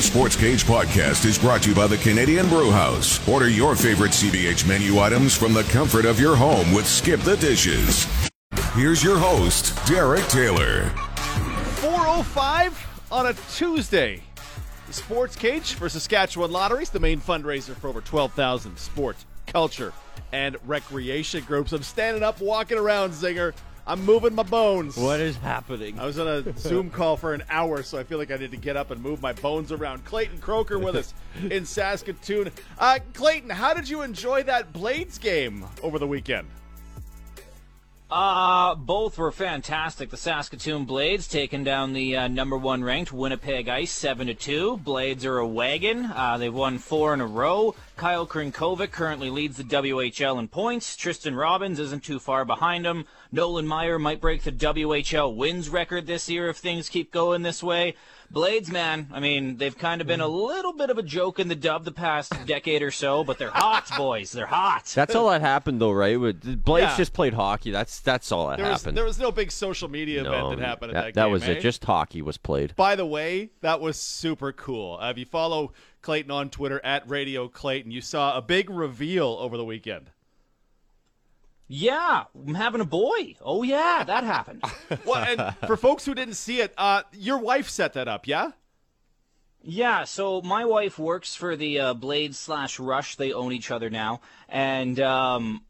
The Sports Cage podcast is brought to you by the Canadian Brew House. Order your favorite CBH menu items from the comfort of your home with Skip the Dishes. Here's your host, Derek Taylor. 405 on a Tuesday. The Sports Cage for Saskatchewan Lotteries, the main fundraiser for over 12,000 sports, culture, and recreation groups. I'm standing up, walking around, Zinger. I'm moving my bones. What is happening? I was on a Zoom call for an hour, so I feel like I need to get up and move my bones around. Clayton Croker with us in Saskatoon. Uh, Clayton, how did you enjoy that Blades game over the weekend? Uh, both were fantastic. The Saskatoon Blades taking down the uh, number one ranked Winnipeg Ice seven to two. Blades are a wagon. Uh, they've won four in a row. Kyle Crnkovic currently leads the WHL in points. Tristen Robins isn't too far behind him. Nolan Maier might break the WHL wins record this year if things keep going this way. Blades, man, I mean, they've kind of been a little bit of a joke in the dub the past decade or so, but they're hot, boys. They're hot. That's all that happened, though, right? With- Blades Yeah. just played hockey. That's that's all that There was, happened. there was no big social media No, event that happened at that, game. that game. was eh? it. Just hockey was played. By the way, that was super cool. Uh, if you follow Clayton on Twitter at Radio Clayton, you saw a big reveal over the weekend. Yeah, I'm having a boy. Oh, yeah, that happened. Well, and for folks who didn't see it, uh, your wife set that up, yeah? Yeah, so my wife works for the uh, Blade slash Rush. They own each other now, and um,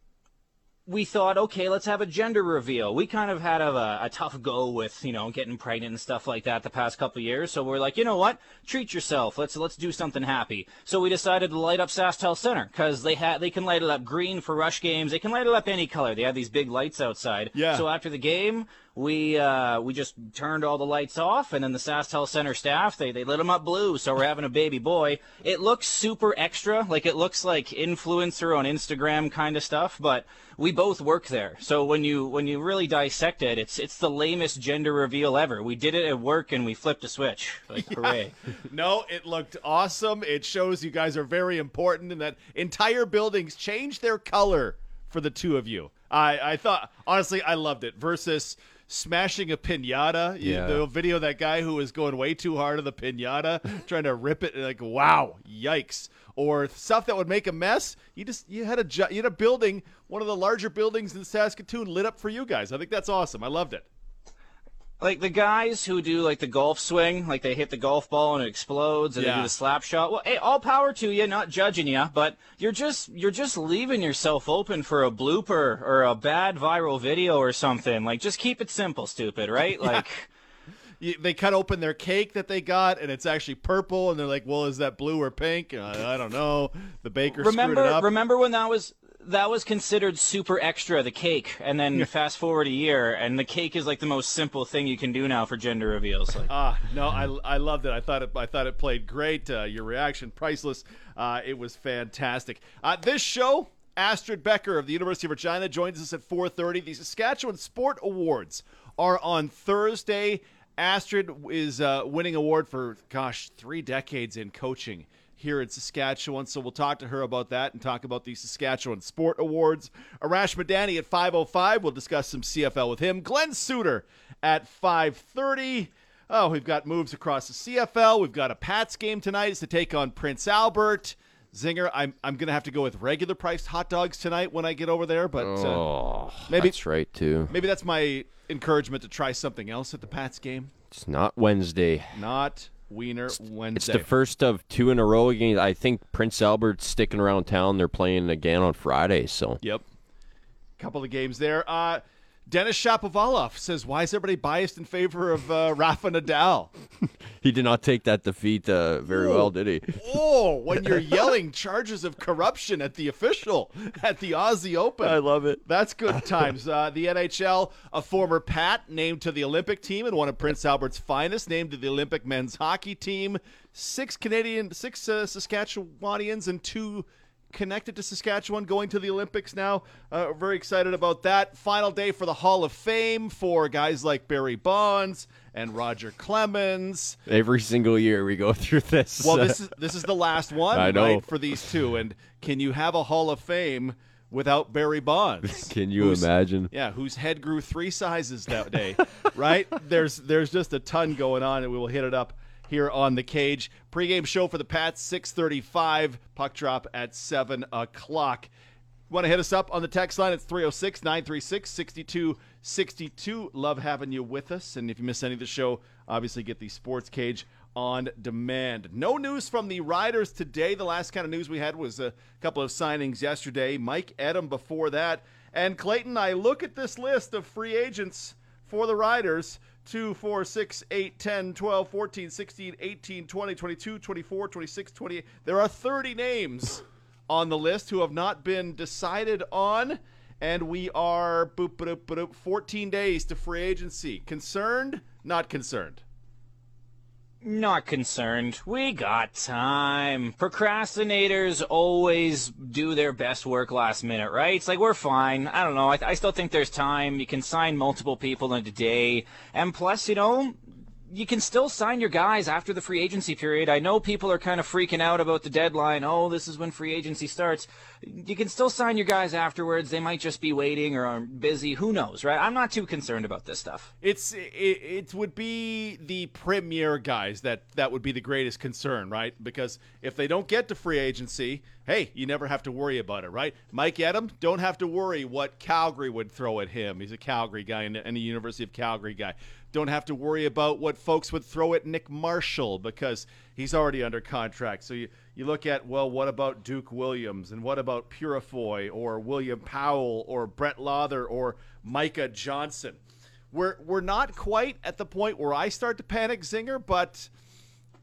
we thought, okay, let's have a gender reveal. We kind of had a, a tough go with you know getting pregnant and stuff like that the past couple years. So we're like, you know what? Treat yourself. Let's let's do something happy. So we decided to light up SaskTel Center because they had they can light it up green for Rush games. They can light it up any color. They have these big lights outside. Yeah. So after the game, we uh, we just turned all the lights off, and then the SaskTel Center staff they they lit them up blue. So we're having a baby boy. It looks super extra, like it looks like influencer on Instagram kind of stuff. But we both work there, so when you when you really dissect it, it's it's the lamest gender reveal ever. We did it at work, and we flipped a switch. Like hooray! No, it looked awesome. It shows you guys are very important and that entire buildings changed their color for the two of you. I, I thought, honestly, I loved it. Versus smashing a pinata. You- Yeah. The video of that guy who was going way too hard on the pinata, trying to rip it. Like, wow, yikes. Or stuff that would make a mess. You just you had a you had a building, one of the larger buildings in Saskatoon, lit up for you guys. I think that's awesome. I loved it. Like the guys who do like the golf swing, like they hit the golf ball and it explodes, and they do the slap shot. Well, hey, all power to you, not judging you, but you're just you're just leaving yourself open for a blooper or a bad viral video or something. Like, just keep it simple, stupid, right? Like. they cut open their cake that they got and it's actually purple and they're like well is that blue or pink uh, i don't know the baker remember screwed it up remember when that was that was considered super extra the cake and then fast forward a year and the cake is like the most simple thing you can do now for gender reveals like Ah, no, I, I loved it. I thought it I thought it played great. Uh, your reaction priceless. Uh, it was fantastic. Uh, this show, Astrid Becker of the University of Regina joins us at 4:30. The Saskatchewan Sport Awards are on Thursday. Astrid is uh, winning award for gosh three decades in coaching here in Saskatchewan. So we'll talk to her about that and talk about the Saskatchewan Sport Awards. Arash Madani at 5:05. We'll discuss some CFL with him. Glenn Suter at 5:30. Oh, we've got moves across the CFL. We've got a Pats game tonight It's to take on Prince Albert. Zinger, I'm I'm gonna have to go with regular priced hot dogs tonight when I get over there, but uh, Oh, maybe- that's right too. maybe that's my encouragement to try something else at the Pats game. It's not Wednesday. Not Wiener Wednesday. It's the first of two in a row again. I think Prince Albert's sticking around town. They're playing again on Friday, so Yep. Couple of games there. Uh, Denis Shapovalov says, "Why is everybody biased in favor of uh, Rafa Nadal?" he did not take that defeat uh, very well, did he? Oh, when you're yelling charges of corruption at the official at the Aussie Open. I love it. That's good times. Uh, the NHL, a former Pat named to the Olympic team and one of Prince Albert's finest, named to the Olympic men's hockey team. Six Canadian, six uh, Saskatchewanians, and two connected to Saskatchewan going to the Olympics now. Uh, very excited about that. Final day for the Hall of Fame for guys like Barry Bonds and Roger Clemens. Every single year we go through this. Well, this is this is the last one, I know. right, for these two. And can you have a Hall of Fame without Barry Bonds? Can you imagine? Yeah, whose head grew three sizes that day, right? There's there's just a ton going on, and we will hit it up here on the cage. Pre-game show for the Pats, 635. Puck drop at 7 o'clock. Want to hit us up on the text line? It's 306 936 6262. Love having you with us. And if you miss any of the show, obviously get the Sports Cage on demand. No news from the Riders today. The last kind of news we had was a couple of signings yesterday. Mike Edem before that. And Clayton, I look at this list of free agents for the Riders 2, 4, 6, 8, 10, 12, 14, 16, 18, 20, 22, 24, 26, 28. There are 30 names on the list who have not been decided on. And we are boop, boop, boop, 14 days to free agency. Concerned? Not concerned. Not concerned. We got time. Procrastinators always do their best work last minute, right? It's like we're fine. I don't know. I, I still think there's time. You can sign multiple people in a day. And plus, you know, you can still sign your guys after the free agency period. I know people are kind of freaking out about the deadline. Oh, this is when free agency starts. You can still sign your guys afterwards. They might just be waiting or are busy. Who knows, right? I'm not too concerned about this stuff. It's it, it would be the premier guys that that would be the greatest concern, right? Because if they don't get to free agency, hey, you never have to worry about it, right? Mike Edem, don't have to worry what Calgary would throw at him. He's a Calgary guy and a University of Calgary guy don't have to worry about what folks would throw at Nick Marshall because he's already under contract. So you, you look at, well, what about Duke Williams and what about Purifoy or William Powell or Brett Lauther or Micah Johnson? We're, we're not quite at the point where I start to panic, Zinger, but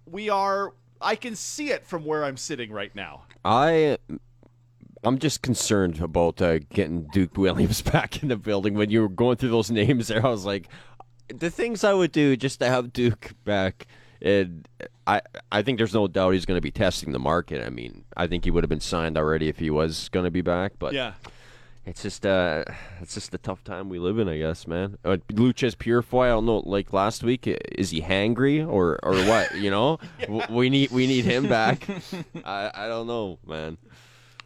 we are. I can see it from where I'm sitting right now. I I'm just concerned about uh, getting Duke Williams back in the building. When you were going through those names there, I was like, the things I would do just to have Duke back. And I I think there's no doubt he's going to be testing the market. I mean, I think he would have been signed already if he was going to be back. But yeah, it's just uh, it's just the tough time we live in, I guess, man. Uh, Loucheiz Purifoy, I don't know. Like last week, is he hangry or or what? You know, yeah. we need we need him back. I I don't know, man.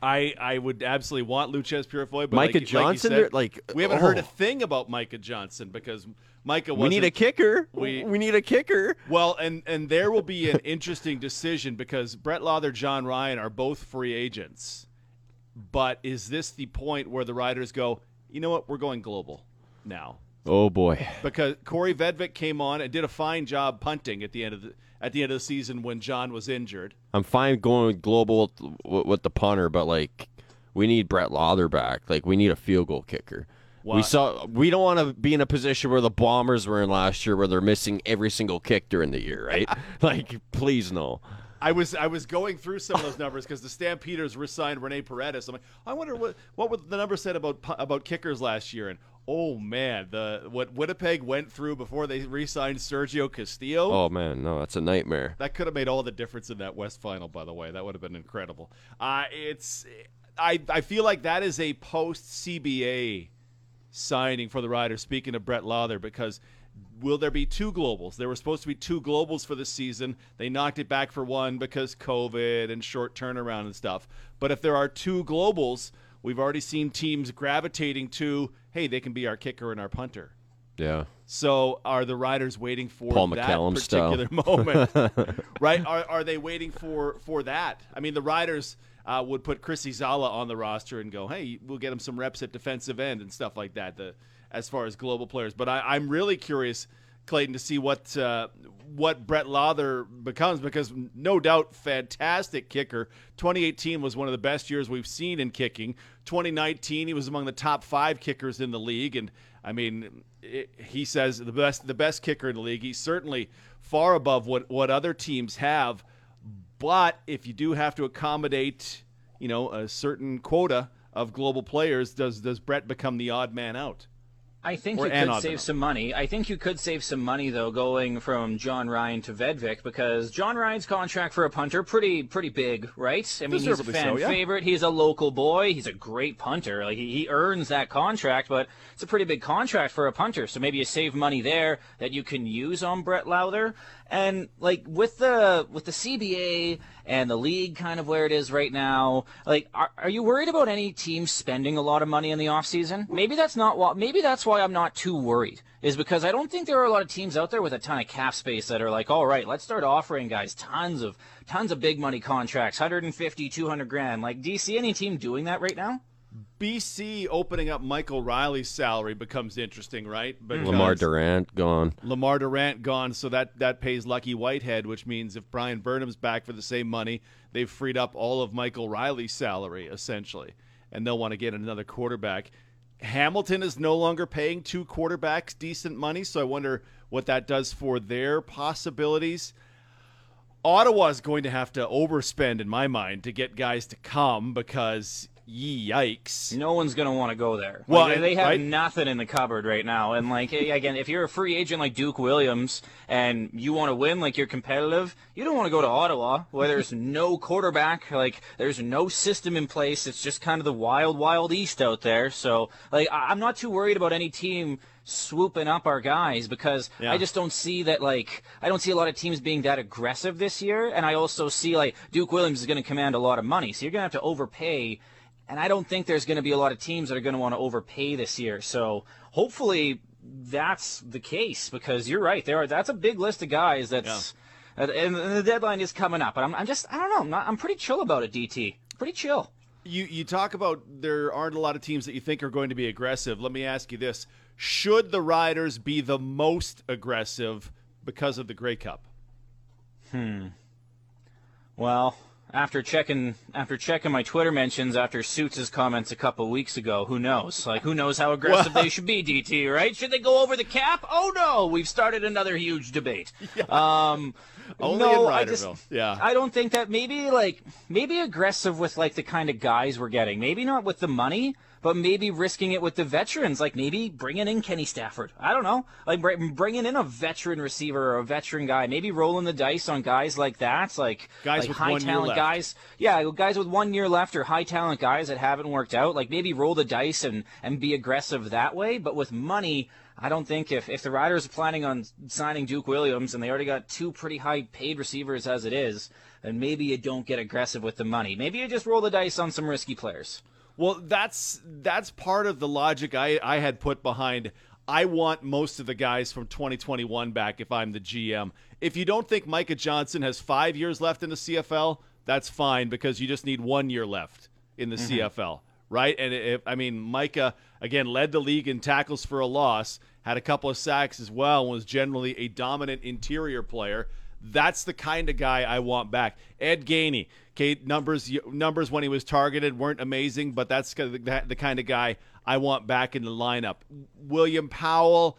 I, I would absolutely want Loucheiz Purifoy, but Micah like, Johnson, like, said, like we haven't oh. heard a oh. thing about Micah Johnson because Micah. We need a kicker. We, we need a kicker. Well, and and there will be an interesting decision because Brett Lauther, Jon Ryan are both free agents. But is this the point where the Riders go? You know what? We're going global now. Oh boy! Because Kaare Vedvik came on and did a fine job punting at the end of the at the end of the season when Jon was injured. I'm fine going global with, with the punter, but like we need Brett Lauther back. Like we need a field goal kicker. We saw. We don't want to be in a position where the Bombers were in last year, where they're missing every single kick during the year, right? like, please no. I was I was going through some of those numbers because the Stampeders re-signed Rene Paredes. I'm like, I wonder what what the number said about about kickers last year, and oh man, the what Winnipeg went through before they re-signed Sergio Castillo. Oh man, no, that's a nightmare. That could have made all the difference in that West Final. By the way, that would have been incredible. Uh, it's I I feel like that is a post CBA signing for the Riders. Speaking of Brett Lauther, because will there be two globals? There were supposed to be two globals for the season. They knocked it back for one because COVID and short turnaround and stuff. But if there are two globals, we've already seen teams gravitating to, hey, they can be our kicker and our punter. Yeah. So are the riders waiting for Paul that McCallum particular style. moment? right? Are, are they waiting for for that? I mean, the riders uh, would put Chris Zala on the roster and go, hey, we'll get him some reps at defensive end and stuff like that. The as far as global players, but I, am really curious, Clayton, to see what uh, what Brett Lauther becomes because no doubt fantastic kicker. 2018 was one of the best years we've seen in kicking. 2019 he was among the top five kickers in the league, and I mean it, he says the best the best kicker in the league. He's certainly far above what what other teams have. But if you do have to accommodate, you know, a certain quota of global players, does does Brett become the odd man out? I think or you could save some money. I think you could save some money though going from Jon Ryan to Vedvik because Jon Ryan's contract for a punter pretty pretty big, right? I mean, he's a fan so, yeah. favorite. He's a local boy. He's a great punter. Like he, he earns that contract, but it's a pretty big contract for a punter. So maybe you save money there that you can use on Brett Lauther. And like with the with the CBA and the league kind of where it is right now, like are, are you worried about any team spending a lot of money in the offseason? Maybe that's not what maybe that's why I'm not too worried. Is because I don't think there are a lot of teams out there with a ton of cap space that are like, "All right, let's start offering guys tons of tons of big money contracts, 150, 200 grand." Like do you see any team doing that right now? BC opening up Michael Reilly's salary becomes interesting, right? Mm-hmm. Because Lemar Durant gone. Lemar Durant gone, so that that pays Lucky Whitehead, which means if Bryan Burnham's back for the same money, they've freed up all of Michael Reilly's salary essentially, and they'll want to get another quarterback. Hamilton is no longer paying two quarterbacks decent money, so I wonder what that does for their possibilities. Ottawa is going to have to overspend, in my mind, to get guys to come because yikes. No one's gonna want to go there. Well, Like, they have right? nothing in the cupboard right now, and like again, if you're a free agent like Duke Williams and you want to win, like you're competitive, you don't want to go to Ottawa where there's no quarterback, like there's no system in place. It's just kind of the wild, wild east out there. So like I- I'm not too worried about any team swooping up our guys because Yeah. I just don't see that like I don't see a lot of teams being that aggressive this year, and I also see like Duke Williams is going to command a lot of money, so you're going to have to overpay and I don't think there's going to be a lot of teams that are going to want to overpay this year. So hopefully that's the case because you're right. There are that's a big list of guys that's and and the deadline is coming up. But I'm, I'm just I don't know. I'm, not, I'm pretty chill about it. DT, pretty chill. You you talk about there aren't a lot of teams that you think are going to be aggressive. Let me ask you this: Should the Riders be the most aggressive because of the Grey Cup? Hmm. Well, after checking after checking my Twitter mentions after Suits' comments a couple weeks ago, who knows? Like who knows how aggressive they should be, DT, right? Should they go over the cap? Oh no, we've started another huge debate. Um Only no, in I just- Riderville. Yeah. I don't think that maybe like maybe aggressive with like the kind of guys we're getting. Maybe not with the money, but maybe risking it with the veterans. Like maybe bringing in Kenny Stafford. I don't know. Like bringing in a veteran receiver or a veteran guy. Maybe rolling the dice on guys like that. Like Guys like with high talent guys. Yeah, guys with one year left or high talent guys that haven't worked out. Like maybe roll the dice and and be aggressive that way. But with money. I don't think if, if the Riders are planning on signing Duke Williams and they already got two pretty high paid receivers as it is, then maybe you don't get aggressive with the money. Maybe you just roll the dice on some risky players. Well, that's that's part of the logic I, I had put behind. I want most of the guys from 2021 back if I'm the GM. If you don't think Micah Johnson has five years left in the CFL, that's fine because you just need one year left in the mm-hmm. CFL, right? And if I mean Micah again led the league in tackles for a loss, had a couple of sacks as well, and was generally a dominant interior player. That's the kind of guy I want back. Ed Gainey, okay, numbers numbers when he was targeted weren't amazing, but that's the, kind of guy I want back in the lineup. William Powell,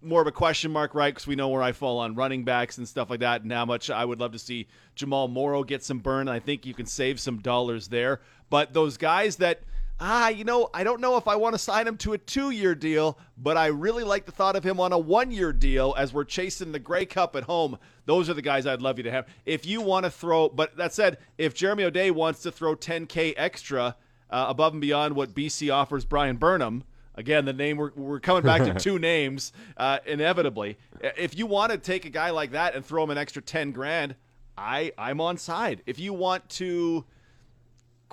more of a question mark, right? Because we know where I fall on running backs and stuff like that, and how much I would love to see Jamal Morrow get some burn. I think you can save some dollars there. But those guys that ah, you know, I don't know if I want to sign him to a two year deal, but I really like the thought of him on a one year deal as we're chasing the Grey Cup at home. Those are the guys I'd love you to have. If you want to throw, but that said, if Jeremy O'Day wants to throw 10K extra uh, above and beyond what BC offers Bryan Burnham, again, the name we're, we're coming back to two names uh, inevitably. If you want to take a guy like that and throw him an extra 10 grand, I, I'm on side. If you want to.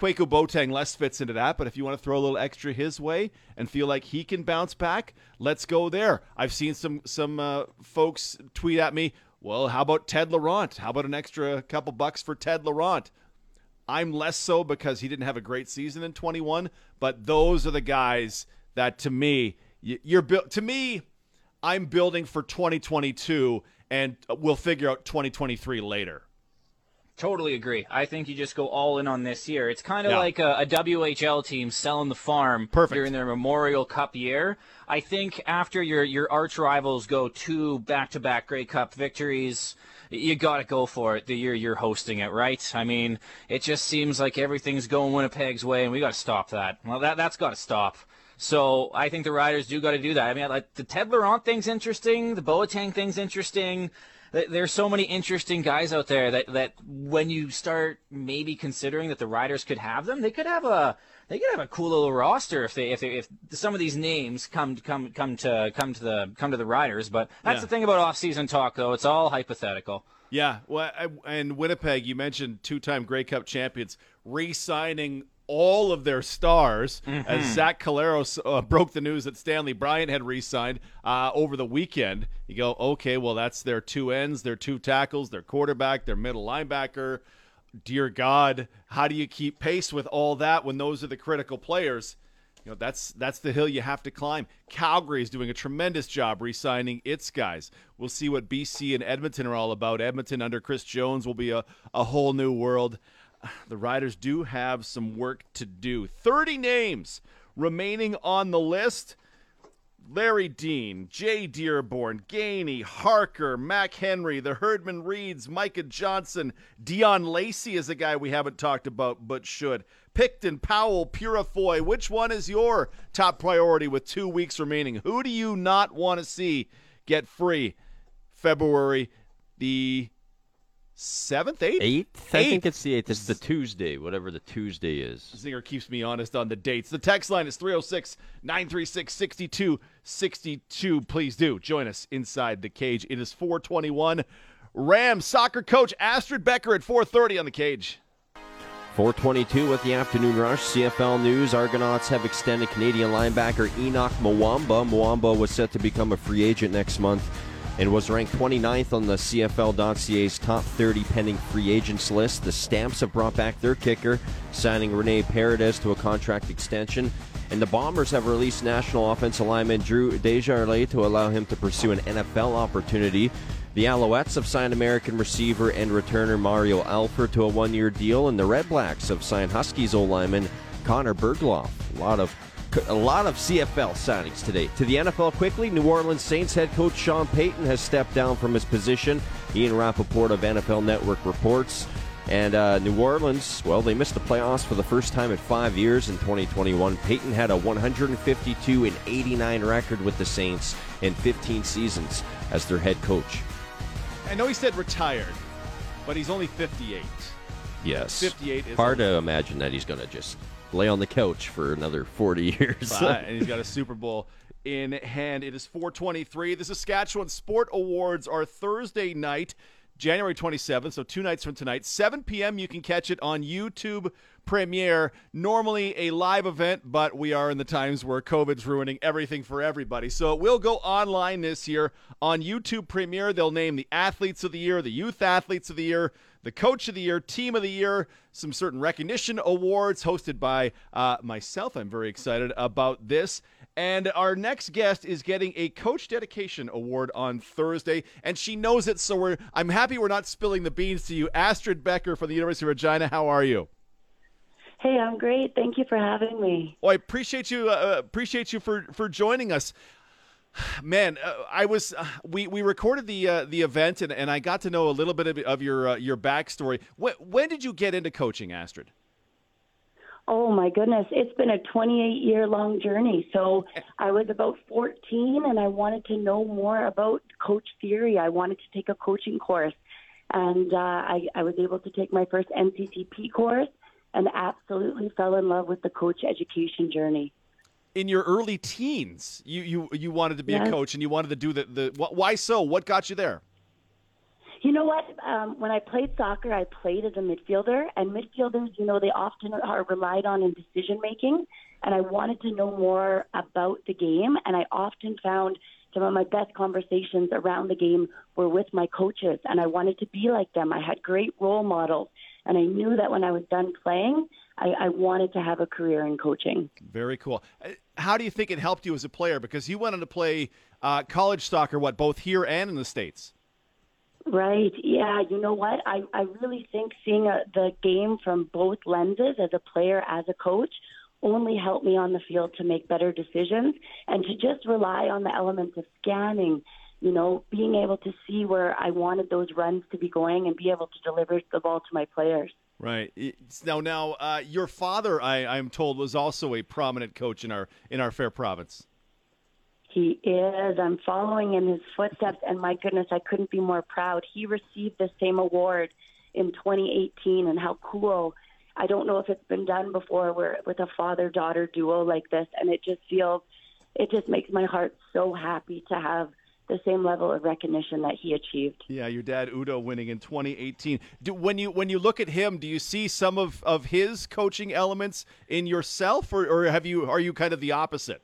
Kwaku Boateng less fits into that, but if you want to throw a little extra his way and feel like he can bounce back, let's go there. I've seen some some uh, folks tweet at me, well, how about Ted Laurent? How about an extra couple bucks for Ted Laurent? I'm less so because he didn't have a great season in 21, but those are the guys that to me you're built to me I'm building for 2022 and we'll figure out 2023 later. Totally agree. I think you just go all in on this year. It's kind of Yeah. like a, a WHL team selling the farm Perfect. during their Memorial Cup year. I think after your your arch rivals go two back-to-back Grey Cup victories, you got to go for it the year you're hosting it, right? I mean, it just seems like everything's going Winnipeg's way, and we got to stop that. Well, that that's got to stop. So I think the Riders do got to do that. I mean, like the Ted Laurent thing's interesting, the Boateng thing's interesting. There's so many interesting guys out there that that when you start maybe considering that the Riders could have them, they could have a they could have a cool little roster if they if they, if some of these names come come come to come to the come to the Riders. But that's Yeah. the thing about off-season talk, though; it's all hypothetical. Yeah, well, I, and Winnipeg, you mentioned two-time Grey Cup champions re-signing all of their stars. As Zach Collaros uh, broke the news that Stanley Bryant had re-signed uh, over the weekend, you go, okay, well, that's their two ends, their two tackles, their quarterback, their middle linebacker. Dear God, how do you keep pace with all that when those are the critical players? You know, that's that's the hill you have to climb. Calgary is doing a tremendous job re-signing its guys. We'll see what BC and Edmonton are all about. Edmonton under Chris Jones will be a, a whole new world. The Riders do have some work to do. 30 names remaining on the list. Larry Dean, Jay Dearborn, Gainey, Harker, Mac Henry, the Herdman Reeds, Micah Johnson, Dion Lacey is a guy we haven't talked about but should. Picton, Powell, Purifoy. Which one is your top priority with two weeks remaining? Who do you not want to see get free February the 7th, 8th? Eighth? I think it's the eighth. It's the Tuesday, whatever the Tuesday is. Zinger keeps me honest on the dates. The text line is 306 936 6262. Please do join us inside the cage. It is 421. Rams soccer coach Astrid Becker at 430 on the cage. 422 with the afternoon rush. CFL News. Argonauts have extended Canadian linebacker Enoch Mwamba. Mwamba was set to become a free agent next month and was ranked 29th on the CFL.ca's top 30 pending free agents list. The Stamps have brought back their kicker, signing Rene Paredes to a contract extension. And the Bombers have released national offensive lineman Drew Desjardins to allow him to pursue an NFL opportunity. The Alouettes have signed American receiver and returner Mario Alford to a one-year deal, and the Red Blacks have signed Huskies O lineman Connor Bergloff. A lot of a lot of CFL signings today. To the NFL quickly, New Orleans Saints head coach Sean Payton has stepped down from his position. Ian Rapoport of NFL Network reports. And uh, New Orleans, well, they missed the playoffs for the first time in five years in 2021. Peyton had a 152 and 89 record with the Saints in 15 seasons as their head coach. I know he said retired, but he's only 58. Yes. 58 is Hard to imagine that he's going to just lay on the couch for another 40 years. And he's got a Super Bowl in hand. It is 423. The Saskatchewan Sport Awards are Thursday night, January 27th, so two nights from tonight. 7 p.m. You can catch it on YouTube Premiere. Normally a live event, but we are in the times where COVID's ruining everything for everybody. So it will go online this year on YouTube Premiere. They'll name the Athletes of the Year, the Youth Athletes of the Year, the Coach of the Year, Team of the Year, some certain recognition awards hosted by uh, myself. I'm very excited about this. And our next guest is getting a Coach Dedication Award on Thursday, and she knows it. So we're I'm happy we're not spilling the beans to you. Astrid Becker from the University of Regina. How are you? Hey, I'm great. Thank you for having me. Well, I appreciate you. Uh, appreciate you for for joining us. Man, uh, I was uh, we we recorded the uh, the event and, and I got to know a little bit of, of your uh, your backstory. When, when did you get into coaching, Astrid? Oh my goodness, it's been a 28 year long journey. So I was about 14 and I wanted to know more about coach theory. I wanted to take a coaching course. And uh, I, I was able to take my first NCCP course and absolutely fell in love with the coach education journey. In your early teens, you you you wanted to be a coach and you wanted to do the the wh- why so? What got you there? You know what? Um, when I played soccer, I played as a midfielder, and midfielders, you know, they often are relied on in decision making. And I wanted to know more about the game, and I often found some of my best conversations around the game were with my coaches, and I wanted to be like them. I had great role models, and I knew that when I was done playing, I, I wanted to have a career in coaching. Very cool. Uh, How do you think it helped you as a player? Because you went on to play uh, college soccer, what both here and in the states. Right. Yeah. You know what? I, I really think seeing a, the game from both lenses as a player, as a coach, only helped me on the field to make better decisions and to just rely on the elements of scanning, you know, being able to see where I wanted those runs to be going and be able to deliver the ball to my players. Right It's- now, now uh, your father, I, I'm told, was also a prominent coach in our in our fair province. He is. I'm following in his footsteps, and my goodness, I couldn't be more proud. He received the same award in 2018, and how cool! I don't know if it's been done before, where with a father-daughter duo like this, and it just feels, it just makes my heart so happy to have the same level of recognition that he achieved. Yeah, your dad Udo winning in 2018. Do, when you when you look at him, do you see some of, of his coaching elements in yourself, or, or have you are you kind of the opposite?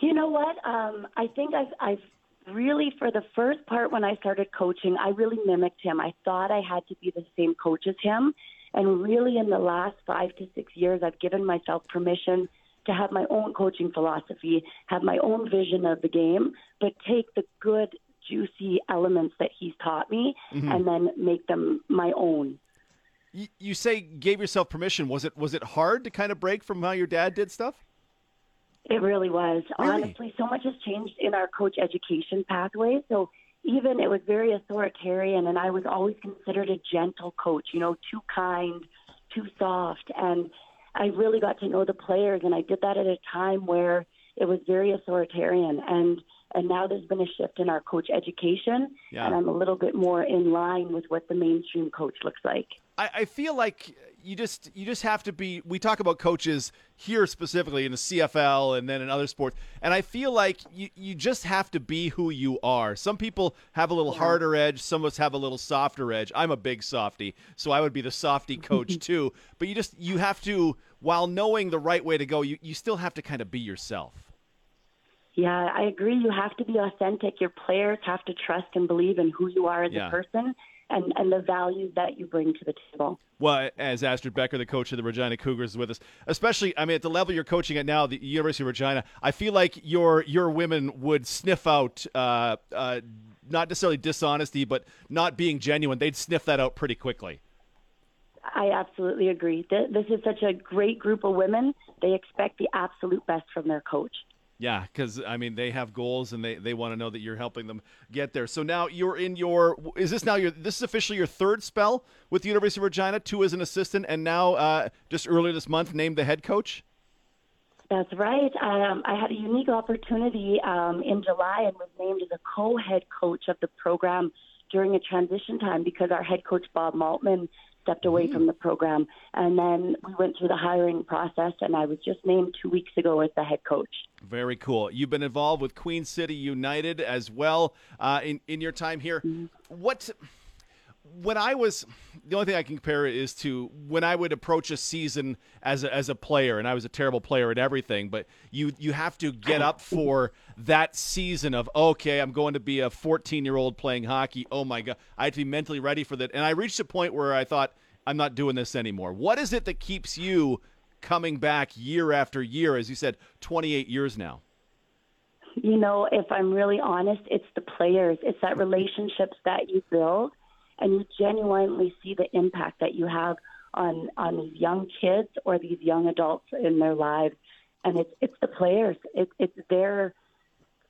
You know what? Um, I think I've, I've really, for the first part when I started coaching, I really mimicked him. I thought I had to be the same coach as him. And really, in the last five to six years, I've given myself permission to have my own coaching philosophy, have my own vision of the game, but take the good, juicy elements that he's taught me mm-hmm. and then make them my own. You, you say gave yourself permission. Was it was it hard to kind of break from how your dad did stuff? It really was. Really? Honestly, so much has changed in our coach education pathway. So even it was very authoritarian, and I was always considered a gentle coach, you know, too kind, too soft. And I really got to know the players, and I did that at a time where it was very authoritarian. And and now there's been a shift in our coach education, yeah. and I'm a little bit more in line with what the mainstream coach looks like. I, I feel like you just you just have to be we talk about coaches here specifically in the CFL and then in other sports and I feel like you, you just have to be who you are. Some people have a little yeah. harder edge, some of us have a little softer edge. I'm a big softy, so I would be the softy coach too. But you just you have to while knowing the right way to go, you, you still have to kind of be yourself. Yeah, I agree. You have to be authentic. Your players have to trust and believe in who you are as yeah. a person and, and the values that you bring to the table. Well, as Astrid Becker, the coach of the Regina Cougars, is with us, especially, I mean, at the level you're coaching at now, the University of Regina, I feel like your your women would sniff out uh, uh, not necessarily dishonesty, but not being genuine. They'd sniff that out pretty quickly. I absolutely agree. This is such a great group of women. They expect the absolute best from their coach. Yeah, because I mean they have goals and they, they want to know that you're helping them get there. So now you're in your is this now your this is officially your third spell with the University of Regina, two as an assistant, and now uh, just earlier this month named the head coach. That's right. Um, I had a unique opportunity um, in July and was named as a co-head coach of the program during a transition time because our head coach Bob Maltman stepped away mm-hmm. from the program. And then we went through the hiring process, and I was just named two weeks ago as the head coach. Very cool. You've been involved with Queen City United as well uh, in in your time here. Mm-hmm. What? When I was, the only thing I can compare it is to when I would approach a season as a, as a player, and I was a terrible player at everything. But you you have to get up for that season of okay, I'm going to be a 14 year old playing hockey. Oh my god, I had to be mentally ready for that. And I reached a point where I thought I'm not doing this anymore. What is it that keeps you coming back year after year? As you said, 28 years now. You know, if I'm really honest, it's the players. It's that relationships that you build, and you genuinely see the impact that you have on on these young kids or these young adults in their lives. And it's it's the players. It, it's their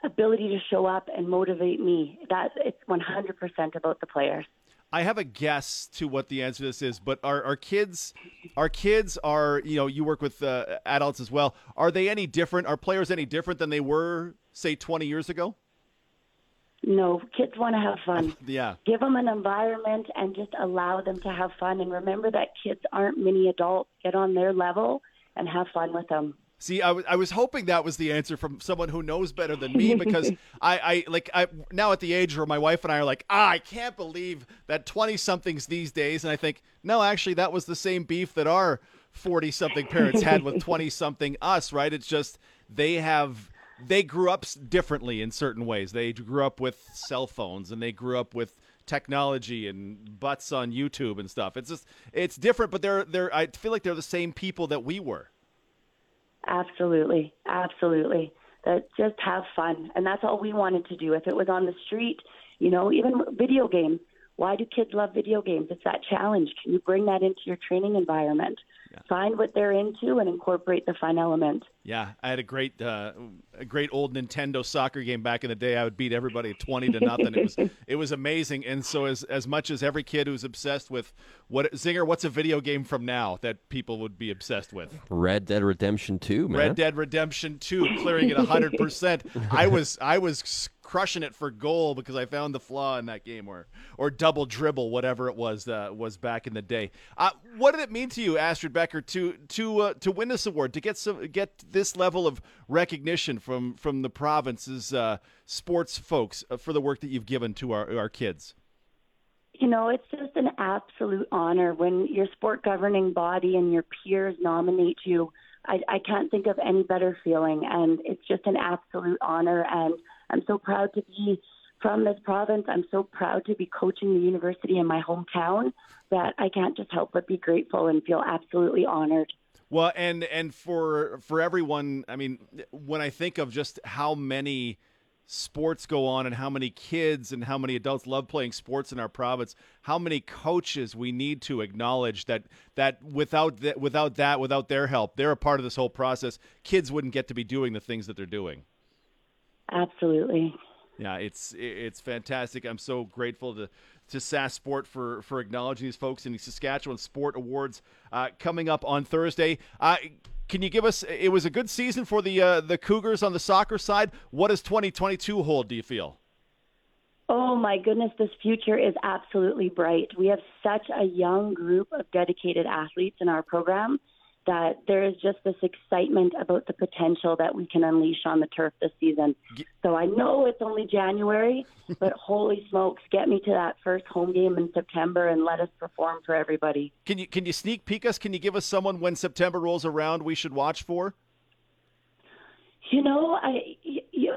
ability to show up and motivate me. That it's 100% about the players. I have a guess to what the answer to this is, but our, our kids, our kids are, you know, you work with uh, adults as well. Are they any different? Are players any different than they were, say, 20 years ago? No, kids want to have fun. yeah. Give them an environment and just allow them to have fun. And remember that kids aren't mini adults. Get on their level and have fun with them. See, I, w- I was hoping that was the answer from someone who knows better than me because I, I like I now at the age where my wife and I are like, ah, I can't believe that twenty somethings these days, and I think no, actually, that was the same beef that our forty something parents had with twenty something us, right? It's just they have they grew up differently in certain ways. They grew up with cell phones and they grew up with technology and butts on YouTube and stuff. It's just it's different, but they're they're I feel like they're the same people that we were. Absolutely, absolutely. That just have fun, and that's all we wanted to do. If it was on the street, you know, even video games, Why do kids love video games? It's that challenge. Can you bring that into your training environment? Find what they're into and incorporate the fun element. Yeah, I had a great, uh, a great old Nintendo soccer game back in the day. I would beat everybody twenty to nothing. it was, it was amazing. And so, as as much as every kid who's obsessed with what Zinger, what's a video game from now that people would be obsessed with? Red Dead Redemption 2, man. Red Dead Redemption Two, clearing it hundred percent. I was, I was crushing it for goal because I found the flaw in that game, or or double dribble, whatever it was uh, was back in the day. Uh, what did it mean to you, Astrid Becker, to to uh, to win this award, to get some get this level of recognition from from the province's uh, sports folks uh, for the work that you've given to our our kids? You know, it's just an absolute honor when your sport governing body and your peers nominate you. I, I can't think of any better feeling, and it's just an absolute honor. And I'm so proud to be from this province. I'm so proud to be coaching the university in my hometown that I can't just help but be grateful and feel absolutely honored. Well, and and for for everyone, I mean, when I think of just how many sports go on and how many kids and how many adults love playing sports in our province, how many coaches we need to acknowledge that that without that without that without their help, they're a part of this whole process. Kids wouldn't get to be doing the things that they're doing. Absolutely. Yeah, it's it's fantastic. I'm so grateful to to Sask Sport for for acknowledging these folks in the Saskatchewan Sport Awards uh, coming up on Thursday. Uh, can you give us? It was a good season for the uh, the Cougars on the soccer side. What does 2022 hold? Do you feel? Oh my goodness, this future is absolutely bright. We have such a young group of dedicated athletes in our program that there is just this excitement about the potential that we can unleash on the turf this season. So I know it's only January, but holy smokes, get me to that first home game in September and let us perform for everybody. Can you can you sneak peek us? Can you give us someone when September rolls around we should watch for? You know, I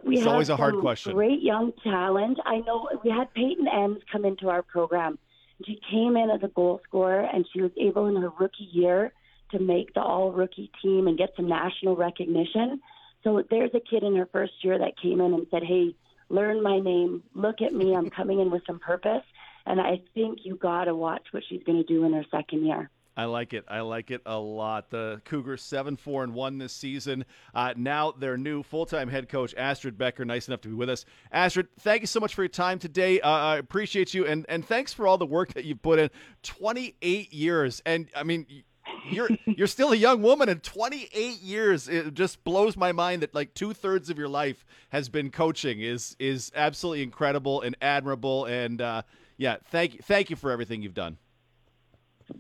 we it's have always a hard question. Great young talent. I know we had Peyton Enns come into our program. She came in as a goal scorer, and she was able in her rookie year to make the all rookie team and get some national recognition. So there's a kid in her first year that came in and said, Hey, learn my name. Look at me. I'm coming in with some purpose. And I think you got to watch what she's going to do in her second year. I like it. I like it a lot. The Cougars seven four and one this season. Uh, now their new full time head coach Astrid Becker, nice enough to be with us. Astrid, thank you so much for your time today. Uh, I appreciate you, and and thanks for all the work that you've put in. Twenty eight years, and I mean you're you're still a young woman in 28 years it just blows my mind that like two-thirds of your life has been coaching is is absolutely incredible and admirable and uh, yeah thank you thank you for everything you've done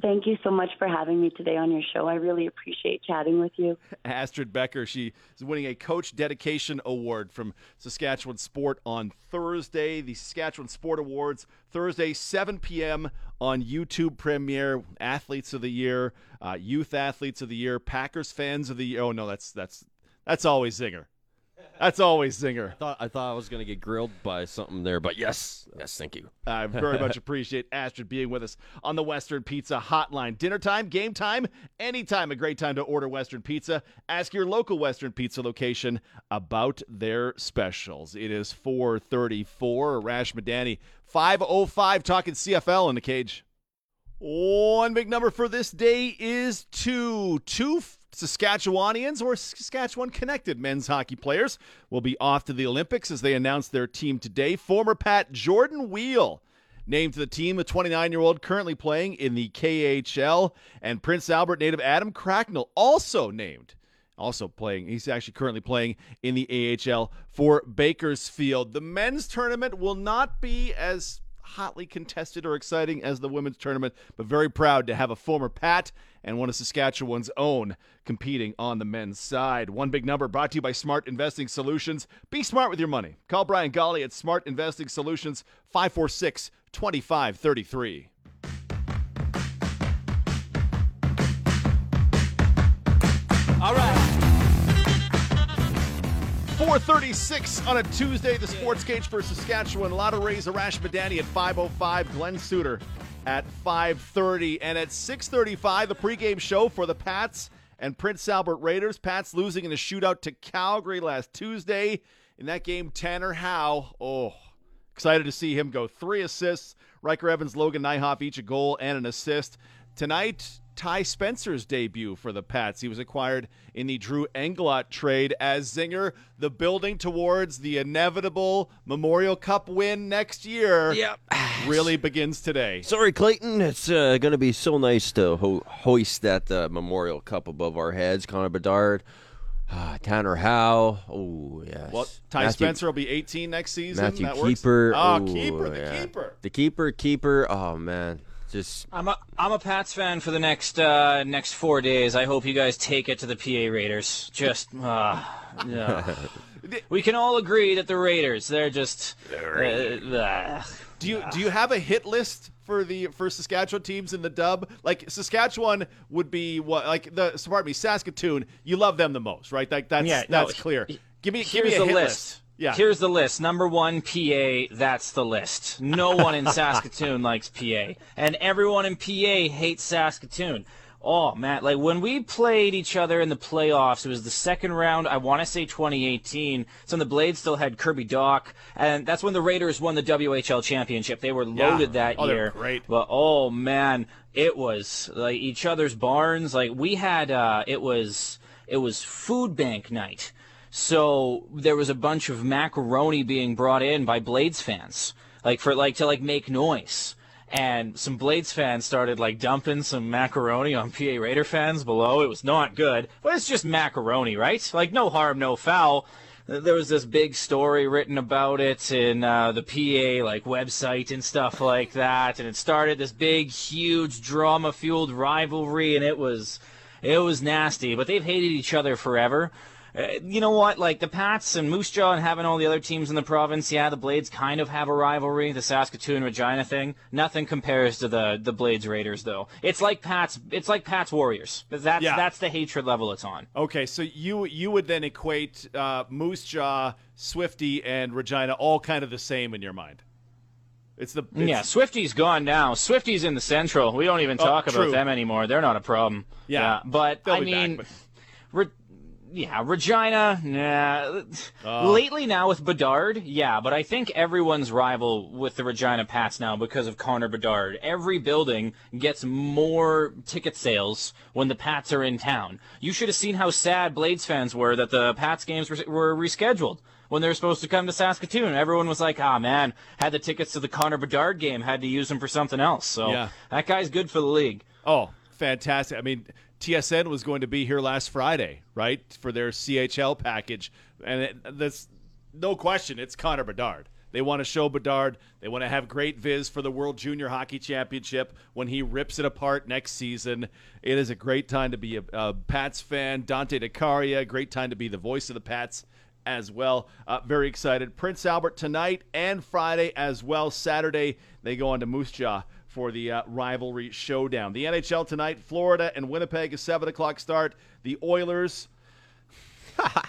Thank you so much for having me today on your show. I really appreciate chatting with you. Astrid Becker, she is winning a Coach Dedication Award from Saskatchewan Sport on Thursday. The Saskatchewan Sport Awards, Thursday, 7 p.m. on YouTube premiere. Athletes of the Year, uh, Youth Athletes of the Year, Packers Fans of the Year. Oh, no, that's, that's, that's always Zinger. That's always Zinger. I thought I thought I was going to get grilled by something there, but yes, yes, thank you. I very much appreciate Astrid being with us on the Western Pizza Hotline. Dinner time, game time, anytime a great time to order Western Pizza. Ask your local Western Pizza location about their specials. It is 434. Rash Madani, 505 talking CFL in the cage. One big number for this day is two. Two Saskatchewanians or Saskatchewan connected men's hockey players will be off to the Olympics as they announce their team today. Former Pat Jordan Weal named to the team, a 29 year old currently playing in the KHL, and Prince Albert native Adam Cracknell also named. Also playing, he's actually currently playing in the AHL for Bakersfield. The men's tournament will not be as hotly contested or exciting as the women's tournament, but very proud to have a former Pat and one of Saskatchewan's own competing on the men's side. One big number brought to you by Smart Investing Solutions. Be smart with your money. Call Brian Golly at Smart Investing Solutions 546 2533. 436 on a Tuesday, the Sports Cage for Saskatchewan. A lot of Rays, Arash Madani at 505, Glenn Suter at 530. And at 635, the pregame show for the Pats and Prince Albert Raiders. Pats losing in a shootout to Calgary last Tuesday. In that game, Tanner Howe, oh, Excited to see him go three assists. Ryker Evans, Logan Nijhoff each a goal and an assist. Tonight, Ty Spencer's debut for the Pats. He was acquired in the Drew Englot trade as Zinger, the building towards the inevitable Memorial Cup win next year Yep. really begins today. Sorry, Clayton. It's uh, going to be so nice to ho- hoist that uh, Memorial Cup above our heads. Connor Bedard, uh, Tanner Howe. Oh, yes. Well, Ty Matthew- Spencer will be 18 next season. Matthew that works? Keeper. Oh, Ooh, keeper, the yeah. keeper. The keeper, keeper. Oh, man. Just I'm a I'm a Pats fan for the next uh, next four days. I hope you guys take it to the PA Raiders. Just uh, yeah. we can all agree that the Raiders they're just uh, uh, Do you do you have a hit list for the for Saskatchewan teams in the dub? Like Saskatchewan would be what like the pardon me Saskatoon. You love them the most, right? Like that's Yeah, no, that's clear. Give me give me a the hit list. Yeah. Here's the list. Number one, PA. That's the list. No one in Saskatoon likes PA, and everyone in PA hates Saskatoon. Oh man, like when we played each other in the playoffs, it was the second round. I want to say 2018. So the Blades still had Kirby Dach, and that's when the Raiders won the WHL championship. They were loaded that Oh, year. great. But oh man, it was like each other's barns. Like we had, uh, it was it was food bank night. So there was a bunch of macaroni being brought in by Blades fans, like for like to like make noise. And some Blades fans started like dumping some macaroni on PA Raider fans below. It was not good, but it's just macaroni, right? Like no harm, no foul. There was this big story written about it in uh, the PA like website and stuff like that, and it started this big, huge drama-fueled rivalry, and it was it was nasty. But they've hated each other forever. Uh, you know what? Like the Pats and Moose Jaw and having all the other teams in the province, yeah, the Blades kind of have a rivalry. The Saskatoon Regina thing, nothing compares to the the Blades Raiders though. It's like Pats. It's like Pats Warriors. That's Yeah. that's the hatred level it's on. Okay, so you you would then equate uh, Moose Jaw, Swifty, and Regina all kind of the same in your mind. It's the it's, Yeah, Swifty's gone now. Swifty's in the Central. We don't even talk Oh, about them anymore. They're not a problem. Yeah, but they'll I be back, mean, but- Re- yeah, Regina. Nah. Oh. Lately now with Bedard, yeah, but I think everyone's rival with the Regina Pats now because of Connor Bedard. Every building gets more ticket sales when the Pats are in town. You should have seen how sad Blades fans were that the Pats games were, were rescheduled when they were supposed to come to Saskatoon. Everyone was like, "Ah, man, had the tickets to the Connor Bedard game, had to use them for something else." So Yeah. that guy's good for the league. Oh, fantastic! I mean, TSN was going to be here last Friday, right, for their CHL package, and it, that's no question. It's Connor Bedard. They want to show Bedard. They want to have great viz for the World Junior Hockey Championship when he rips it apart next season. It is a great time to be a, a Pats fan. Dante DeCaria, great time to be the voice of the Pats as well. Uh, very excited. Prince Albert tonight and Friday as well. Saturday they go on to Moose Jaw for the uh, rivalry showdown. The NHL tonight, Florida and Winnipeg, a seven o'clock start. The Oilers. I,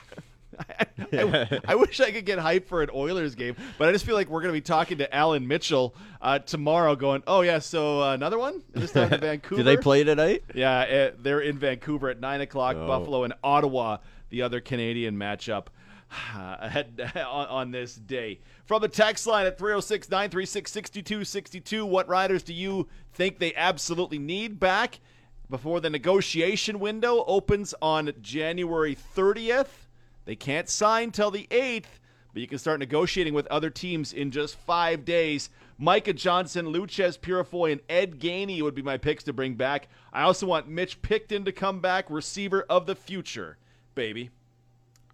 I- I wish I could get hype for an Oilers game, but I just feel like we're going to be talking to Alan Mitchell uh, tomorrow, going, "Oh yeah, so uh, another one this time in Vancouver." do they play tonight? Yeah, uh, they're in Vancouver at nine o'clock. Oh. Buffalo and Ottawa, the other Canadian matchup on, this day. From the text line at 306 936 6262, what riders do you think they absolutely need back before the negotiation window opens on January 30th? They can't sign till the 8th, but you can start negotiating with other teams in just five days. Micah Johnson, Loucheiz Purifoy, and Ed Gainey would be my picks to bring back. I also want Mitch Picton to come back, receiver of the future, baby.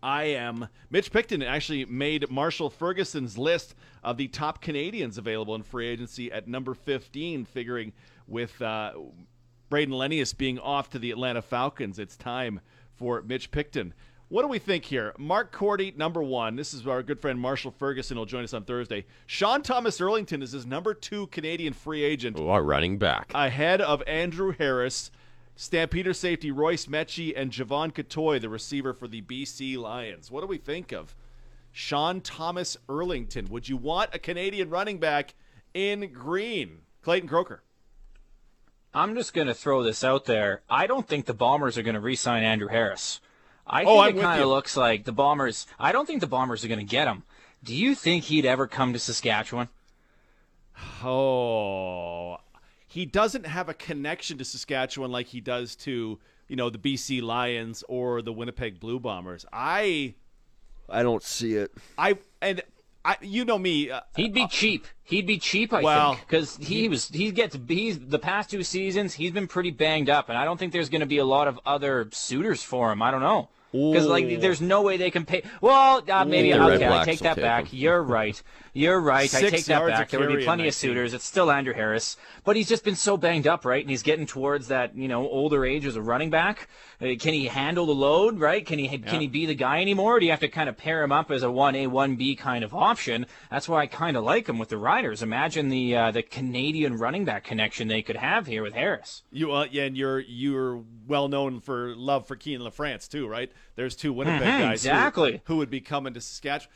I am. Mitch Picton actually made Marshall Ferguson's list of the top Canadians available in free agency at number 15, figuring with uh, Brayden Lenius being off to the Atlanta Falcons, it's time for Mitch Picton. What do we think here? Mark Cordy, number one. This is our good friend Marshall Ferguson will join us on Thursday. Sean Thomas Erlington is his number two Canadian free agent Oh, our running back. ahead of Andrew Harris, Stampeder safety Royce Metchie, and Jevon Cottoy, the receiver for the BC Lions. What do we think of Sean Thomas Erlington? Would you want a Canadian running back in green? Clayton Croker. I'm just going to throw this out there. I don't think the Bombers are going to re-sign Andrew Harris. I Oh, think I'm it kind of looks like the Bombers. I don't think the Bombers are going to get him. Do you think he'd ever come to Saskatchewan? Oh, he doesn't have a connection to Saskatchewan like he does to you know the BC Lions or the Winnipeg Blue Bombers. I, I don't see it. I and I, you know me. Uh, He'd be cheap. He'd be cheap, I Well, think, because he, was he gets he's the past two seasons he's been pretty banged up, and I don't think there's going to be a lot of other suitors for him. I don't know. Because like, there's no way they can pay. Well, uh, maybe The Red okay. I Blacks take that back. him. You're right. You're right. I take that back. There would be plenty of suitors. It's still Andrew Harris, but he's just been so banged up, right? And he's getting towards that you know older age as a running back. Uh, can he handle the load? Right? Can he can he be the guy anymore? Or do you have to kind of pair him up as a one A one B kind of option? That's why I kind of like him with the Riders. Imagine the uh, the Canadian running back connection they could have here with Harris. you uh, yeah, and you're you're well known for love for Kienan LaFrance too, right? There's two Winnipeg Mhm, guys who- exactly. who, would be coming to Saskatchewan.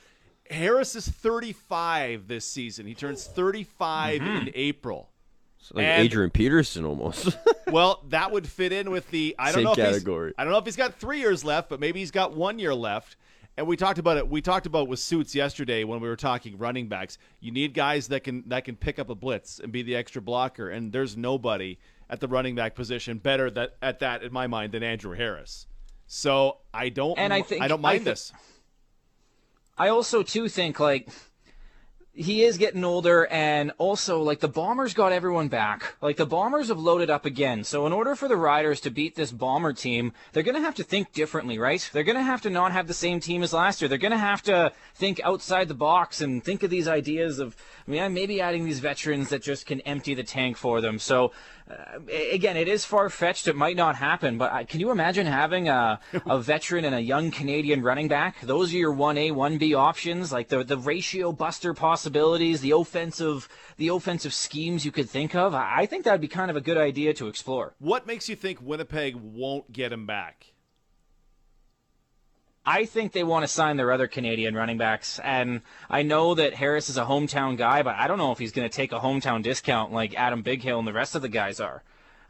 Harris is 35 this season. He turns 35 Mm-hmm. in April. It's like And- Adrian Peterson almost. Well, that would fit in with the I don't Same know if he's- category. I don't know if he's got three years left, but maybe he's got one year left. And we talked about it. We talked about with suits yesterday when we were talking running backs. You need guys that can that can pick up a blitz and be the extra blocker. And there's nobody at the running back position better that at that in my mind than Andrew Harris. So I don't And I think- I don't I mind this. I also too think like he is getting older and also like the bombers got everyone back. Like the bombers have loaded up again. So in order for the riders to beat this bomber team they're going to have to think differently right? They're going to have to not have the same team as last year. They're going to have to think outside the box and think of these ideas of i mean maybe adding these veterans that just can empty the tank for them. So Uh, again, it is far fetched. It might not happen, but I, can you imagine having a, a veteran and a young Canadian running back? Those are your one A, one B options, like the the ratio buster possibilities, the offensive the offensive schemes you could think of. I, I think that would be kind of a good idea to explore. What makes you think Winnipeg won't get him back? I think they want to sign their other Canadian running backs, and I know that Harris is a hometown guy, but I don't know if he's going to take a hometown discount like Adam Bighill and the rest of the guys are.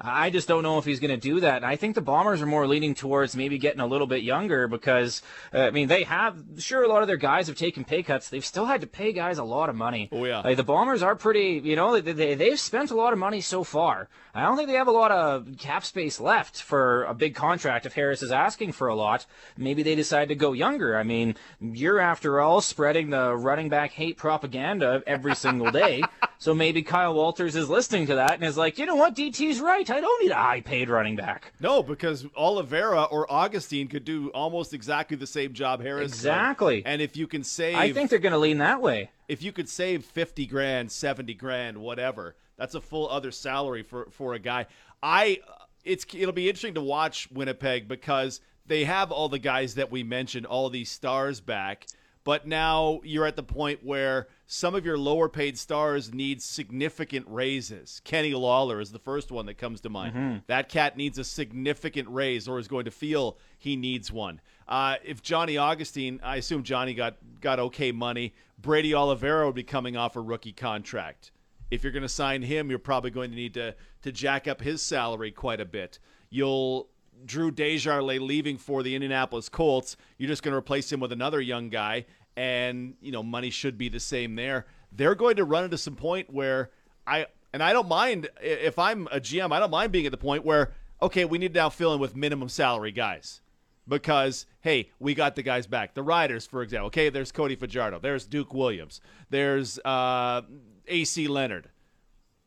I just don't know if he's going to do that. And I think the Bombers are more leaning towards maybe getting a little bit younger because, uh, I mean, they have, sure, a lot of their guys have taken pay cuts. They've still had to pay guys a lot of money. Oh, yeah. Like, the Bombers are pretty, you know, they, they, they've spent a lot of money so far. I don't think they have a lot of cap space left for a big contract if Harris is asking for a lot. Maybe they decide to go younger. I mean, you're, after all, spreading the running back hate propaganda every single day. So maybe Kyle Walters is listening to that and is like, you know what, DT's right. I don't need a high paid running back. No, because Oliveira or Augustine could do almost exactly the same job Harris did. Exactly. And if you can save I think they're going to lean that way. if you could save 50 grand 70 grand whatever that's a full other salary for for a guy i it's it'll be interesting to watch winnipeg because they have all the guys that we mentioned all these stars back but now you're at the point where some of your lower paid stars need significant raises. Kenny Lawler is the first one that comes to mind. That cat needs a significant raise or is going to feel he needs one. Uh, if Johnny Augustine, I assume Johnny got, got okay money, Brady Oliveira would be coming off a rookie contract. If you're going to sign him, you're probably going to need to, to jack up his salary quite a bit. You'll Drew Desjarlais leaving for the Indianapolis Colts, you're just going to replace him with another young guy, and you know money should be the same there. They're going to run into some point where I and I don't mind if I'm a GM, I don't mind being at the point where okay, we need to now fill in with minimum salary guys because hey, we got the guys back. The Riders, for example. Okay, there's Cody Fajardo, there's Duke Williams, there's uh, AC Leonard.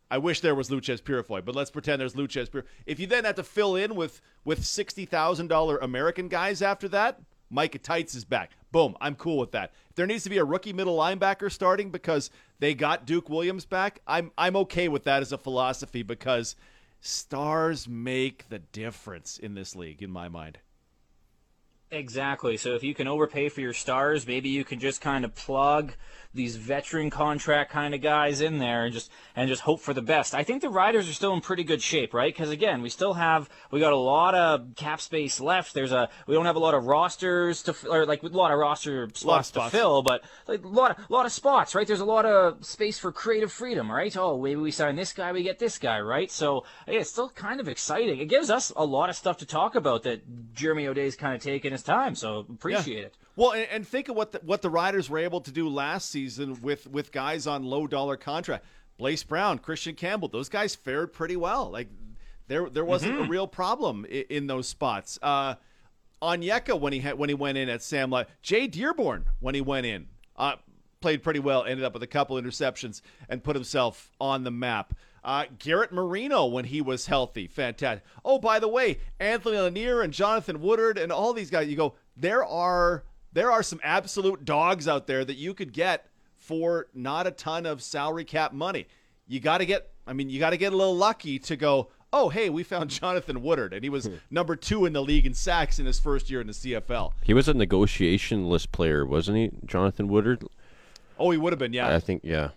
I wish there was Loucheiz Purifoy, but let's pretend there's Loucheiz Purifoy. If you then have to fill in with with sixty thousand dollar American guys after that, Micah Tights is back. Boom, I'm cool with that. If there needs to be a rookie middle linebacker starting because they got Duke Williams back, I'm I'm okay with that as a philosophy because stars make the difference in this league, in my mind. Exactly. So if you can overpay for your stars, maybe you can just kind of plug these veteran contract kind of guys in there and just and just hope for the best. I think the Riders are still in pretty good shape, right? Because again, we still have we got a lot of cap space left. There's a we don't have a lot of rosters to or like a lot of roster spots, spots. to fill, but like a lot of lot of spots, right? There's a lot of space for creative freedom, right? Oh, maybe we sign this guy, we get this guy, right? So yeah, it's still kind of exciting. It gives us a lot of stuff to talk about that Jeremy O'Day's kind of taken us time. So appreciate Yeah. it. Well, and, and think of what the, what the Riders were able to do last season with with guys on low dollar contract. Blaze Brown, Christian Campbell, those guys fared pretty well. Like there there wasn't a real problem in, in those spots. Uh, Onyeka when he had when he went in at Sam Lott, Jay Dearborn when he went in, uh, played pretty well. Ended up with a couple interceptions and put himself on the map. Uh, Garrett Marino when he was healthy, fantastic. Oh, by the way, Anthony Lanier and Jonathan Woodard and all these guys. You go, there are there are some absolute dogs out there that you could get for not a ton of salary cap money. You got to get, I mean, you got to get a little lucky to go. Oh, hey, we found Jonathan Woodard, and he was number two in the league in sacks in his first year in the CFL. He was a negotiation list player, wasn't he, Jonathan Woodard? Oh, he would have been, yeah, I think, yeah.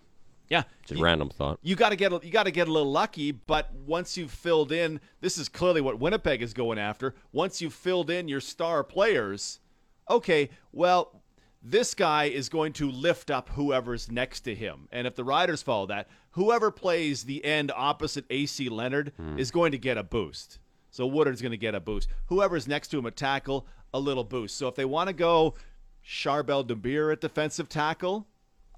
Yeah. It's a You- random thought. you got to get a- you got to get a little lucky but once you've filled in this is clearly what winnipeg is going after. Once you've filled in your star players okay well this guy is going to lift up whoever's next to him. And if the riders follow that whoever plays the end opposite ac leonard hmm. is going to get a boost. So woodard's going to get a boost. Whoever's next to him at tackle a little boost. So if they want to go Charbel Dabire at defensive tackle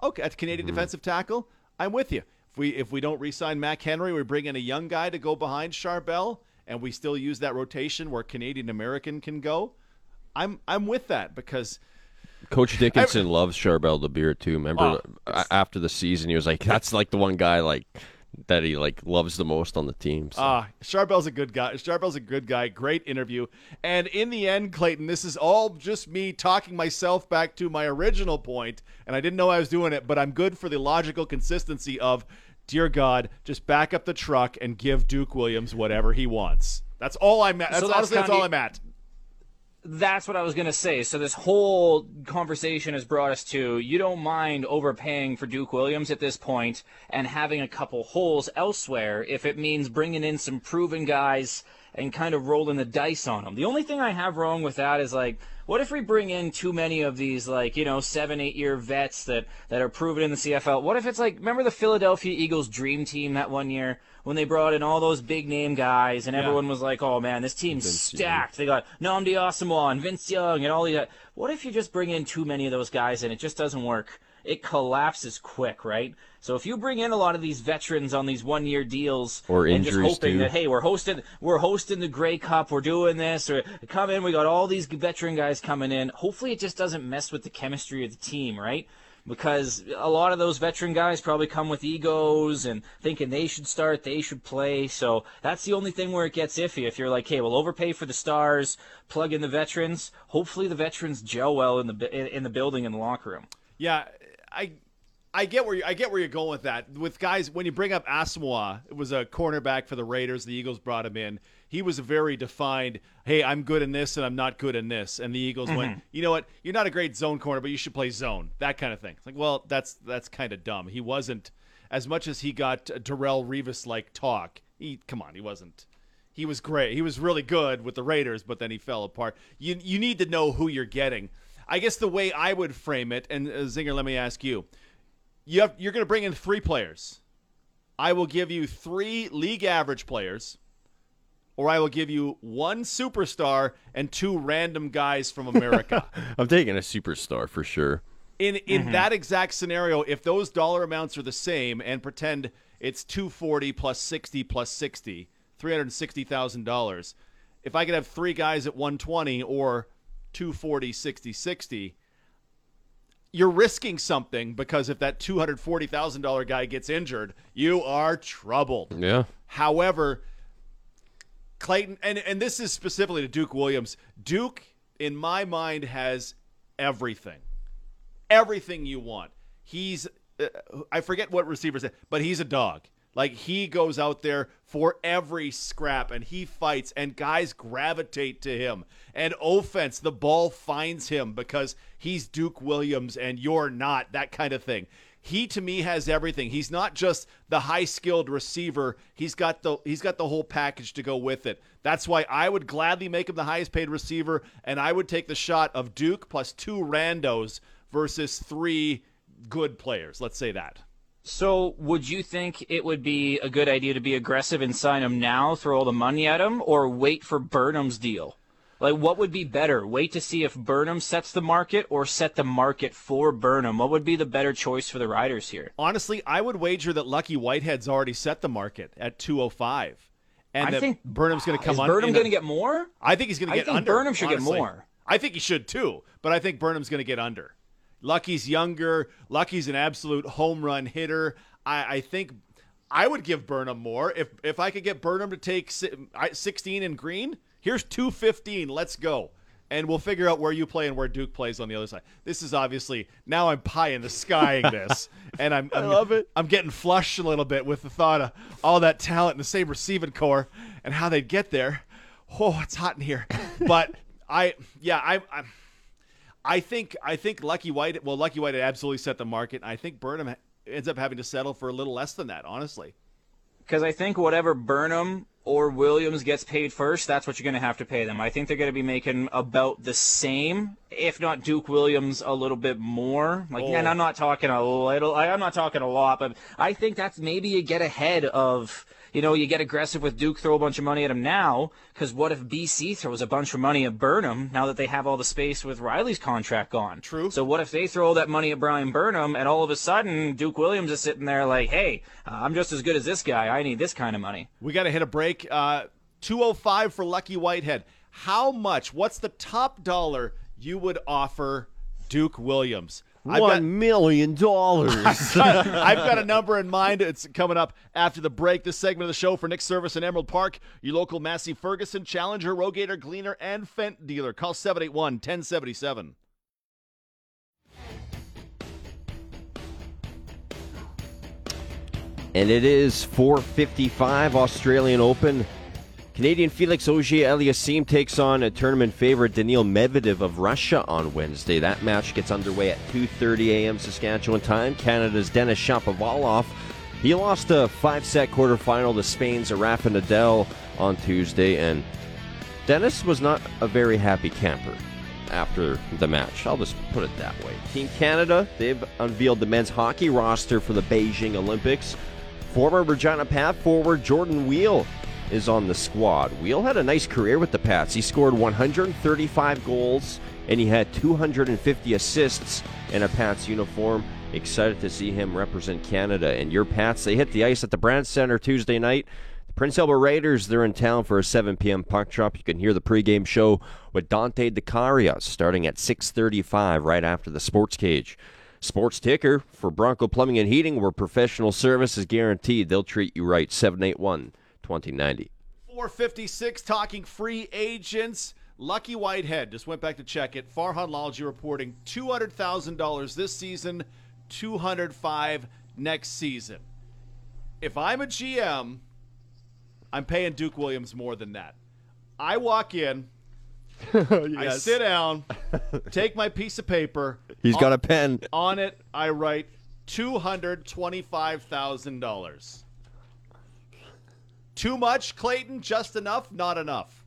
Okay, at Canadian mm-hmm. defensive tackle, I'm with you. If we if we don't re-sign Mac Henry, we bring in a young guy to go behind Charbel, and we still use that rotation where Canadian American can go. I'm I'm with that because Coach Dickenson loves Charbel Dabire too. Remember ah. a- after the season, he was like, "That's like the one guy like that he like loves the most on the team." So. Ah, Charbel's a good guy. Charbel's a good guy. Great interview. And in the end, Clayton, this is all just me talking myself back to my original point, and I didn't know I was doing it, but I'm good for the logical consistency of, dear God, just back up the truck and give Duke Williams whatever he wants. That's all I'm at. That's, So that's honestly that's kinda- all I'm at. That's what I was gonna say. So this whole conversation has brought us to you don't mind overpaying for Duke Williams at this point and having a couple holes elsewhere if it means bringing in some proven guys and kind of rolling the dice on them. The only thing I have wrong with that is like, what if we bring in too many of these like you know seven eight year vets that that are proven in the CFL? What if it's like remember the Philadelphia Eagles dream team that one year when they brought in all those big name guys and everyone was like, oh man, this team's stacked. They got Nnamdi Asomugha and Vince Young and all these. What if you just bring in too many of those guys and it just doesn't work? It collapses quick, right? So if you bring in a lot of these veterans on these one-year deals, Or and just hoping too. that hey, we're hosting, we're hosting the Grey Cup, we're doing this, or come in, we got all these veteran guys coming in. Hopefully, it just doesn't mess with the chemistry of the team, right? Because a lot of those veteran guys probably come with egos and thinking they should start, they should play. So that's the only thing where it gets iffy. If you're like, hey, we'll overpay for the stars, plug in the veterans. Hopefully, the veterans gel well in the in in the building in the locker room. Yeah, I I get where you, I get where you're going with that. With guys, when you bring up Asomugha, it was a cornerback for the Raiders. The Eagles brought him in. He was a very defined. Hey, I'm good in this, and I'm not good in this. And the Eagles went, you know what? You're not a great zone corner, but you should play zone. That kind of thing. It's like, well, that's that's kind of dumb. He wasn't as much as he got Darrelle Revis like talk. He come on, he wasn't. He was great. He was really good with the Raiders, but then he fell apart. You you need to know who you're getting. I guess the way I would frame it, and uh, Zinger, let me ask you: you have you're going to bring in three players. I will give you three league average players, or I will give you one superstar and two random guys from America. I'm taking a superstar for sure. in in mm-hmm. that exact scenario, if those dollar amounts are the same, and pretend it's two forty plus sixty plus sixty, three hundred sixty thousand dollars. If I could have three guys at one twenty or 240 60 60 you're risking something because if that $240,000 guy gets injured, you are troubled. Yeah. However, Clayton, and, and this is specifically to Duke Williams. Duke, in my mind, has everything. Everything you want. He's, uh, I forget what receiver said, but he's a dog. Like he goes out there for every scrap and he fights, and guys gravitate to him. And offense, the ball finds him because he's Duke Williams and you're not, that kind of thing he to me has everything. He's not just the high skilled receiver. He's got the he's got the whole package to go with it. That's why I would gladly make him the highest paid receiver, and I would take the shot of Duke plus two randos versus three good players. Let's say that. So, would you think it would be a good idea to be aggressive and sign him now, throw all the money at him, or wait for Burnham's deal? Like, what would be better? Wait to see if Burnham sets the market or set the market for Burnham. What would be the better choice for the riders here? Honestly, I would wager that Lucky Whitehead's already set the market at 205. And I think Burnham's going to come Is. Burnham going to get more? I think he's going to get I think under. Burnham should get more. I think he should too, but I think Burnham's going to get under. Lucky's younger. Lucky's an absolute home run hitter. I, I think I would give Burnham more if if I could get Burnham to take 16 in green. Here's 215. Let's go. And we'll figure out where you play and where Duke plays on the other side. This is obviously now I'm pie in the skying this, and I'm, I'm I love it. I'm getting flushed a little bit with the thought of all that talent in the same receiving core and how they'd get there. Oh, it's hot in here. But I, yeah, I, I, I think I think Lucky White. Well, Lucky White had absolutely set the market. I think Burnham ends up having to settle for a little less than that. Honestly, Because I think whatever Burnham or Williams gets paid first, that's what you're going to have to pay them. I think they're going to be making about the same, if not Duke Williams a little bit more. Like, Oh. and I'm not talking a little, I- I'm not talking a lot, but I think that's maybe you get ahead of. You know, you get aggressive with Duke, throw a bunch of money at him now, because what if BC throws a bunch of money at Burnham now that they have all the space with Reilly's contract gone? True. So what if they throw that money at Bryan Burnham, and all of a sudden Duke Williams is sitting there like, hey, uh, I'm just as good as this guy. I need this kind of money. we got to hit a break. Uh, 205 for Lucky Whitehead. How much? What's the top dollar you would offer Duke Williams? I've got- One million dollars. I've got a number in mind. It's coming up after the break. This segment of the show for Nick Service in Emerald Park, your local Massey Ferguson, Challenger, Rogator, Gleaner, and Fendt dealer. Call 781 1077. And it is 455 Australian Open. Canadian Felix Auger Aliassime takes on a tournament favorite Daniil Medvedev of Russia on Wednesday. That match gets underway at 2:30 a.m. Saskatchewan time. Canada's Denis Shapovalov. He lost a five-set quarterfinal to Spain's Rafa Nadal on Tuesday, and Dennis was not a very happy camper after the match. I'll just put it that way. Team Canada, they've unveiled the men's hockey roster for the Beijing Olympics. Former Regina Path forward Jordan Weal is on the squad. Weal had a nice career with the Pats. He scored 135 goals and he had 250 assists in a Pats uniform. Excited to see him represent Canada. And your Pats, they hit the ice at the Brandt Center Tuesday night. The Prince Albert Raiders, they're in town for a 7 p.m. puck drop. You can hear the pregame show with Dante DeCaria starting at 6:35 right after the Sports Cage. Sports Ticker for Bronco Plumbing and Heating, where professional service is guaranteed. They'll treat you right. 781 2090. 456 talking free agents. Lucky Whitehead just went back to check it. Farhan Lalji reporting $200,000 this season, 205 next season. If I'm a GM, I'm paying Duke Williams more than that. I walk in, I sit down, take my piece of paper. He's got a pen. On it, I write $225,000. Too much, Clayton? Just enough? Not enough.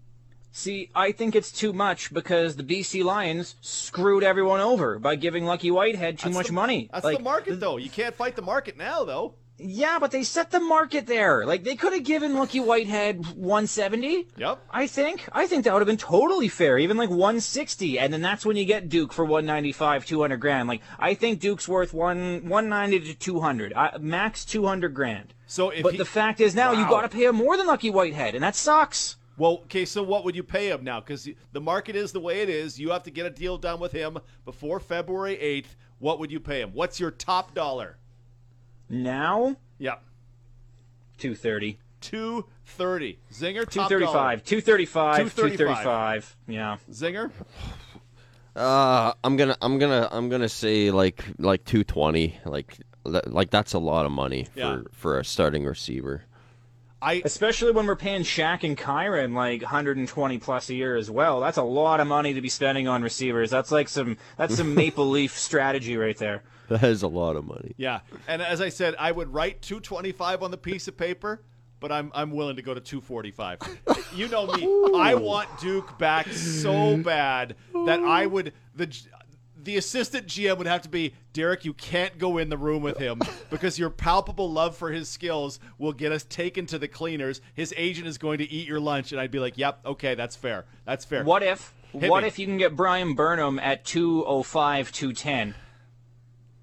See, I think it's too much because the BC Lions screwed everyone over by giving Lucky Whitehead too That's much the- money. That's Like, the market, though. You can't fight the market now, though. Yeah, but they set the market there. Like they could have given Lucky Whitehead 170. Yep. I think. I think that would have been totally fair, even like 160, and then that's when you get Duke for 195, 200 grand. Like I think Duke's worth one 190 to 200, uh, max 200 grand. So if but he- the fact is now you got to pay him more than Lucky Whitehead, and that sucks. Well, okay, so what would you pay him now? Because the market is the way it is. You have to get a deal done with him before February 8th. What would you pay him? What's your top dollar? Now Yeah. 230, 230. Zinger, 235, 235, 235. 235. Yeah. Zinger? Uh, I'm gonna, I'm gonna, I'm gonna say like, like 220. Like, like that's a lot of money for Yeah. for a starting receiver. I Especially when we're paying Shaq and Kyran like 120 plus a year as well. That's a lot of money to be spending on receivers. That's like some that's some Maple Leaf strategy right there. That is a lot of money. Yeah, and as I said, I would write 225 on the piece of paper, but I'm I'm willing to go to 245. you know me. I want Duke back so bad that I would the the assistant GM would have to be Derek. You can't go in the room with him because your palpable love for his skills will get us taken to the cleaners. His agent is going to eat your lunch, and I'd be like, "Yep, okay, that's fair. That's fair." What if? Hit what me. if you can get Bryan Burnham at 205, 210?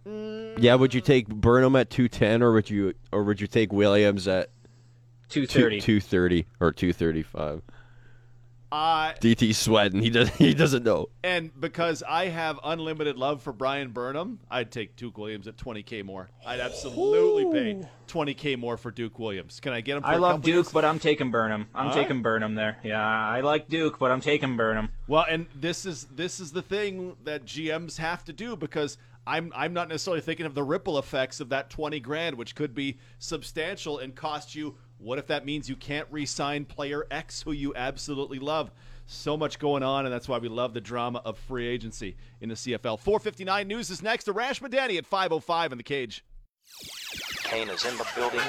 Mm. Yeah, would you take Burnham at two ten, or would you, or would you take Williams at 230. two thirty or two thirty five? Uh, DT sweating. He does. He doesn't know. and because I have unlimited love for Bryan Burnham, I'd take Duke Williams at 20k more. I'd absolutely pay 20k more for Duke Williams. Can I get him? For I a love couple Duke, years? but I'm taking Burnham. I'm All taking Burnham there. Yeah, I like Duke, but I'm taking Burnham. Well, and this is this is the thing that GMs have to do because I'm I'm not necessarily thinking of the ripple effects of that 20 grand, which could be substantial and cost you. What if that means you can't re-sign player X who you absolutely love? So much going on, and that's why we love the drama of free agency in the CFL. 459 News is next. Arash Madani at 505 in the cage. Kane is in the building.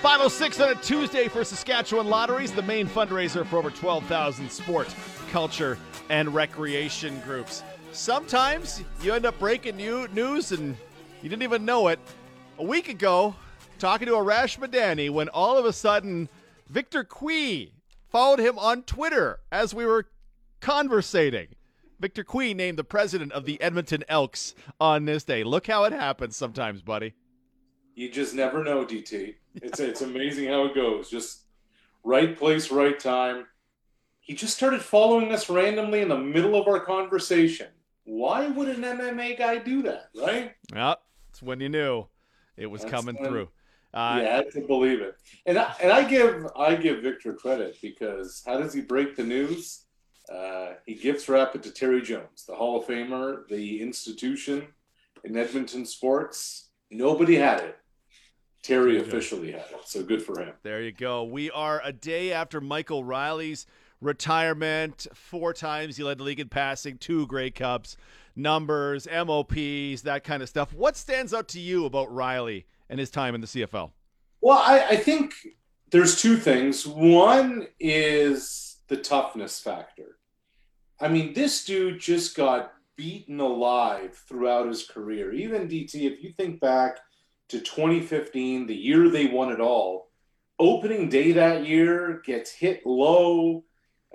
506 on a Tuesday for Saskatchewan Lotteries, the main fundraiser for over 12,000 sport, culture, and recreation groups. Sometimes you end up breaking new news and you didn't even know it. A week ago, talking to Arash Madani, when all of a sudden Victor Cui followed him on Twitter as we were conversating. Victor Cui named the president of the Edmonton Elks on this day. Look how it happens sometimes, buddy. You just never know, DT. It's it's amazing how it goes. Just right place, right time. He just started following us randomly in the middle of our conversation. Why would an MMA guy do that, right? Well, it's when you knew it was That's coming when- through. Uh, you had to believe it. And I, and I give I give Victor credit because how does he break the news? Uh, he gives rapid to Terry Jones, the Hall of Famer, the institution in Edmonton sports. Nobody had it. Terry officially had it, so good for him. There you go. We are a day after Michael Reilly's retirement. Four times he led the league in passing, two Grey Cups, numbers, MOPs, that kind of stuff. What stands out to you about Reilly and his time in the CFL? Well, I, I think there's two things. One is the toughness factor. I mean, this dude just got beaten alive throughout his career. Even DT, if you think back to 2015, the year they won it all, opening day that year gets hit low,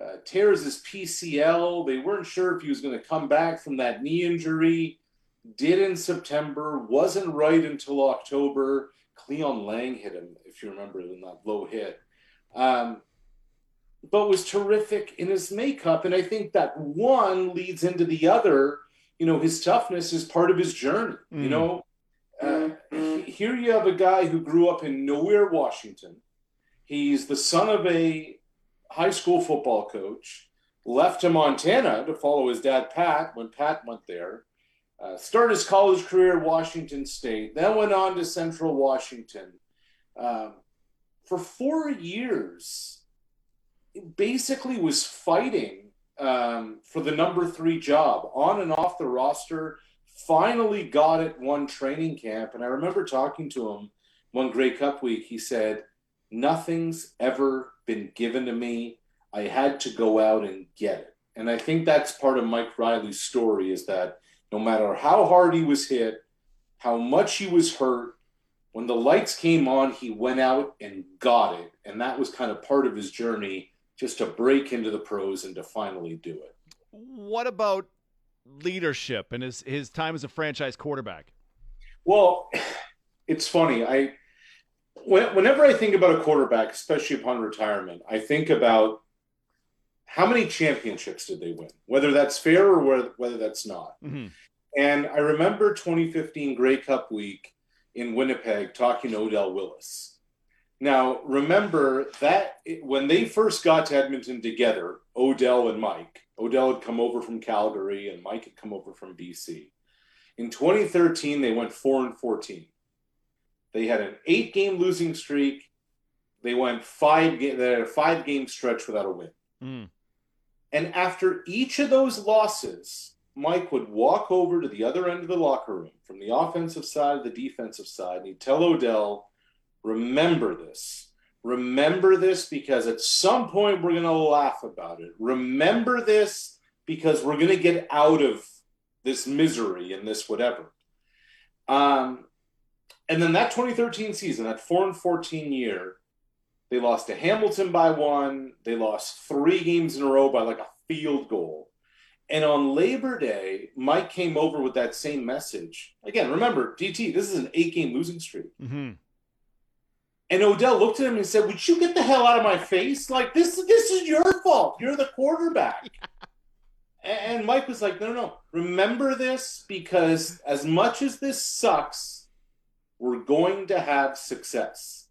uh, tears his PCL. They weren't sure if he was going to come back from that knee injury. Did in September, wasn't right until October. Cleyon Laing hit him, if you remember, in that low hit. Um, but was terrific in his makeup. And I think that one leads into the other. You know, his toughness is part of his journey. You Mm. know, uh, here you have a guy who grew up in nowhere, Washington. He's the son of a high school football coach, left to Montana to follow his dad, Pat, when Pat went there. Uh, started his college career at Washington State, then went on to Central Washington. Um, for four years, basically was fighting um, for the number three job on and off the roster. Finally got it one training camp. And I remember talking to him one Grey Cup week. He said, Nothing's ever been given to me. I had to go out and get it. And I think that's part of Mike Reilly's story is that no matter how hard he was hit, how much he was hurt, when the lights came on, he went out and got it. And that was kind of part of his journey just to break into the pros and to finally do it. What about leadership and his, his time as a franchise quarterback? Well, it's funny. I whenever I think about a quarterback, especially upon retirement, I think about how many championships did they win, whether that's fair or whether, whether that's not. Mm-hmm. And I remember 2015 Grey Cup week in Winnipeg talking to Odell Willis. Now, remember that when they first got to Edmonton together, Odell and Mike, Odell had come over from Calgary and Mike had come over from BC. In 2013, they went 4 and 14. They had an eight game losing streak. They went five game, they had a five game stretch without a win. Mm. And after each of those losses, Mike would walk over to the other end of the locker room from the offensive side to the defensive side, and he'd tell Odell, remember this. Remember this because at some point we're going to laugh about it. Remember this because we're going to get out of this misery and this whatever. Um, and then that 2013 season, that 4 and 14 year, they lost to Hamilton by one. They lost three games in a row by like a field goal. And on Labor Day, Mike came over with that same message. Again, remember, DT, this is an eight game losing streak. Mm-hmm. And Odell looked at him and said, Would you get the hell out of my face? Like, this, this is your fault. You're the quarterback. and Mike was like, No, No, no, remember this because as much as this sucks, we're going to have success.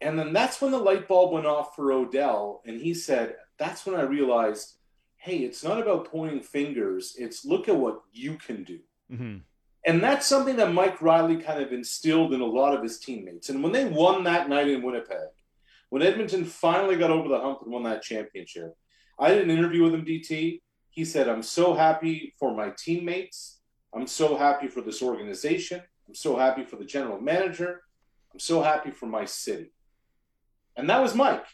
And then that's when the light bulb went off for Odell. And he said, That's when I realized hey, it's not about pointing fingers. It's look at what you can do. Mm-hmm. And that's something that Mike Reilly kind of instilled in a lot of his teammates. And when they won that night in Winnipeg, when Edmonton finally got over the hump and won that championship, I did an interview with him, DT. He said, I'm so happy for my teammates. I'm so happy for this organization. I'm so happy for the general manager. I'm so happy for my city. And that was Mike.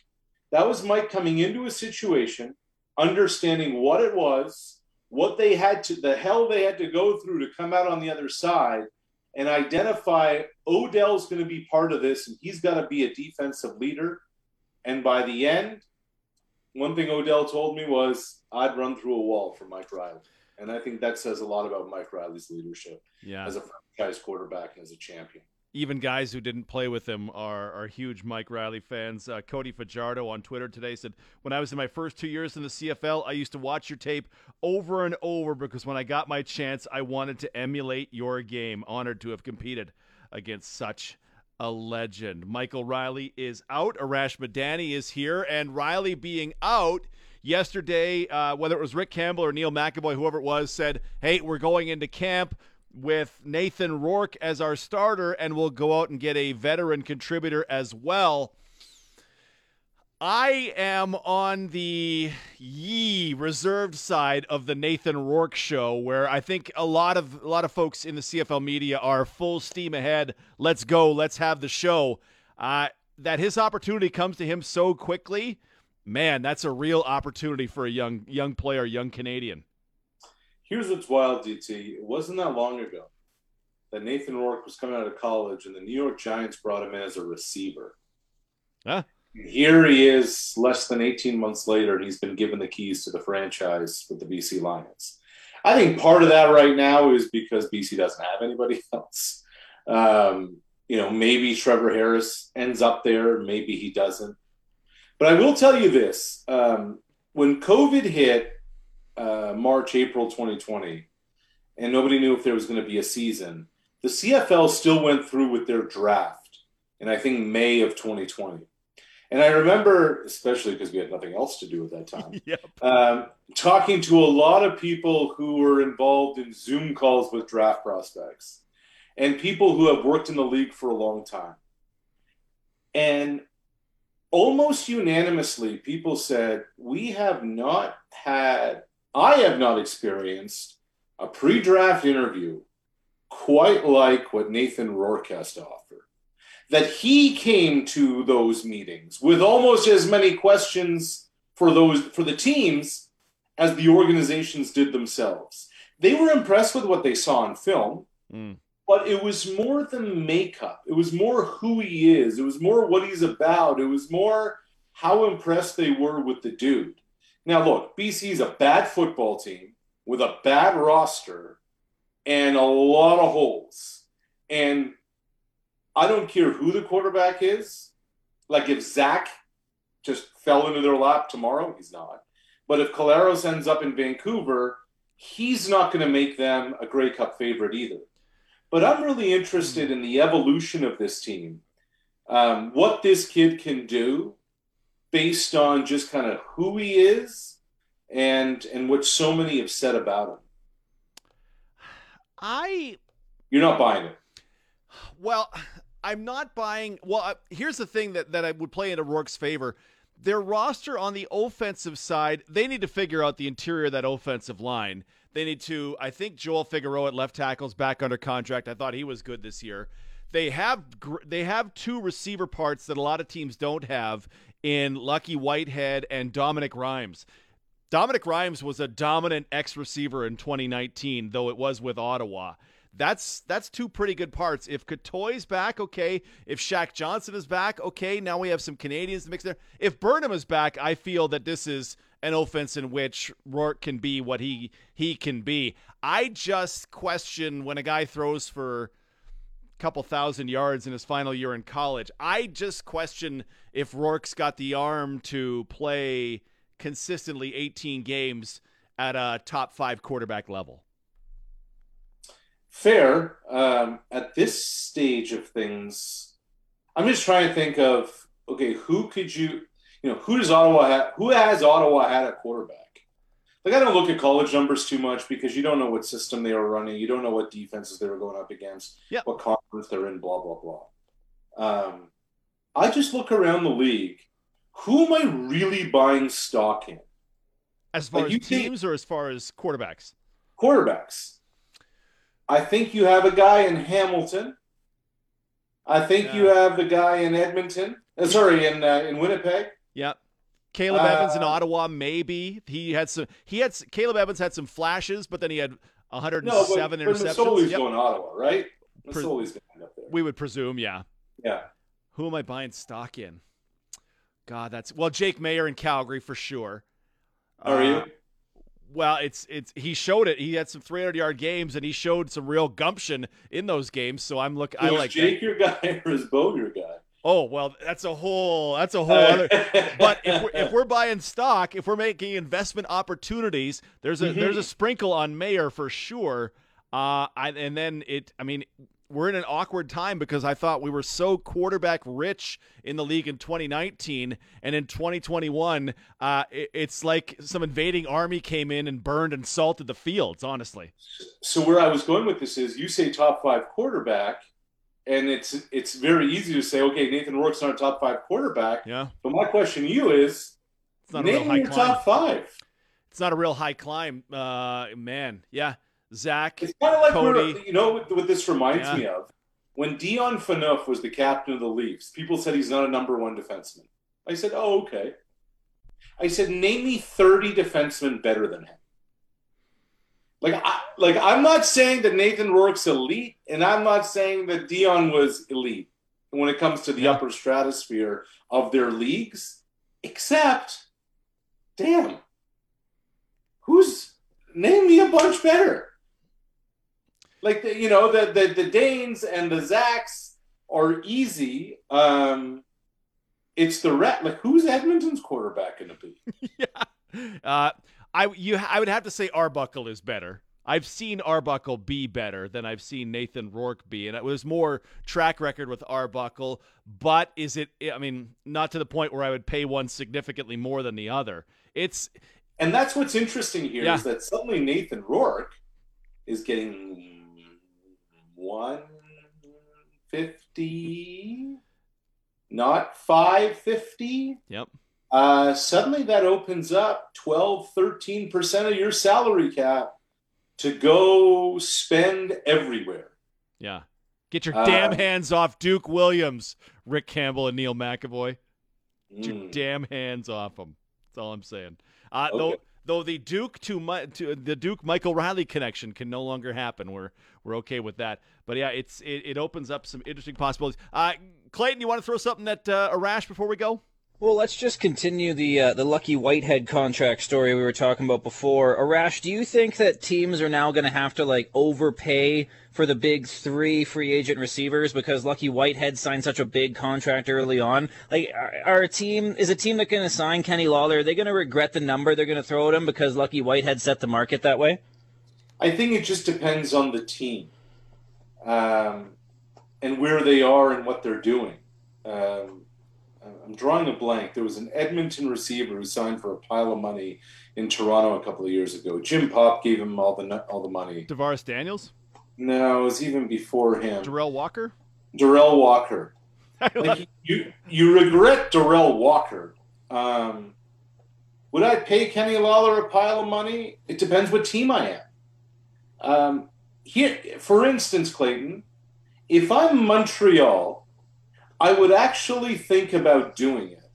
That was Mike coming into a situation understanding what it was, what they had to, the hell they had to go through to come out on the other side, and identify Odell's going to be part of this, and he's got to be a defensive leader. And by the end, one thing Odell told me was, I'd run through a wall for Mike Reilly. And I think that says a lot about Mike Reilly's leadership yeah. as a franchise quarterback and as a champion even guys who didn't play with him are, are huge Mike Riley fans. Uh, Cody Fajardo on Twitter today said, When I was in my first two years in the CFL, I used to watch your tape over and over because when I got my chance, I wanted to emulate your game. Honored to have competed against such a legend. Michael Reilly is out. Arash Madani is here. And Riley being out yesterday, uh, whether it was Rick Campbell or Neil McEvoy, whoever it was, said, Hey, we're going into camp with Nathan Rourke as our starter, and we'll go out and get a veteran contributor as well. I am on the ye reserved side of the Nathan Rourke show, where I think a lot of a lot of folks in the CFL media are full steam ahead. Let's go, let's have the show. Uh, that his opportunity comes to him so quickly, man, that's a real opportunity for a young young player, young Canadian. Here's what's wild, DT. It wasn't that long ago that Nathan Rourke was coming out of college and the New York Giants brought him in as a receiver. Huh? Here he is, less than 18 months later, and he's been given the keys to the franchise with the BC Lions. I think part of that right now is because BC doesn't have anybody else. Um, you know, maybe Trevor Harris ends up there, maybe he doesn't. But I will tell you this um, when COVID hit, uh, March, April 2020, and nobody knew if there was going to be a season, the CFL still went through with their draft in, I think, May of 2020. And I remember, especially because we had nothing else to do at that time, yep. um, talking to a lot of people who were involved in Zoom calls with draft prospects and people who have worked in the league for a long time. And almost unanimously, people said, We have not had I have not experienced a pre draft interview quite like what Nathan Rourke has to offer. That he came to those meetings with almost as many questions for those for the teams as the organizations did themselves. They were impressed with what they saw on film, mm. But it was more the makeup. It was more who he is. It was more what he's about. It was more how impressed they were with the dude. Now, look, BC is a bad football team with a bad roster and a lot of holes. And I don't care who the quarterback is. Like if Zach just fell into their lap tomorrow, he's not. But if Collaros ends up in Vancouver, he's not going to make them a Grey Cup favorite either. But I'm really interested in the evolution of this team, um, what this kid can do, based on just kind of who he is and and what so many have said about him. I You're not buying it. Well, I'm not buying. Well, here's the thing that, that I would play into Rourke's favor. Their roster on the offensive side, they need to figure out the interior of that offensive line. They need to, I think Joel Figueroa at left tackle is back under contract. I thought he was good this year. they have they have two receiver parts that a lot of teams don't have in Lucky Whitehead and Dominique Rhymes. Dominique Rhymes was a dominant X receiver in 2019, though it was with Ottawa. That's that's two pretty good parts. If Cottoy's back, okay. If Shaq Johnson is back, okay. Now we have some Canadians to mix there. If Burnham is back, I feel that this is an offense in which Rourke can be what he he can be. I just question when a guy throws for a couple thousand yards in his final year in college. I just question if Rourke's got the arm to play consistently 18 games at a top five quarterback level. Fair. Um, at this stage of things, I'm just trying to think of okay, who could you, you know, who does Ottawa have? Who has Ottawa had at quarterback? Like I don't look at college numbers too much because you don't know what system they were running, you don't know what defenses they were going up against, Yep. what conference they're in, blah blah blah. Um, I just look around the league. Who am I really buying stock in? As far Like, as you think- teams or as far as quarterbacks? quarterbacks. I think you have a guy in Hamilton. I think you have the guy in Edmonton. Uh, sorry, in uh, in Winnipeg. Yep. Caleb Uh, Evans in Ottawa, maybe he had some. He had Caleb Evans had some flashes, but then he had 107 but, but interceptions. Masoli's Yep. going to Ottawa, right? Pre- going up there. We would presume, yeah. Yeah. Who am I buying stock in? God, that's well, Jake Maier in Calgary for sure. Are Uh, you? Well, it's it's he showed it. He had some 300 yard games, and he showed some real gumption in those games. So I'm look. I like. that. Jake your guy or is Bo your guy? Oh well, that's a whole that's a whole other. But if we're, if we're buying stock, if we're making investment opportunities, there's a there's a sprinkle on Maier for sure. Uh, I, and then it. I mean, we're in an awkward time because I thought we were so quarterback rich in the league in 2019, and in 2021, uh, it, it's like some invading army came in and burned and salted the fields. Honestly, so where I was going with this is you say top five quarterback, and it's it's very easy to say, okay, Nathan Rourke's not a top five quarterback. yeah, But my question to you is, it's not a real name high your climb. top five. It's not a real high climb, uh, man. Yeah, Zach. It's kind of like Cody. you know what, what this reminds Yeah. me of. When Dion Phaneuf was the captain of the Leafs, people said he's not a number one defenseman. I said, "Oh, okay." I said, "Name me thirty defensemen better than him." Like, I, like I'm not saying that Nathan Rourke's elite, and I'm not saying that Dion was elite when it comes to the upper stratosphere of their leagues. Except, damn, who's name me a bunch better? like the, you know the, the the Danes and the Zacks are easy. Um, it's the ret like who's Edmonton's quarterback going to be? yeah. Uh, I you I would have to say Arbuckle is better. I've seen Arbuckle be better than I've seen Nathan Rourke be, and it was more track record with Arbuckle. But is it? I mean, not to the point where I would pay one significantly more than the other. It's And that's what's interesting here is Yeah. that suddenly Nathan Rourke is getting one fifty, not five fifty. yep. Uh, suddenly that opens up 12, 13% of your salary cap to go spend everywhere. Yeah. Get your Uh, damn hands off Duke Williams, Rick Campbell, and Neil McEvoy. Get your Mm. damn hands off them. That's all I'm saying. Uh, Okay. Though, though the Duke to, Mi- to the Duke Michael Reilly connection can no longer happen. We're we're okay with that. But yeah, it's it, it opens up some interesting possibilities. Uh, Clayton, you want to throw something at uh, Arash before we go? Well, let's just continue the uh, the Lucky Whitehead contract story we were talking about before. Arash, do you think that teams are now going to have to like overpay for the big three free agent receivers because Lucky Whitehead signed such a big contract early on? Like, are, a team is a team that going to sign Kenny Lawler? Are they going to regret the number they're going to throw at him because Lucky Whitehead set the market that way? I think it just depends on the team um, and where they are and what they're doing. Um, I'm drawing a blank. There was an Edmonton receiver who signed for a pile of money in Toronto a couple of years ago. Jim Popp gave him all the all the money. Tavares Daniels, No, it was even before him. Derel Walker. Derel Walker. Like you, you regret Derel Walker. Um, would I pay Kenny Lawler a pile of money? It depends what team I am. Um, here, for instance, Clayton, If I'm Montreal, I would actually think about doing it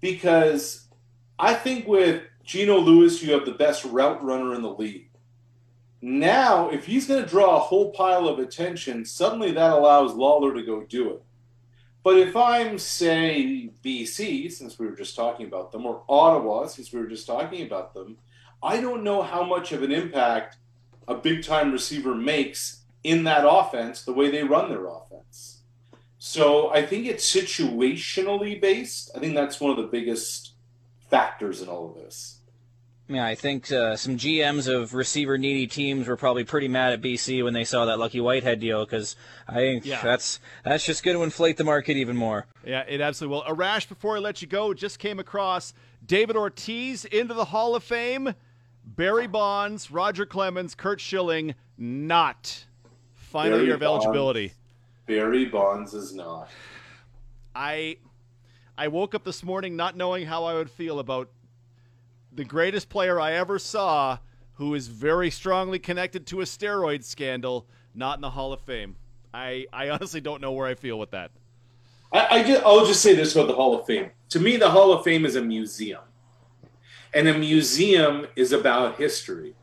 because I think with Eugene Lewis, you have the best route runner in the league. Now, if he's going to draw a whole pile of attention, suddenly that allows Lawler to go do it. But if I'm, say, BC, since we were just talking about them, or Ottawa, since we were just talking about them, I don't know how much of an impact a big time receiver makes in that offense the way they run their offense. So I think it's situationally based. I think that's one of the biggest factors in all of this. Yeah, I think uh, some GMs of receiver needy teams were probably pretty mad at BC when they saw that Lucky Whitehead deal because I think Yeah. that's that's just going to inflate the market even more. Yeah, it absolutely will. Arash, before I let you go, just came across David Ortiz into the Hall of Fame. Barry Bonds, Roger Clemens, Curt Schilling, not. Final Barry year of Bonds. eligibility. Barry Bonds is not. I I woke up this morning not knowing how I would feel about the greatest player I ever saw who is very strongly connected to a steroid scandal, not in the Hall of Fame. I, I honestly don't know where I feel with that. I, I just, I'll just say this about the Hall of Fame. To me, the Hall of Fame is a museum, and a museum is about history.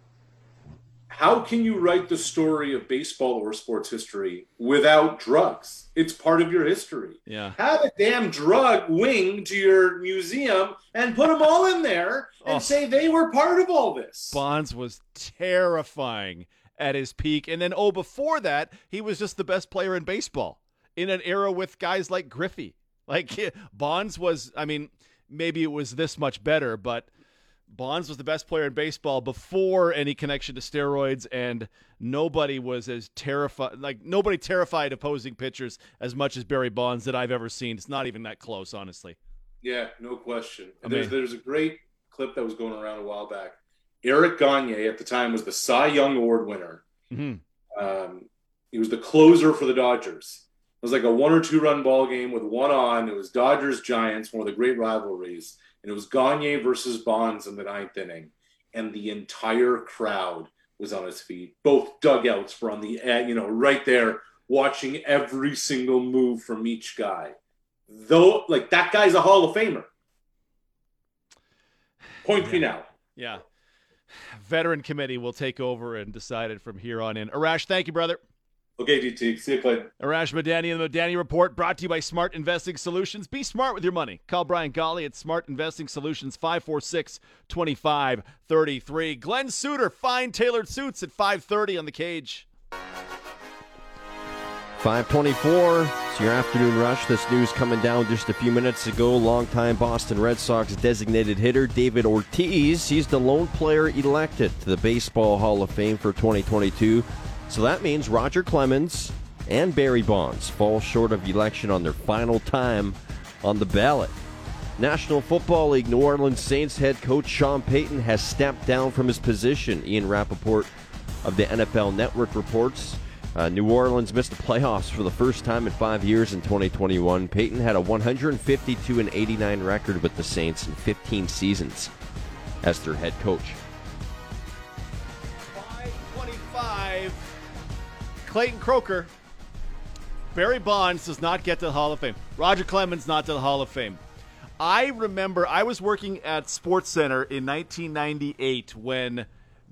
How can you write the story of baseball or sports history without drugs? It's part of your history. Yeah. Have a damn drug wing to your museum and put them all in there and Oh. say they were part of all this. Bonds was terrifying at his peak. And then, oh, before that, he was just the best player in baseball in an era with guys like Griffey. Like, Bonds was, I mean, maybe it was this much better, but Bonds was the best player in baseball before any connection to steroids, and nobody was as terrified, like, nobody terrified opposing pitchers as much as Barry Bonds that I've ever seen. It's not even that close, honestly. Yeah, no question. I And there's mean- there's a great clip that was going around a while back. Eric Gagne at the time was the Cy Young Award winner. Mhm. Um, he was the closer for the Dodgers. It was like a one or two run ball game with one on. It was Dodgers Giants, one of the great rivalries, and it was Gagne versus Bonds in the ninth inning, and the entire crowd was on his feet. Both dugouts were on the eh, you know right there, watching every single move from each guy. Though, like that guy's a Hall of Famer. Point me now. Yeah. Veteran committee will take over and decide it from here on in. Arash, thank you, brother. Okay, GT. See you, Clayton. Arash Madani and the Madani Report brought to you by Smart Investing Solutions. Be smart with your money. Call Brian Golly at Smart Investing Solutions 546 2533. Glen Suitor, fine tailored suits at 530 on the cage. 524. It's your afternoon rush. This news coming down just a few minutes ago. Longtime Boston Red Sox designated hitter David Ortiz. He's the lone player elected to the Baseball Hall of Fame for 2022. So that means Roger Clemens and Barry Bonds fall short of election on their final time on the ballot. National Football League New Orleans Saints head coach Sean Payton has stepped down from his position. Ian Rapoport of the NFL Network reports. Uh, New Orleans missed the playoffs for the first time in five years in 2021. Payton had a 152 and 89 record with the Saints in 15 seasons as their head coach. Clayton Croker. Barry Bonds does not get to the Hall of Fame. Roger Clemens not to the Hall of Fame. I remember I was working at Sports Center in 1998 when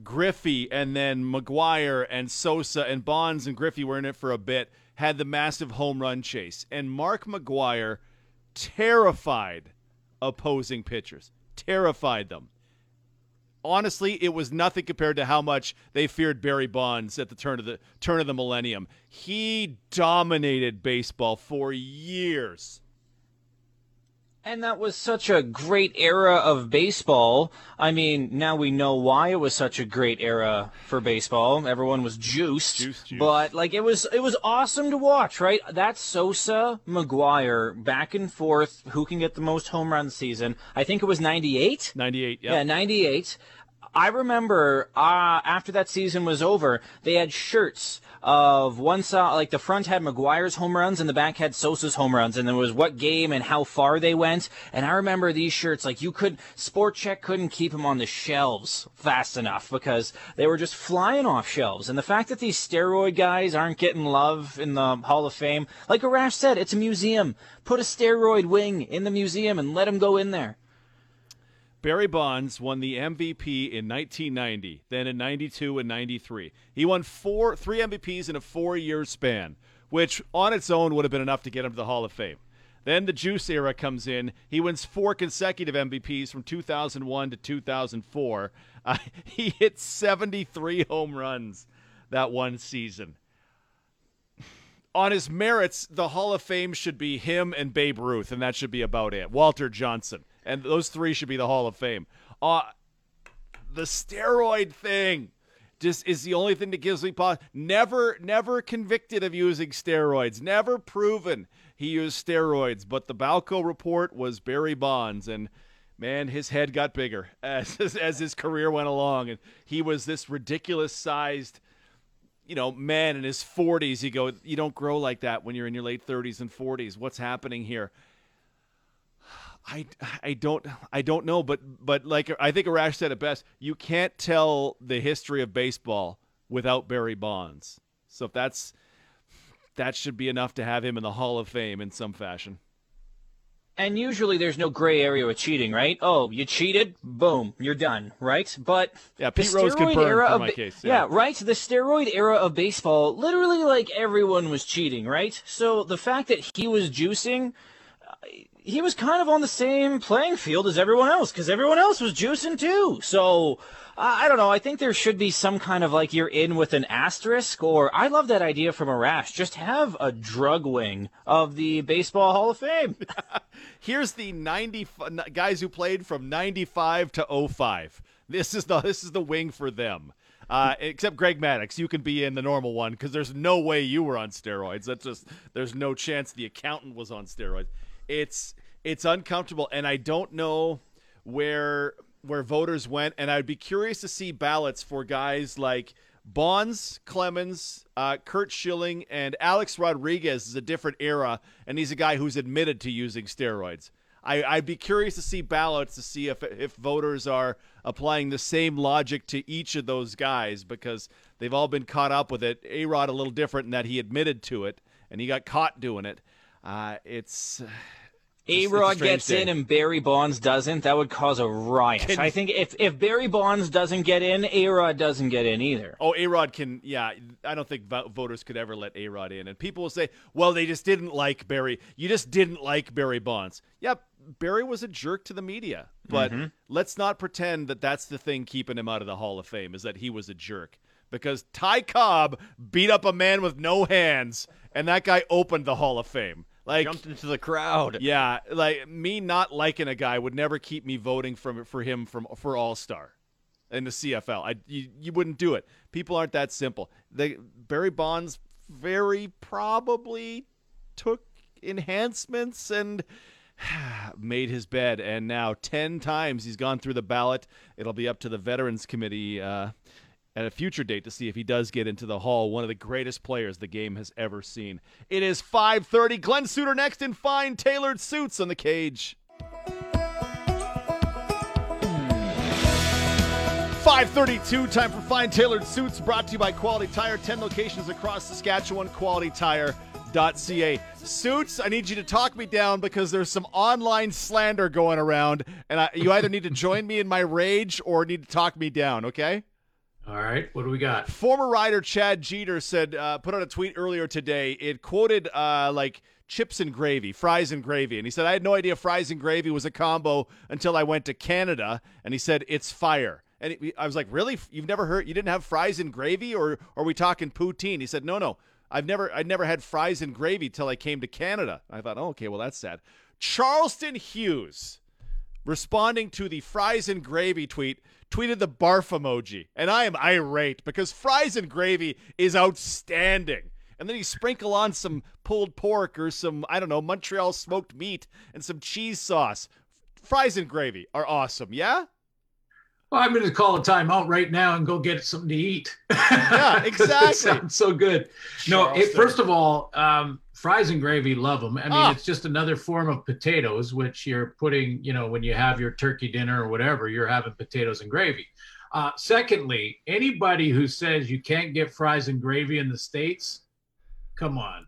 Griffey and then McGwire and Sosa and Bonds and Griffey were in it for a bit, had the massive home run chase. And Mark McGwire terrified opposing pitchers, terrified them honestly, it was nothing compared to how much they feared Barry Bonds at the turn of the turn of the millennium. He dominated baseball for years. And that was such a great era of baseball. I mean, now we know why it was such a great era for baseball. Everyone was juiced. Juiced, juiced. But like it was it was awesome to watch, right? That Sosa McGwire back and forth, who can get the most home run season. I think it was 98. 98, yeah. Yeah, 98. I remember uh, after that season was over, they had shirts of one side, like the front had McGwire's home runs and the back had Sosa's home runs, and there was what game and how far they went. And I remember these shirts, like you could, Sport Chek couldn't keep them on the shelves fast enough because they were just flying off shelves. And the fact that these steroid guys aren't getting love in the Hall of Fame, like Arash said, it's a museum. Put a steroid wing in the museum and let them go in there. Barry Bonds won the MVP in 1990, then in 92 and 93. He won four, three MVPs in a four-year span, which on its own would have been enough to get him to the Hall of Fame. Then the Juice era comes in. He wins four consecutive MVPs from 2001 to 2004. Uh, he hit 73 home runs that one season. On his merits, the Hall of Fame should be him and Babe Ruth, and that should be about it. Walter Johnson and those three should be the Hall of Fame. Uh, the steroid thing just is the only thing that gives me pause. Never, never convicted of using steroids. Never proven he used steroids. But the Balco report was Barry Bonds, and man, his head got bigger as as his career went along, and he was this ridiculous sized. You know, man in his 40s, you go, you don't grow like that when you're in your late 30s and 40s. What's happening here? I, I don't I don't know, but but like I think Arash said it best. You can't tell the history of baseball without Barry Bonds. So if that's that should be enough to have him in the Hall of Fame in some fashion. And usually there's no gray area with cheating, right? Oh, you cheated, boom, you're done, right? But yeah, Pete Rose could burn era of, my case. Yeah. yeah, right. The steroid era of baseball, literally, like everyone was cheating, right? So the fact that he was juicing he was kind of on the same playing field as everyone else because everyone else was juicing too. So I don't know. I think there should be some kind of like you're in with an asterisk, or I love that idea from Arash. Just have a drug wing of the Baseball Hall of Fame. Here's the 90 guys who played from 95 to 05. This is the this is the wing for them. Uh, except Greg Maddux, you can be in the normal one because there's no way you were on steroids. That's just there's no chance the accountant was on steroids it's it's uncomfortable, and I don't know where where voters went, and I'd be curious to see ballots for guys like Bonds, Clemens, uh, Curt Schilling, and Alex Rodriguez is a different era, and he's a guy who's admitted to using steroids. I, would be curious to see ballots to see if if voters are applying the same logic to each of those guys because they've all been caught up with it. A Rod a little different in that he admitted to it and he got caught doing it. Uh, it's a Rod gets day. in and Barry Bonds doesn't, that would cause a riot. Can, I think if, if Barry Bonds doesn't get in, A Rod doesn't get in either. Oh, A Rod can, yeah. I don't think voters could ever let A Rod in. And people will say, well, they just didn't like Barry. You just didn't like Barry Bonds. Yep, Barry was a jerk to the media. But mm-hmm. let's not pretend that that's the thing keeping him out of the Hall of Fame, is that he was a jerk. Because Ty Cobb beat up a man with no hands, and that guy opened the Hall of Fame. Like jumped into the crowd. Yeah, like me not liking a guy would never keep me voting from for him from for All Star in the CFL. I you, you wouldn't do it. People aren't that simple. They Barry Bonds very probably took enhancements and made his bed and now 10 times he's gone through the ballot it'll be up to the veterans committee uh, at a future date to see if he does get into the hall. One of the greatest players the game has ever seen. It is 5:30. Glen Suitor next in fine tailored suits on the cage. 532 time for fine tailored suits brought to you by quality tire 10 locations across saskatchewan quality qualitytire.ca suits i need you to talk me down because there's some online slander going around and I, you either need to join me in my rage or need to talk me down okay all right, what do we got? Former rider Chad Jeter said, uh, put out a tweet earlier today. It quoted uh, like chips and gravy, fries and gravy, and he said, "I had no idea fries and gravy was a combo until I went to Canada." And he said, "It's fire." And I was like, "Really? You've never heard? You didn't have fries and gravy, or, or are we talking poutine?" He said, "No, no, I've never, I never had fries and gravy till I came to Canada." I thought, "Oh, okay, well that's sad." Charleston Hughes responding to the fries and gravy tweet, tweeted the barf emoji. And I am irate because fries and gravy is outstanding. And then you sprinkle on some pulled pork or some, I don't know, Montreal smoked meat and some cheese sauce. Fries and gravy are awesome, yeah? Well, I'm going to call a timeout right now and go get something to eat. Yeah, exactly. it sounds so good. No, it, first of all, um, fries and gravy, love them. I mean, Ah. it's just another form of potatoes, which you're putting, you know, when you have your turkey dinner or whatever, you're having potatoes and gravy. Uh, secondly, anybody who says you can't get fries and gravy in the states, come on,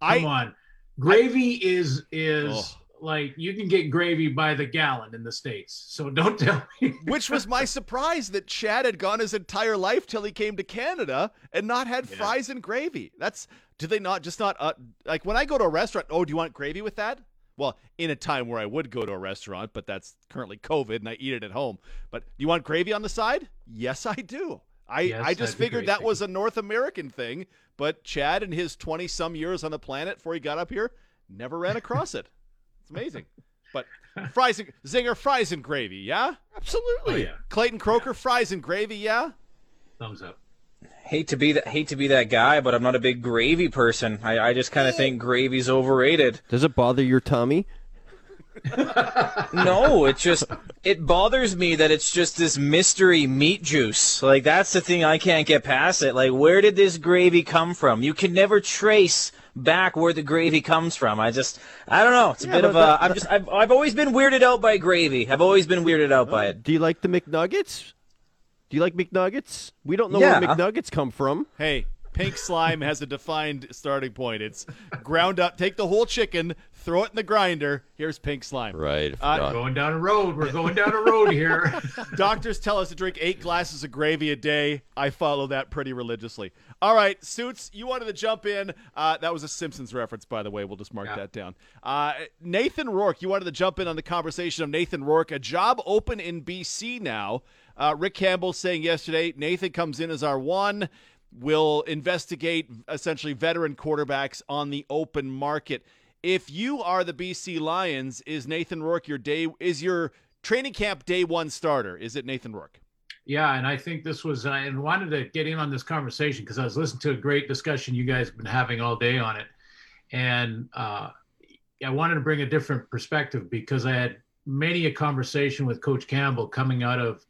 come I on. Gravy is is Oh. like you can get gravy by the gallon in the states. So don't tell me. which was my surprise that Chad had gone his entire life till he came to Canada and not had Yeah. fries and gravy. That's do they not just not uh, like when I go to a restaurant? Oh, do you want gravy with that? Well, in a time where I would go to a restaurant, but that's currently COVID and I eat it at home. But do you want gravy on the side? Yes, I do. I, Yes, I just figured great, that was a North American thing, but Chad in his 20 some years on the planet before he got up here never ran across it. It's amazing. But fries and zinger fries and gravy, yeah? Absolutely. Oh yeah, Clayton Croker, fries and gravy, yeah? thumbs up. Hate to be that hate to be that guy, but I'm not a big gravy person. I, I just kind of think gravy's overrated. Does it bother your tummy? No, it just it bothers me that it's just this mystery meat juice. Like that's the thing I can't get past it. Like where did this gravy come from? You can never trace back where the gravy comes from. I just I don't know. It's a Yeah, bit of a that- I'm just I've I've always been weirded out by gravy. I've always been weirded out by it. Do you like the McNuggets? Do you like McNuggets? We don't know Yeah. where McNuggets come from. Hey, pink slime has a defined starting point. It's ground up. Take the whole chicken, throw it in the grinder. Here's pink slime. Right. Uh, Going down a road. We're going down a road here. Doctors tell us to drink eight glasses of gravy a day. I follow that pretty religiously. All right, Suits, you wanted to jump in. Uh, that was a Simpsons reference, by the way. We'll just mark Yeah. that down. Uh, Nathan Rourke, you wanted to jump in on the conversation of Nathan Rourke. A job open in BC now. Uh, Rick Campbell saying yesterday Nathan comes in as our one. We'll investigate essentially veteran quarterbacks on the open market. If you are the BC Lions, is Nathan Rourke your day? Is your training camp day one starter? Is it Nathan Rourke? Yeah, and I think this was I wanted to get in on this conversation because I was listening to a great discussion you guys have been having all day on it, and uh, I wanted to bring a different perspective because I had many a conversation with Coach Campbell coming out of,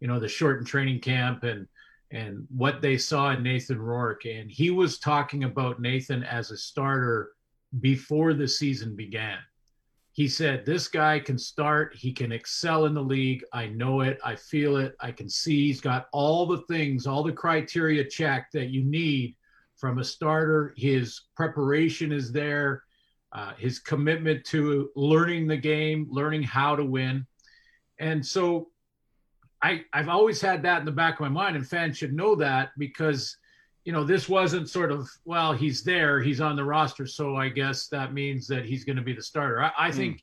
you know, the shortened training camp and and what they saw in Nathan Rourke, and he was talking about Nathan as a starter before the season began. He said this guy can start. He can excel in the league. I know it. I feel it. I can see he's got all the things all the criteria checked that you need from a starter. His preparation is there. Uh, his commitment to learning the game learning how to win. And so I, I've always had that in the back of my mind, and fans should know that because, you know, this wasn't sort of, well, he's there, he's on the roster, so I guess that means that he's going to be the starter. I, I hmm. think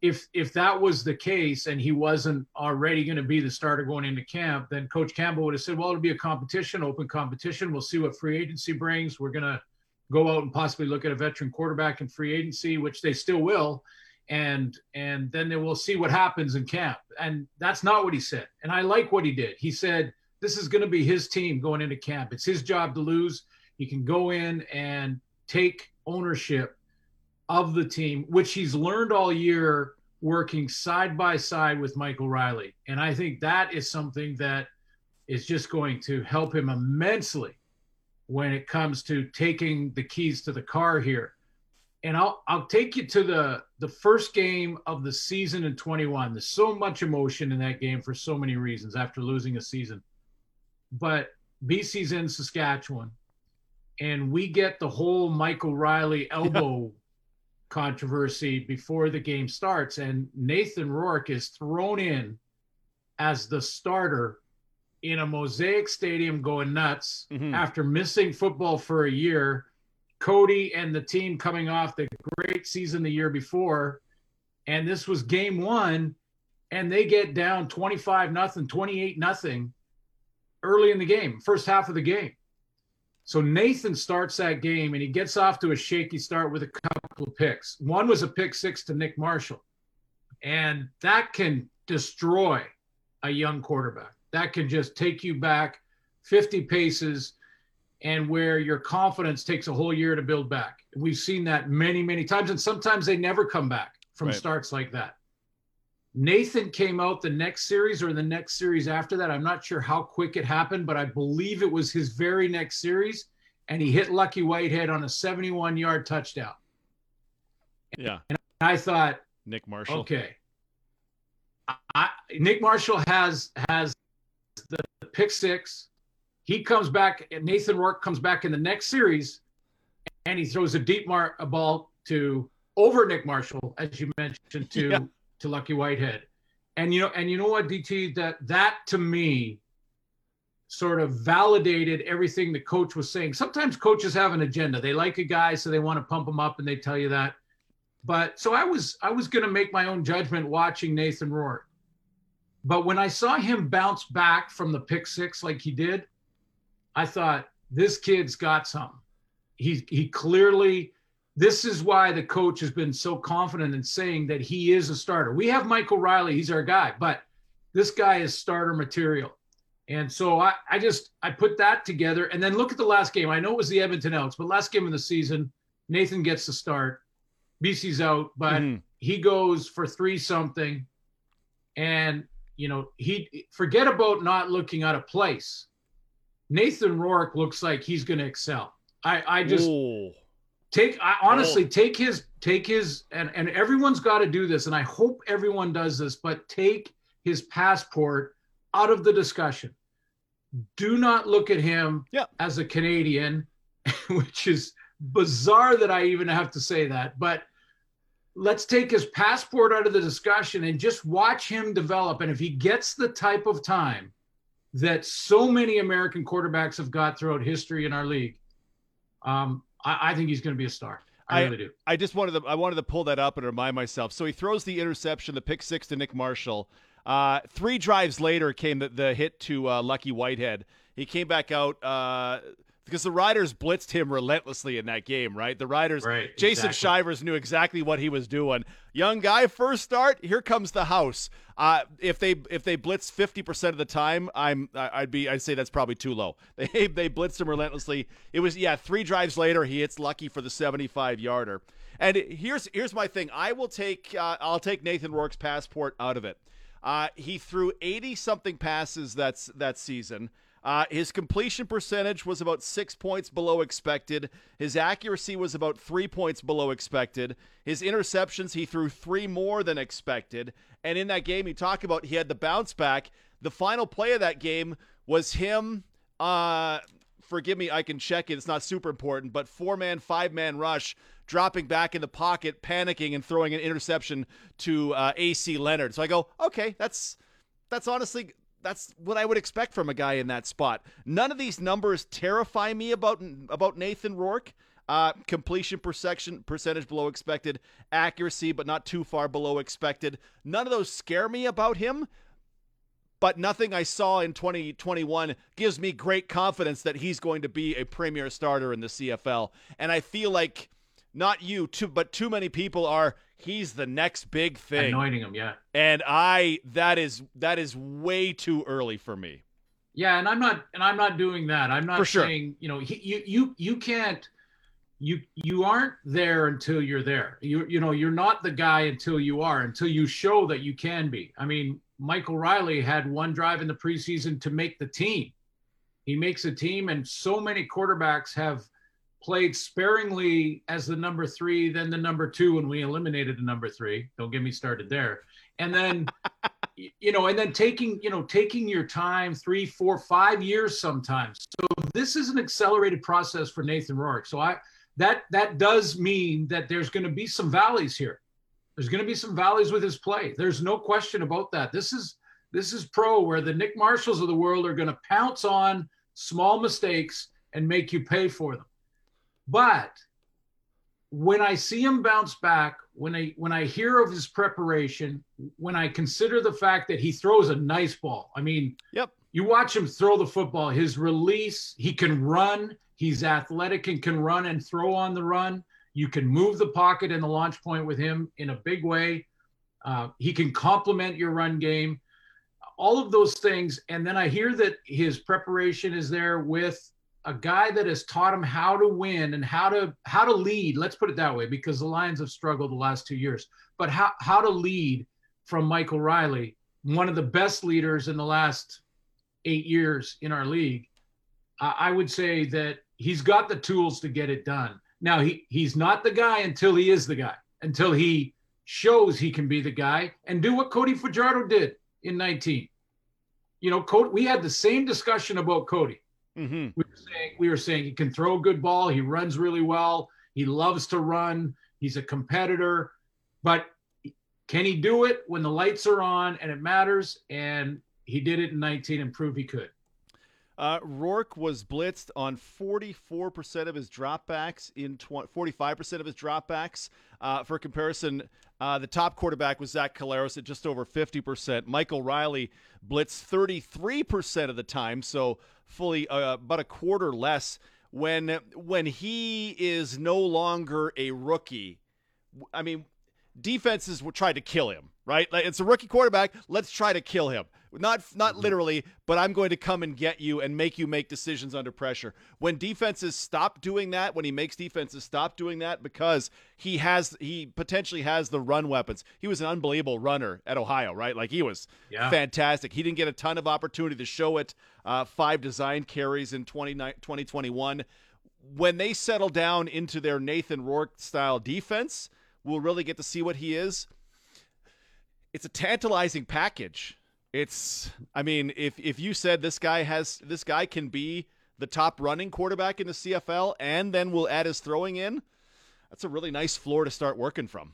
if if that was the case and he wasn't already going to be the starter going into camp, then Coach Campbell would have said, well, it'll be a competition, open competition. We'll see what free agency brings. We're going to go out and possibly look at a veteran quarterback in free agency, which they still will and and then will see what happens in camp. And that's not what he said. And i like what he did. He said this is going to be his team going into camp. It's his job to lose. He can go in and take ownership of the team which he's learned all year working side by side with michael reilly. And i think that is something that is just going to help him immensely when it comes to taking the keys to the car here and I'll I'll take you to the the first game of the season in 21. There's so much emotion in that game for so many reasons after losing a season. But BC's in Saskatchewan, and we get the whole Michael Reilly elbow controversy before the game starts, and Nathan Rourke is thrown in as the starter in a mosaic stadium going nuts Mhm. after missing football for a year Cody and the team coming off the great season the year before. And this was game one, and they get down 25 nothing, 28 nothing early in the game, first half of the game. So Nathan starts that game and he gets off to a shaky start with a couple of picks. One was a pick six to Nick Marshall. And that can destroy a young quarterback. That can just take you back 50 paces and where your confidence takes a whole year to build back. We've seen that many, many times, and sometimes they never come back from Right. starts like that. Nathan came out the next series or the next series after that. I'm not sure how quick it happened, but I believe it was his very next series. And he hit Lucky Whitehead on a 71 yard touchdown. Yeah. And I thought, Nick Marshall. okay. I, Nick Marshall has has the pick six. He comes back, and Nathan Rourke comes back in the next series, and he throws a deep mar- a ball to over Nick Marshall, as you mentioned, to Yeah. to Lucky Whitehead. And you know, and you know what, DT, that that to me sort of validated everything the coach was saying. Sometimes coaches have an agenda. They like a guy, so they want to pump him up and they tell you that. But so I was I was gonna make my own judgment watching Nathan Rourke. But when I saw him bounce back from the pick six like he did, I thought this kid's got something. He he clearly this is why the coach has been so confident in saying that he is a starter. We have Michael Reilly, he's our guy, but this guy is starter material. And so I, I just I put that together and then look at the last game. I know it was the Edmonton Elks, but last game of the season, Nathan gets the start. BC's out, but Mhm. he goes for three something. And you know, he forget about not looking out of place. Nathan Rourke looks like he's gonna excel. I, I just Ooh. take I honestly oh. take his take his and and everyone's got to do this and I hope everyone does this but take his passport out of the discussion. Do not look at him as a Canadian, which is bizarre that I even have to say that, but let's take his passport out of the discussion and just watch him develop and if he gets the type of time that so many American quarterbacks have got throughout history in our league, um, I, I think he's going to be a star. I, I- really do. I just wanted to I wanted to pull that up and remind myself. So he throws the interception, the pick six to Nick Marshall. Uh, three drives later came the, the hit to uh, Lucky Whitehead. He came back out uh, because the Riders blitzed him relentlessly in that game. Right, the Riders. Right, Jason exactly. Shivers knew exactly what he was doing. Young guy, first start. Here comes the house. Uh, if they if they blitz fifty percent of the time, I'm I'd be I'd say that's probably too low. They they blitzed him relentlessly. It was yeah, three drives later he hits Lucky for the seventy five yarder. And here's here's my thing. I will take uh, I'll take Nathan Rourke's passport out of it. Uh, he threw eighty something passes that's that season. Uh, his completion percentage was about six points below expected. His accuracy was about three points below expected. His interceptions, he threw three more than expected. And in that game, you talk about he had the bounce back. The final play of that game was him. Uh, forgive me, I can check it. It's not super important, but four man, five man rush, dropping back in the pocket, panicking, and throwing an interception to uh, AC Leonard. So I go, okay, that's that's honestly that's what I would expect from a guy in that spot. None of these numbers terrify me about about Nathan Rourke. Uh, completion perception percentage below expected, accuracy but not too far below expected. None of those scare me about him. But nothing I saw in 2021 gives me great confidence that he's going to be a premier starter in the CFL. And I feel like not you, too, but too many people are. He's the next big thing Anointing him, yeah. and I that is that is way too early for me. Yeah, and I'm not and I'm not doing that. I'm not For sure. saying, you know, he, you you you can't you you aren't there until you're there. You you know, you're not the guy until you are, until you show that you can be. I mean, Michael Reilly had one drive in the preseason to make the team. He makes a team and so many quarterbacks have played sparingly as the number 3, then the number 2 when we eliminated the number 3. Don't get me started there. And then you know, and then taking, you know, taking your time three, four, five years sometimes. So this is an accelerated process for Nathan Rourke. So I that that does mean that there's going to be some valleys here. There's going to be some valleys with his play. There's no question about that. This is this is pro where the Nick Marshalls of the world are going to pounce on small mistakes and make you pay for them. But when I see him bounce back, when I when I hear of his preparation, when I consider the fact that he throws a nice ball. I mean, Yep. you watch him throw the football, his release, he can run, he's athletic and can run and throw on the run. You can move the pocket and the launch point with him in a big way. Uh, he can complement your run game, all of those things. And then I hear that his preparation is there with a guy that has taught him how to win and how to how to lead. Let's put it that way, because the Lions have struggled the last two years. But how how to lead from Michael Reilly, one of the best leaders in the last eight years in our league, I would say that he's got the tools to get it done. Now he he's not the guy until he is the guy, until he shows he can be the guy and do what Cody Fajardo did in 19. You know, Cody, we had the same discussion about Cody. Mm-hmm. We were saying we were saying he can throw a good ball, he runs really well, he loves to run, he's a competitor, but can he do it when the lights are on and it matters? And he did it in 19 and proved he could. Uh, Rourke was blitzed on 44% of his dropbacks in 20, 45% of his dropbacks. Uh, for comparison, uh, the top quarterback was Zach Collaros at just over 50%. Michael Reilly blitzed 33% of the time, so fully uh, about a quarter less. When when he is no longer a rookie, I mean, defenses will try to kill him, right? Like it's a rookie quarterback. Let's try to kill him. Not not literally, but I'm going to come and get you and make you make decisions under pressure. When defenses stop doing that, when he makes defenses stop doing that because he has he potentially has the run weapons. He was an unbelievable runner at Ohio, right? Like he was Yeah. fantastic. He didn't get a ton of opportunity to show it. Uh, five design carries in 20, 2021. When they settle down into their Nathan Rourke style defense, we'll really get to see what he is. It's a tantalizing package. It's I mean, if if you said this guy has this guy can be the top running quarterback in the CFL and then we'll add his throwing in, that's a really nice floor to start working from.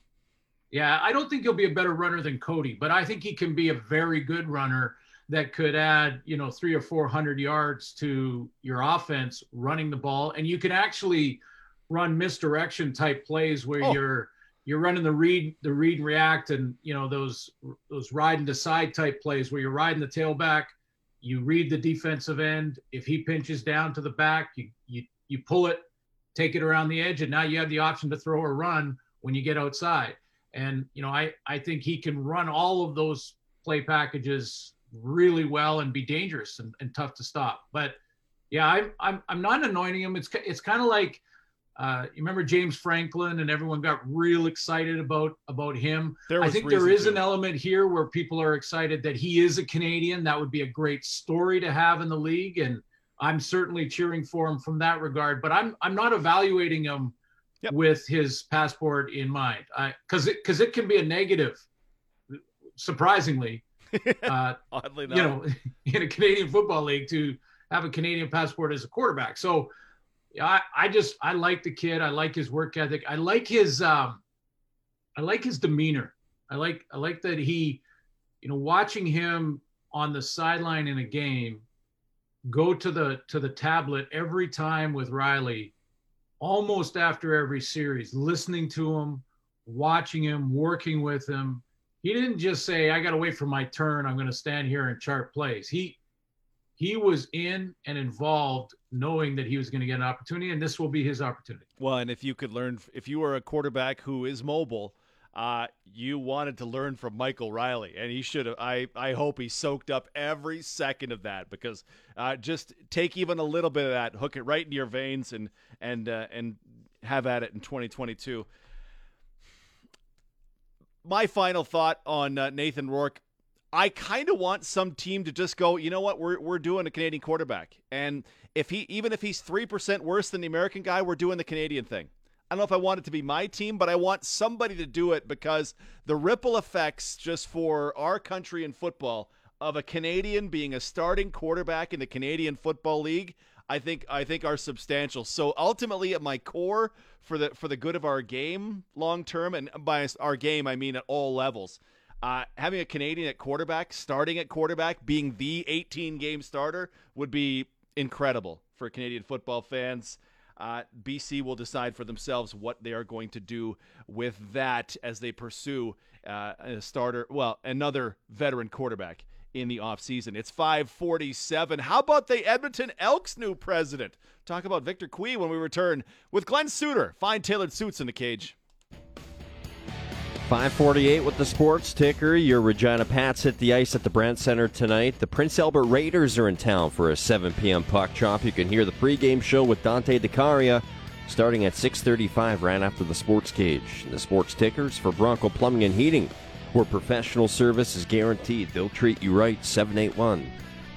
Yeah, I don't think he'll be a better runner than Cody, but I think he can be a very good runner that could add, you know, three or four hundred yards to your offense running the ball, and you can actually run misdirection type plays where Oh. you're you're running the read the read react and you know those those ride and decide type plays where you're riding the tailback you read the defensive end. If he pinches down to the back you you you pull it take it around the edge and now you have the option to throw or run when you get outside. And you know i i think he can run all of those play packages really well and be dangerous and, and tough to stop. But yeah i'm i'm, I'm not anointing him. It's it's kind of like uh, you remember James Franklin, and everyone got real excited about about him. I think there is to. an element here where people are excited that he is a Canadian. That would be a great story to have in the league, and I'm certainly cheering for him from that regard. But I'm I'm not evaluating him Yep. with his passport in mind, because it because it can be a negative. Surprisingly, uh, Oddly enough. you know, in a Canadian football league to have a Canadian passport as a quarterback. So yeah, I, I just I like the kid. I like his work ethic. I like his um I like his demeanor. I like I like that he, you know, watching him on the sideline in a game go to the to the tablet every time with Reilly, almost after every series, listening to him, watching him, working with him. He didn't just say, I gotta wait for my turn, I'm gonna stand here and chart plays. He he was in and involved knowing that he was going to get an opportunity and this will be his opportunity Well, and if you could learn, if you were a quarterback who is mobile, uh, you wanted to learn from Michael Reilly, and he should have. I, I hope he soaked up every second of that because uh, just take even a little bit of that, hook it right into your veins, and and uh, and have at it in 2022. My final thought on uh, Nathan Rourke. I kind of want some team to just go, you know what, we're, we're doing a Canadian quarterback. And if he, even if he's 3% worse than the American guy, we're doing the Canadian thing. I don't know if I want it to be my team, but I want somebody to do it because the ripple effects just for our country in football of a Canadian being a starting quarterback in the Canadian Football League, I think I think are substantial. So ultimately, at my core, for the for the good of our game long term, and by our game I mean at all levels, uh, having a Canadian at quarterback, starting at quarterback, being the 18 game starter would be incredible for Canadian football fans. Uh, BC will decide for themselves what they are going to do with that as they pursue uh, a starter, well, another veteran quarterback in the offseason. It's 547. How about the Edmonton Elks' new president? Talk about Victor Cui when we return with Glen Suitor. Fine tailored suits in the cage. 548 with the sports ticker. Your Regina Pats hit the ice at the Brandt Center tonight. The Prince Albert Raiders are in town for a 7 p.m. puck chop. You can hear the pregame show with Dante DeCaria starting at 6.35 right after the sports cage. The sports tickers for Bronco Plumbing and Heating. where professional service is guaranteed. They'll treat you right. 781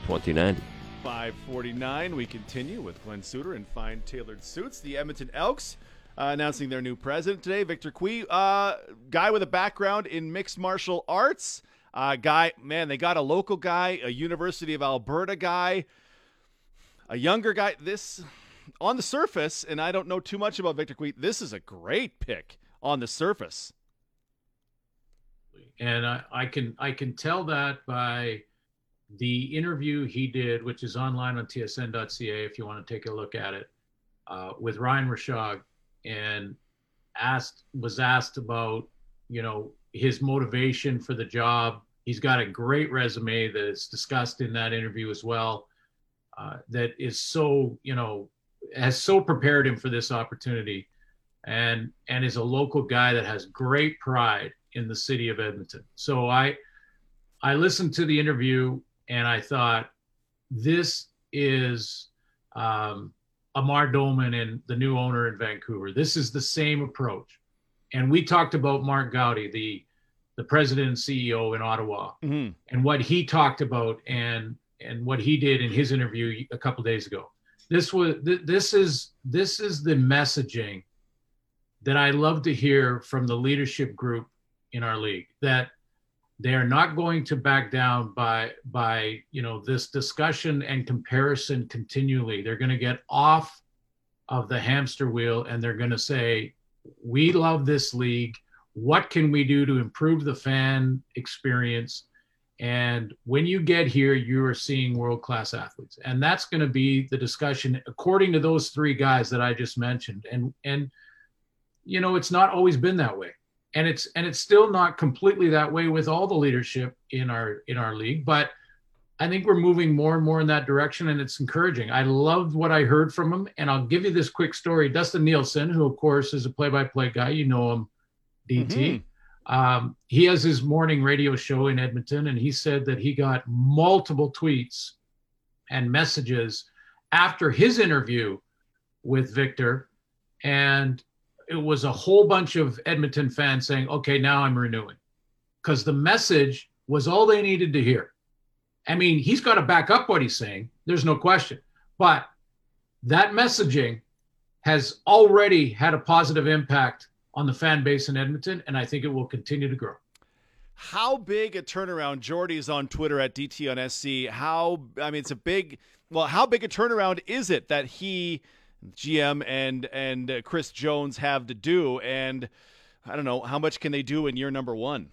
2090. 549. We continue with Glen Suitor and Fine Tailored Suits. The Edmonton Elks uh, announcing their new president today, Victor Cui. Uh, guy with a background in mixed martial arts. Uh, guy, man, they got a local guy, a University of Alberta guy, a younger guy. This, on the surface, and I don't know too much about Victor Cui, this is a great pick on the surface and I, I can I can tell that by the interview he did, which is online on tsn.ca if you want to take a look at it, uh, with Ryan Rishaug, and asked was asked about you know his motivation for the job. He's got a great resume that is discussed in that interview as well. Uh, that is so you know has so prepared him for this opportunity, and and is a local guy that has great pride in the city of Edmonton. So I I listened to the interview and I thought this is um, Amar Doman and the new owner in Vancouver. This is the same approach. And we talked about Mark Goudie, the the president and CEO in Ottawa, mm-hmm. and what he talked about and and what he did in his interview a couple days ago. This was this is this is the messaging that I love to hear from the leadership group in our league that they are not going to back down by by you know this discussion and comparison continually. They're going to get off of the hamster wheel and they're going to say we love this league. What can we do to improve the fan experience? And when you get here you are seeing world class athletes. And that's going to be the discussion according to those three guys that i just mentioned. And and you know it's not always been that way and it's and it's still not completely that way with all the leadership in our in our league but i think we're moving more and more in that direction and it's encouraging. I loved what i heard from him and i'll give you this quick story. Dustin nielson who of course is a play-by-play guy you know him dt mm-hmm. um, he has his morning radio show in edmonton and he said that he got multiple tweets and messages after his interview with victor and it was a whole bunch of Edmonton fans saying, okay, now I'm renewing. Because the message was all they needed to hear. I mean, he's got to back up what he's saying. There's no question. But that messaging has already had a positive impact on the fan base in Edmonton, and I think it will continue to grow. How big a turnaround? Jordy's on Twitter at DT on SC. How, I mean, it's a big, well, how big a turnaround is it that he GM and and uh, Chris Jones have to do. And I don't know how much can they do in year number one.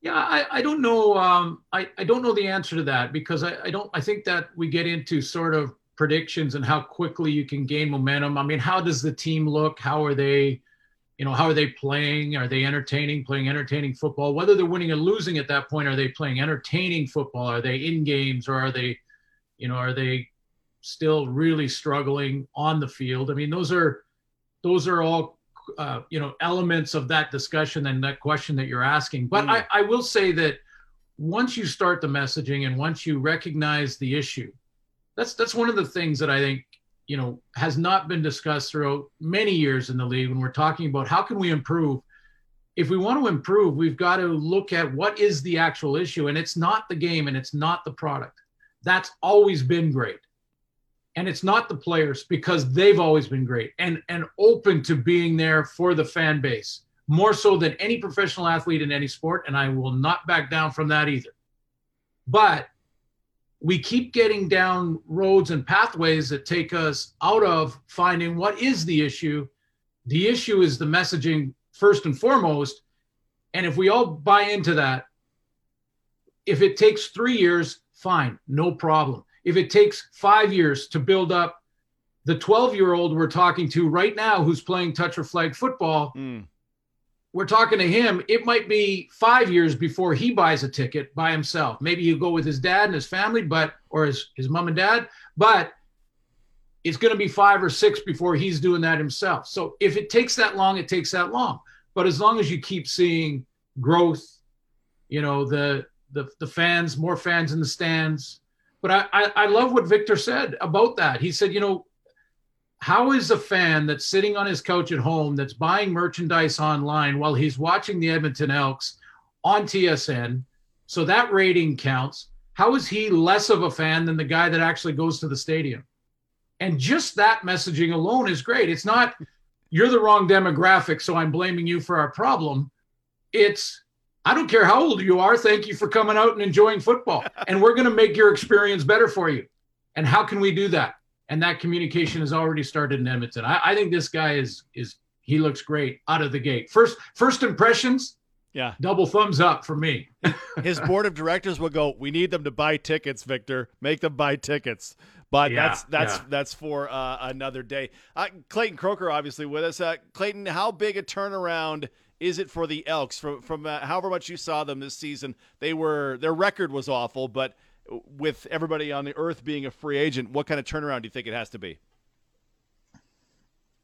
Yeah, I, I don't know. Um, I, I don't know the answer to that because I, I don't. I think that we get into sort of predictions and how quickly you can gain momentum. I mean, how does the team look? How are they? You know, how are they playing? Are they entertaining, playing entertaining football? Whether they're winning or losing at that point, are they playing entertaining football? Are they in games or are they, you know, are they still really struggling on the field. I mean, those are those are all uh, you know elements of that discussion and that question that you're asking. But mm. I, I will say that once you start the messaging and once you recognize the issue, that's that's one of the things that I think you know has not been discussed throughout many years in the league when we're talking about how can we improve if we want to improve we've got to look at what is the actual issue and it's not the game and it's not the product that's always been great and it's not the players because they've always been great and and open to being there for the fan base more so than any professional athlete in any sport and I will not back down from that either. But we keep getting down roads and pathways that take us out of finding what is the issue. The issue is the messaging first and foremost. And if we all buy into that, if it takes three years, fine, no problem if it takes five years to build up the 12 year old we're talking to right now who's playing touch or flag football, mm. we're talking to him. It might be five years before he buys a ticket by himself. Maybe he'll go with his dad and his family, but or his, his mom and dad, but it's going to be five or six before he's doing that himself. So if it takes that long, it takes that long. But as long as you keep seeing growth, you know, the the the fans, more fans in the stands, but I, I, I love what Victor said about that. He said, you know, how is a fan that's sitting on his couch at home that's buying merchandise online while he's watching the Edmonton Elks on TSN. So that rating counts. How is he less of a fan than the guy that actually goes to the stadium? And just that messaging alone is great. It's not you're the wrong demographic, so I'm blaming you for our problem. It's I don't care how old you are. Thank you for coming out and enjoying football. And we're going to make your experience better for you. And how can we do that? And that communication has already started in Edmonton. I, I think this guy is is he looks great out of the gate. First first impressions, Yeah. double thumbs up for me. His board of directors will go, "We need them to buy tickets, Victor. Make them buy tickets." But Yeah, that's that's yeah. that's for uh, another day. Uh, Clayton Croker, obviously, with us. Uh, Clayton, how big a turnaround is it for the Elks from from uh, however much you saw them this season? They were their record was awful, but with everybody on the earth being a free agent, what kind of turnaround do you think it has to be?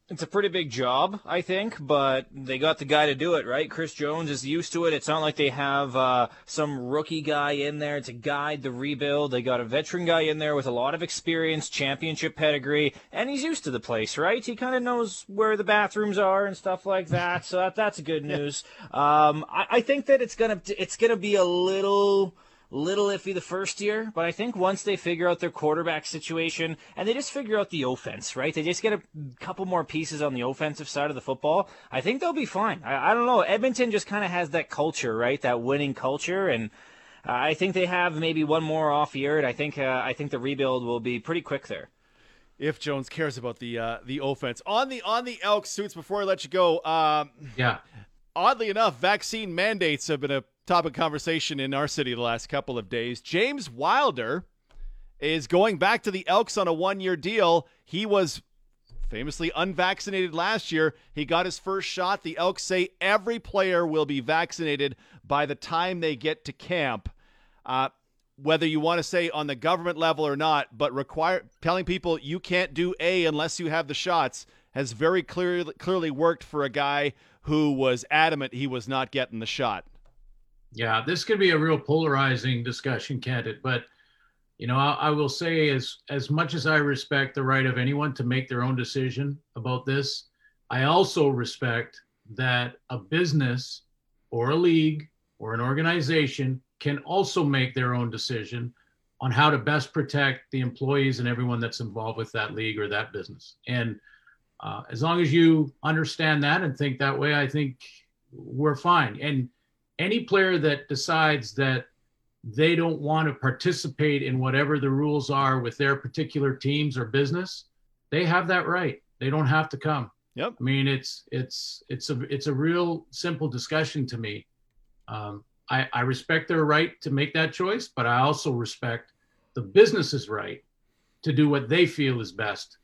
It's a pretty big job, I think, but they got the guy to do it, right? Chris Jones is used to it. It's not like they have uh, some rookie guy in there to guide the rebuild. They got a veteran guy in there with a lot of experience, championship pedigree, and he's used to the place, right? He kind of knows where the bathrooms are and stuff like that. So that, that's good news. Um, I, I think that it's gonna it's gonna be a little little iffy the first year, but I think once they figure out their quarterback situation and they just figure out the offense, right? They just get a couple more pieces on the offensive side of the football. I think they'll be fine. I, I don't know. Edmonton just kind of has that culture, right? That winning culture, and uh, I think they have maybe one more off year, and I think uh, I think the rebuild will be pretty quick there. If Jones cares about the uh, the offense on the on the Elks suits, before I let you go, um, Yeah. oddly enough, vaccine mandates have been a topic conversation in our city the last couple of days. James Wilder is going back to the Elks on a one year deal. He was famously unvaccinated last year. He got his first shot. The Elks say every player will be vaccinated by the time they get to camp. Uh, whether you want to say on the government level or not, but require telling people you can't do A unless you have the shots has very clearly clearly worked for a guy who was adamant he was not getting the shot. Yeah, this could be a real polarizing discussion, can't it? But you know, I, I will say as as much as I respect the right of anyone to make their own decision about this, I also respect that a business or a league or an organization can also make their own decision on how to best protect the employees and everyone that's involved with that league or that business. And uh, as long as you understand that and think that way, I think we're fine. And any player that decides that they don't want to participate in whatever the rules are with their particular teams or business, they have that right. They don't have to come. Yep. I mean, it's it's it's a it's a real simple discussion to me. Um, I, I respect their right to make that choice, but I also respect the business's right to do what they feel is best,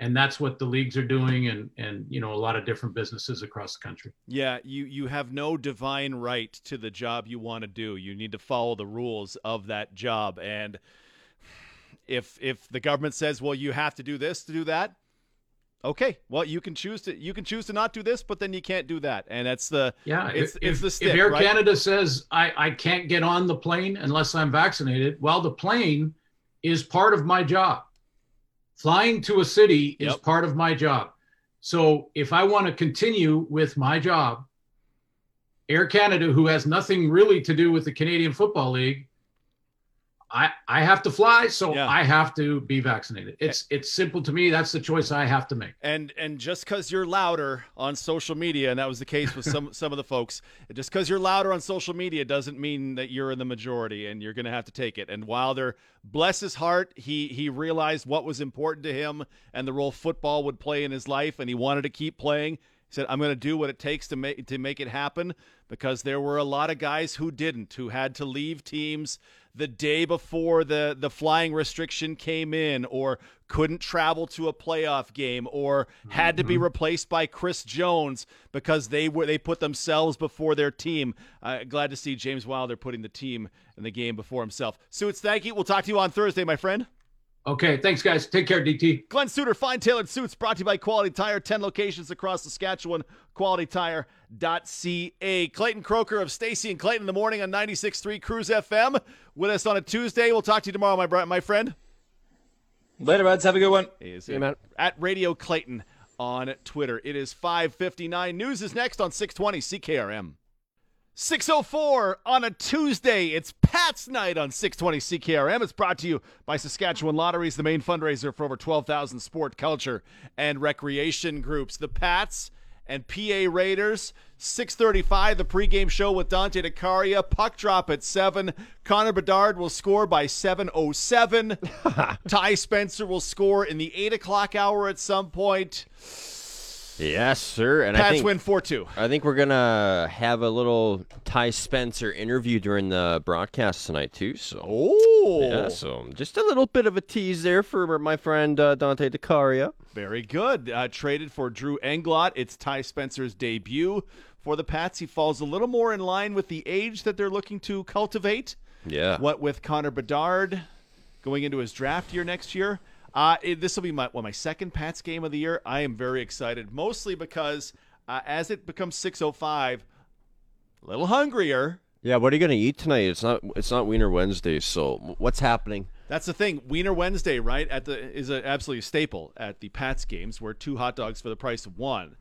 and that's what the leagues are doing, and and you know a lot of different businesses across the country. Yeah, you you have no divine right to the job you want to do. You need to follow the rules of that job and if if the government says, "Well, you have to do this to do that," okay. Well, you can choose to you can choose to not do this, but then you can't do that. And that's the Yeah, it's if, it's the if Air right? Canada says I, I can't get on the plane unless I'm vaccinated, well, the plane is part of my job. Flying to a city is part of my job. So if I want to continue with my job, Air Canada, who has nothing really to do with the Canadian Football League, I I have to fly, so Yeah. I have to be vaccinated. It's it's simple to me. That's the choice I have to make. And and just because you're louder on social media, and that was the case with some some of the folks, just because you're louder on social media doesn't mean that you're in the majority, and you're going to have to take it. And Wilder, bless his heart, he he realized what was important to him and the role football would play in his life, and he wanted to keep playing. He said, "I'm going to do what it takes to make to make it happen," because there were a lot of guys who didn't, who had to leave teams the day before the the flying restriction came in or couldn't travel to a playoff game or had to be replaced by Chris Jones because they were they put themselves before their team. Uh, glad to see James Wilder putting the team and the game before himself. Suits, thank you. We'll talk to you on Thursday, my friend. Okay, thanks guys. Take care, DT. Glen Suitor, fine tailored suits, brought to you by Quality Tire. 10 locations across Saskatchewan. QualityTire.ca. Clayton Croker of Stacy and Clayton in the morning on 96.3 Cruise FM. With us on a Tuesday. We'll talk to you tomorrow, my, bro- my friend. Later, buds. Have a good one. Is Hey, man. at Radio Clayton on Twitter. It is 5:59. News is next on 620 CKRM. 604 on a Tuesday. It's Pat's Night on 620 CKRM. It's brought to you by Saskatchewan Lotteries, the main fundraiser for over 12,000 sport, culture, and recreation groups. The Pats and PA Raiders. 635, the pregame show with Dante DeCaria. Puck drop at 7. Connor Bedard will score by 7.07. Ty Spencer will score in the 8 o'clock hour at some point. Yes, sir. And I Pats think win 4 2. I think we're gonna have a little Ty Spencer interview during the broadcast tonight too. So Oh, yeah, so just a little bit of a tease there for my friend uh, Dante DeCaria. very good. Uh, traded for Drew Englot. It's Ty Spencer's debut for the Pats. He falls a little more in line with the age that they're looking to cultivate. Yeah. What with Connor Bedard going into his draft year next year. Uh, this will be my well, my second Pats game of the year. I am very excited, mostly because uh, as it becomes 6:05, a little hungrier. Yeah. What are you gonna eat tonight? It's not. It's not Wiener Wednesday. So what's happening? That's the thing. Wiener Wednesday, right? At the is a absolutely a staple at the Pats games, where two hot dogs for the price of one.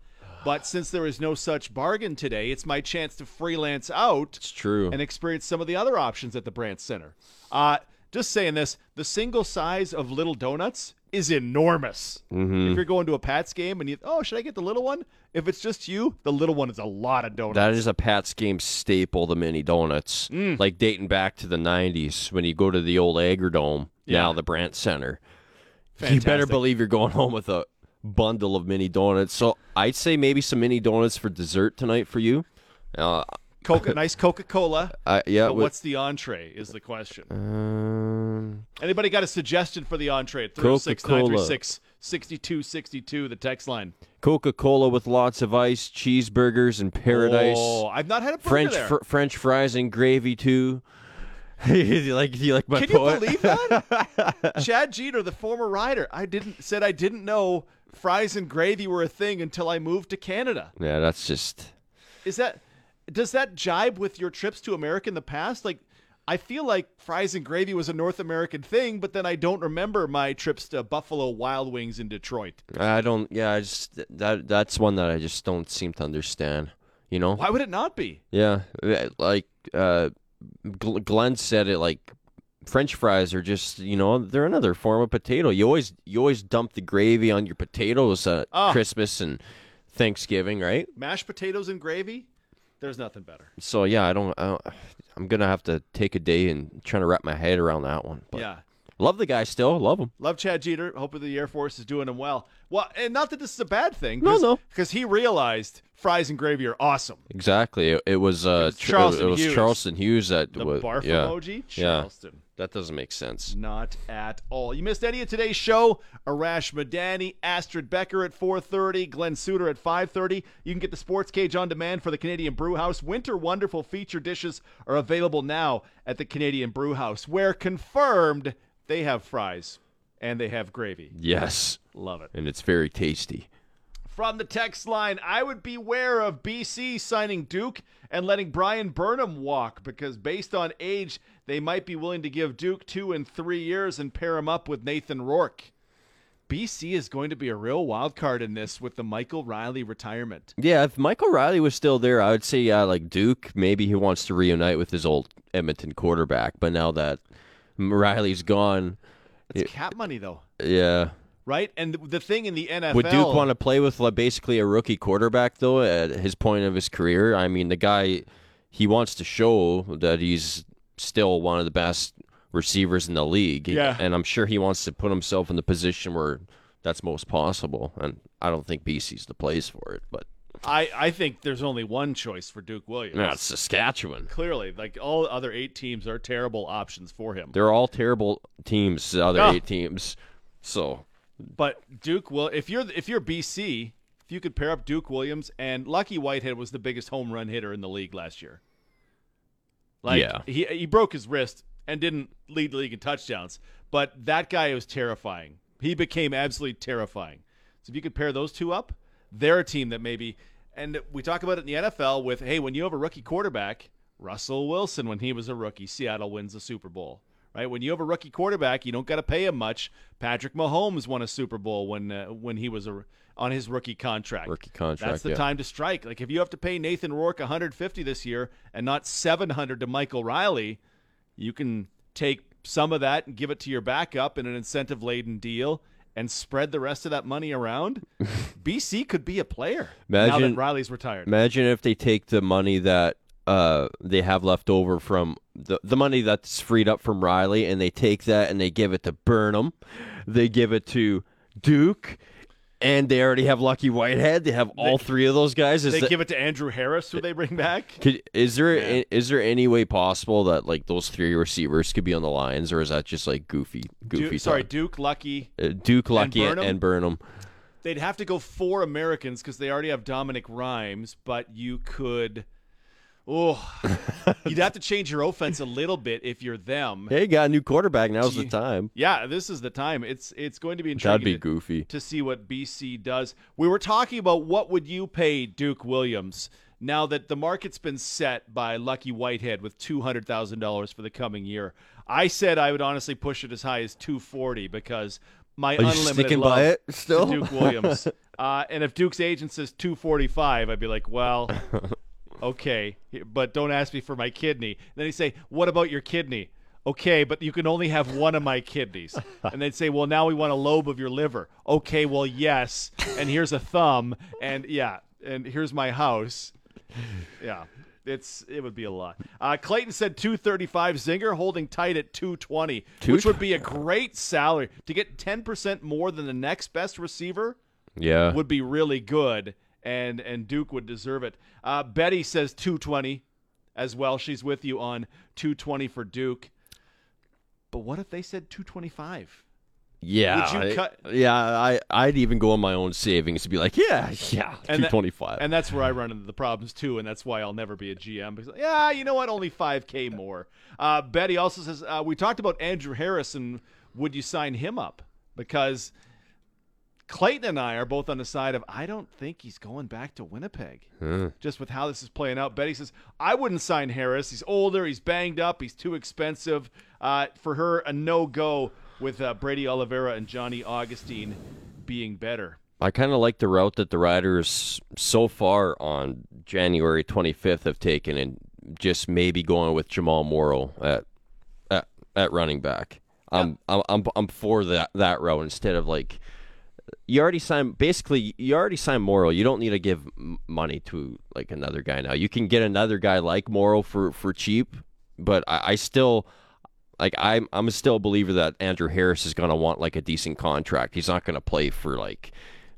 But since there is no such bargain today, it's my chance to freelance out It's true. and experience some of the other options at the Brandt Center. Uh, just saying this: the single size of little donuts is enormous. Mm-hmm. If you're going to a Pats game and you, oh, should I get the little one? If it's just you, the little one is a lot of donuts. That is a Pat's game staple, the mini donuts. Mm. Like dating back to the 90s when you go to the old Agridome, Yeah. now the Brandt Center. You better believe you're going home with a bundle of mini donuts. So I'd say maybe some mini donuts for dessert tonight for you. Uh, Coca, nice Coca Cola. I, yeah. But with- what's the entree? Is the question. um, Anybody got a suggestion for the entree? Coca-Cola. 306 6262, the text line. Coca Cola with lots of ice, cheeseburgers and paradise. Oh, I've not had a burger French there. fr- French fries and gravy too. you like you like my Can you believe that? Chad Jeter, the former rider, I didn't said I didn't know fries and gravy were a thing until I moved to Canada. yeah, that's just Is that does that jibe with your trips to America in the past? Like I feel like fries and gravy was a North American thing, but then I don't remember my trips to Buffalo Wild Wings in Detroit. I don't. Yeah, I just that that's one that I just don't seem to understand. You know? Why would it not be? Yeah, uh, like uh, Glenn said it. Like French fries are just you know they're another form of potato. You always you always dump the gravy on your potatoes at Ah. Christmas and Thanksgiving, right? Mashed potatoes and gravy? There's nothing better. So yeah, I don't. I don't I'm gonna have to take a day and trying to wrap my head around that one. But yeah. love the guy still. Love him. Love Chad Jeter. Hope the Air Force is doing him well. Well, and not that this is a bad thing. No, no. Because he realized fries and gravy are awesome. Exactly. It, it was uh, was Charleston it was Hughes. Charleston Hughes that The was barf yeah. emoji? Yeah. Charleston. That doesn't make sense. Not at all. You missed any of today's show? Arash Madani, Astrid Becker at 4.30, Glen Suitor at 5.30. You can get the Sports Cage on demand for the Canadian Brew House. Winter Wonderful feature dishes are available now at the Canadian Brew House, where confirmed they have fries and they have gravy. Yes, Love it. and it's very tasty. From the text line, I would beware of BC signing Duke and letting Bryan Burnham walk because based on age, they might be willing to give Duke two and three years and pair him up with Nathan Rourke. BC is going to be a real wild card in this with the Michael Reilly retirement. Yeah, if Michael Reilly was still there, I would say yeah, like Duke. Maybe he wants to reunite with his old Edmonton quarterback. But now that Reilly's gone, It's cap money though, yeah. Right? And the- the thing in the NFL, Would Duke want to play with like, basically a rookie quarterback though at his point of his career? I mean, the guy he wants to show that he's still one of the best receivers in the league. Yeah. and I'm sure he wants to put himself in the position where that's most possible. And I don't think BC's the place for it, but I, I think there's only one choice for Duke Williams. yeah, it's Saskatchewan. Clearly, like all other eight teams are terrible options for him. They're all terrible teams. The other Oh. eight teams. So But Duke will if you're if you're BC, if you could pair up Duke Williams and Lucky Whitehead was the biggest home run hitter in the league last year. Like Yeah. he he broke his wrist and didn't lead the league in touchdowns, but that guy was terrifying. He became absolutely terrifying. So if you could pair those two up, they're a team that maybe and we talk about it in the NFL with hey, when you have a rookie quarterback, Russell Wilson when he was a rookie, Seattle wins the Super Bowl. Right? When you have a rookie quarterback, you don't got to pay him much. Patrick Mahomes won a Super Bowl when uh, when he was a on his rookie contract. Rookie contract, That's the yeah. time to strike. Like if you have to pay Nathan Rourke 150 this year and not 700 to Michael Reilly, you can take some of that and give it to your backup in an incentive laden deal and spread the rest of that money around. BC could be a player now that Reilly's retired. Imagine if they take the money that uh, they have left over from the the money that's freed up from Reilly, and they take that and they give it to Burnham, they give it to Duke, and they already have Lucky Whitehead. They have all three of those guys. Is they that- give it to Andrew Harris, who they bring back. could, is there is there any way possible that like those three receivers could be on the Lions, or is that just like goofy goofy? Duke, sorry. Duke, Lucky. Uh, Duke, Lucky, and Burnham? and Burnham. They'd have to go four Americans because they already have Dominique Rhymes, but you could. Oh, you'd have to change your offense a little bit if you're them. Hey, got a new quarterback. Now's the time. Yeah, this is the time. It's it's going to be interesting. That'd be to, goofy. to see what BC does. We were talking about what would you pay Duke Williams now that the market's been set by Lucky Whitehead with two hundred thousand dollars for the coming year. I said I would honestly push it as high as two forty because my Are you unlimited love by it still? Duke Williams. uh, and if Duke's agent says two forty five, I'd be like, well. Okay, but don't ask me for my kidney. Then he'd say, "What about your kidney?" Okay, but you can only have one of my kidneys. And they'd say, "Well, now we want a lobe of your liver." Okay, well, yes. And here's a thumb, and yeah, and here's my house. Yeah, it's it would be a lot. Uh, Clayton said 235. Zinger holding tight at 220, which would be a great salary to get 10% more than the next best receiver Yeah. would be really good, and and Duke would deserve it. Uh, Betty says 220 as well. She's with you on 220 for Duke. But what if they said 225? Yeah, Would you I- cut- Yeah, I I'd even go on my own savings to be like, yeah, yeah, two twenty five. And that's where I run into the problems too, and that's why I'll never be a GM. Because yeah, you know what? Only 5K more. Uh, Betty also says uh, we talked about Andrew Harrison. would you sign him up? Because Clayton and I are both on the side of I don't think he's going back to Winnipeg. Just with how this is playing out, Betty says I wouldn't sign Harris. He's older. He's banged up. He's too expensive. Uh, for her, a no go with uh, Brady Oliveira and Johnny Augustine being better. I kind of like the route that the Riders so far on January 25th have taken, and just maybe going with Jamal Morrow at at, at running back. I'm, I'm I'm I'm for that that route instead of like you already signed. Basically, you already signed Morrow. You don't need to give money to like another guy now. You can get another guy like Morrow for for cheap, but I, I still. Like I'm, I'm still a believer that Andrew Harris is gonna want like a decent contract. He's not gonna play for like,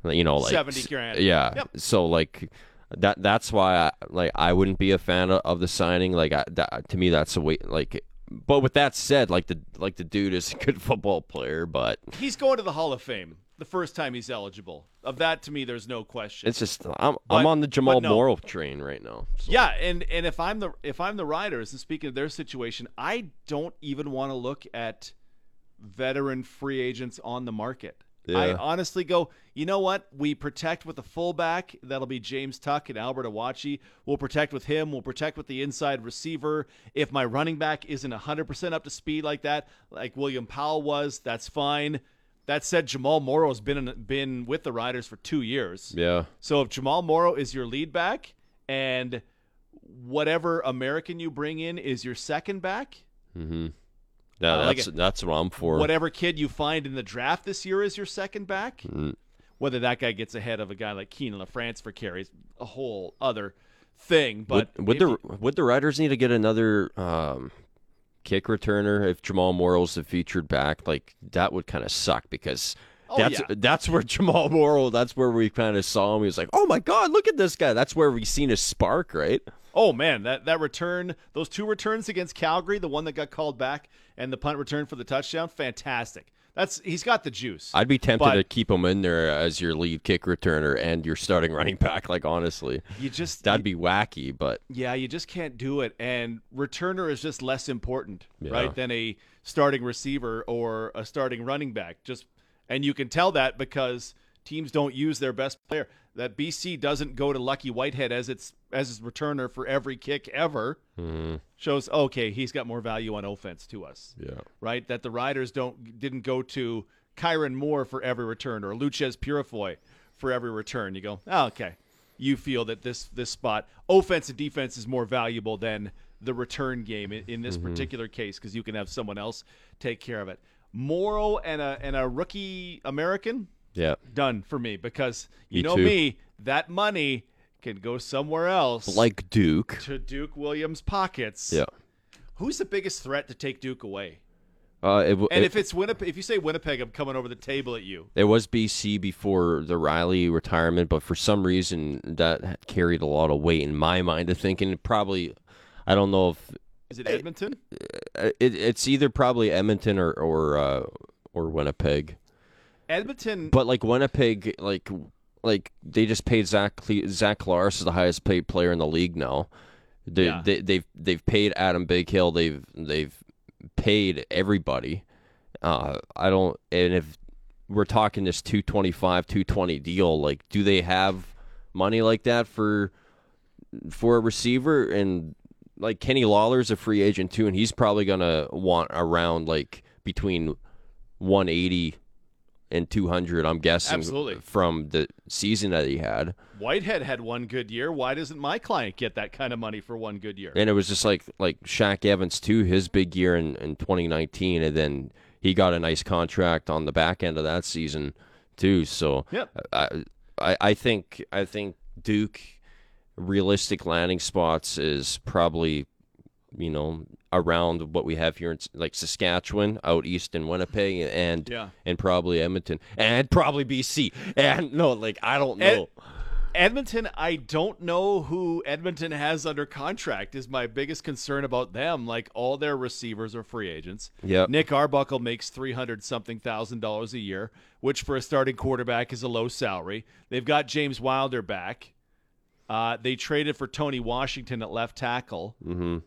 you know, like 70 grand. Yeah. Yep. So like that. That's why I like I wouldn't be a fan of, of the signing. Like I, that, to me, that's a way. Like, but with that said, like the like the dude is a good football player, but He's going to the Hall of Fame the first time he's eligible. Of that, to me, there's no question. it's just I'm But- I'm on the Jamal no. Morrow train right now. So. yeah, and and if I'm the if I'm the Riders, and speaking of their situation, I don't even want to look at veteran free agents on the market. I honestly go, you know what? We protect with the fullback. That'll be James Tuck and Albert Awachie. We'll protect with him. We'll protect with the inside receiver. If my running back isn't 100% up to speed like that, like William Powell was, that's fine. That said, Jamal Morrow's been in, been with the Riders for two years. Yeah. So if Jamal Morrow is your lead back and whatever American you bring in is your second back, Yeah, I like that's that's what I'm for. whatever kid you find in the draft this year is your second back, Mm. whether that guy gets ahead of a guy like Kienan LaFrance for carries, a whole other thing. But would, would the you- would the Riders need to get another um, kick returner if Jamal Morrow's the featured back? Like that would kind of suck because Oh, that's yeah. that's where Jamal Morrow. That's where we kind of saw him. He was like, "Oh my God, look at this guy!" That's where we seen his spark, right? Oh man, that that return, those two returns against Calgary, the one that got called back and the punt return for the touchdown, fantastic. That's he's got the juice. I'd be tempted But- to keep him in there as your lead kick returner and your starting running back. Like honestly, You just that'd be wacky. But Yeah, you just can't do it. And returner is just less important, Yeah. right, than a starting receiver or a starting running back. Just and you can tell that because teams don't use their best player. That BC doesn't go to Lucky Whitehead as its as its returner for every kick ever. Mm-hmm. Shows okay, he's got more value on offense to us. yeah, Right? That the Riders don't didn't go to Kyran Moore for every return or Loucheiz Purifoy for every return. You go, oh, okay. You feel that this this spot, offense and defense, is more valuable than the return game in, in this mm-hmm. particular case because you can have someone else take care of it. Morrow and a and a rookie American Yeah. done for me because you Me know too. me, that money can go somewhere else Like Duke. to Duke Williams' pockets. Yeah. Who's the biggest threat to take Duke away? Uh, it, And it, if it's Winnipeg, if you say Winnipeg, I'm coming over the table at you. it was BC before the Reilly retirement, but for some reason that carried a lot of weight in my mind of thinking probably. I don't know if Is it Edmonton? uh, it, it's either probably Edmonton or or uh, or Winnipeg. Edmonton. But like Winnipeg, like like they just paid Zach Cle- Zach Collaros is the highest paid player in the league now. They, Yeah. they they've they've paid Adam Bighill. They've they've paid everybody. Uh, I don't. And if we're talking this two twenty five, two twenty deal, like do they have money like that for for a receiver? And like Kenny Lawler's a free agent too, and he's probably gonna want around like between one eighty and 200 i'm guessing Absolutely. from the season that he had Whitehead had one good year. Why doesn't my client get that kind of money for one good year? and it was just like like Shaq Evans too his big year in, in 2019 and then he got a nice contract on the back end of that season too so Yep. I, I I think I think Duke realistic landing spots is probably you know around what we have here in like Saskatchewan out east in Winnipeg and Yeah. and probably Edmonton and probably BC and no like I don't Ed- know Edmonton, I don't know who Edmonton has under contract. Is my biggest concern about them. Like all their receivers are free agents. Yeah, Nick Arbuckle makes three hundred something thousand dollars a year, which for a starting quarterback is a low salary. They've got James Wilder back. Uh, they traded for Tony Washington at left tackle. hmm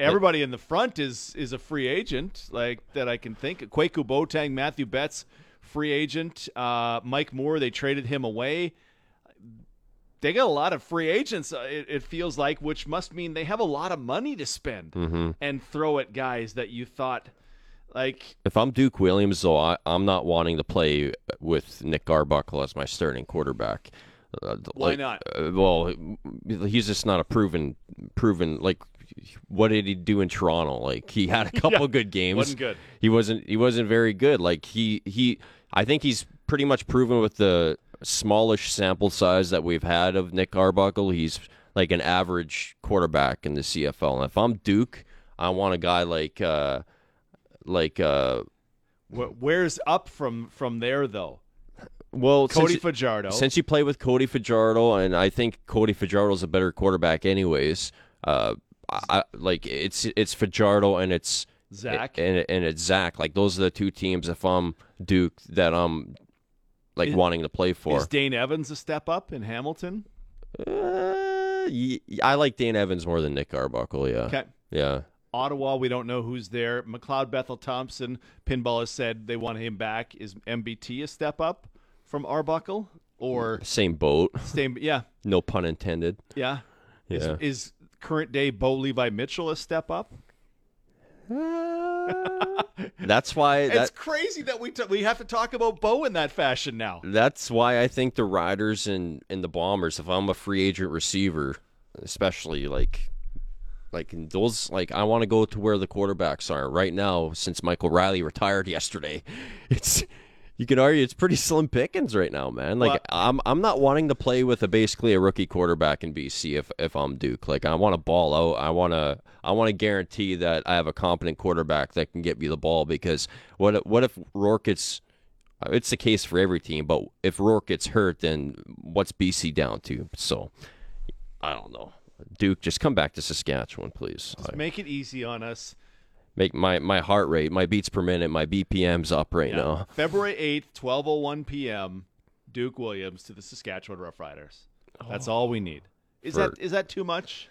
Everybody in the front is is a free agent, like that I can think. of. Kwaku Boateng, Matthew Betts, free agent. Uh, Mike Moore, they traded him away. They got a lot of free agents. uh, It, it feels like, which must mean they have a lot of money to spend hmm and throw at guys that you thought, like, If I'm Duke Williams, though, I, I'm not wanting to play with Nick Arbuckle as my starting quarterback. Uh, Why like, not? uh, well, he's just not a proven, proven. Like, what did he do in Toronto? Like, he had a couple Yeah, good games. wasn't good. He wasn't. He wasn't very good. Like he, he. I think he's pretty much proven with the smallish sample size that we've had of Nick Arbuckle. He's like an average quarterback in the CFL. And if I'm Duke, I want a guy like, uh, like. Uh, where's up from from there though? Well, Cody since, Fajardo. since you play with Cody Fajardo, and I think Cody Fajardo's a better quarterback, anyways. Uh, I, like it's it's Fajardo and it's Zach. and and it's Zach. Like those are the two teams. If I'm Duke, that I'm like Is- wanting to play for. Is Dane Evans a step up in Hamilton? Uh, I like Dane Evans more than Nick Arbuckle. Yeah, Okay. yeah. Ottawa, we don't know who's there. McLeod Bethel Thompson, Pinball has said they want him back. Is MBT a step up from Arbuckle or Same boat. same? Yeah, No pun intended. yeah. Yeah. Is, is current day Bo Levi Mitchell a step up? Uh, that's why. it's crazy that we t- we have to talk about Bo in that fashion now. That's why I think the Riders and, and the Bombers, if I'm a free agent receiver, especially like like in those like I want to go to where the quarterbacks are. Right now, since Michael Reilly retired yesterday, it's you can argue it's pretty slim pickings right now, man. Like Well- I'm I'm not wanting to play with a basically a rookie quarterback in BC if if I'm Duke. Like I want to ball out. I want to I want to guarantee that I have a competent quarterback that can get me the ball because what if- what if Rourke gets it's the case for every team, but if Rourke gets hurt, then what's BC down to? So, I don't know. Duke, just come back to Saskatchewan, please. I- Make it easy on us. Make my, my heart rate, my beats per minute, my BPM's up right Yeah. now. February 8th, 12:01 p.m. Duke Williams to the Saskatchewan Roughriders. That's oh. all we need. Is For- that is that too much?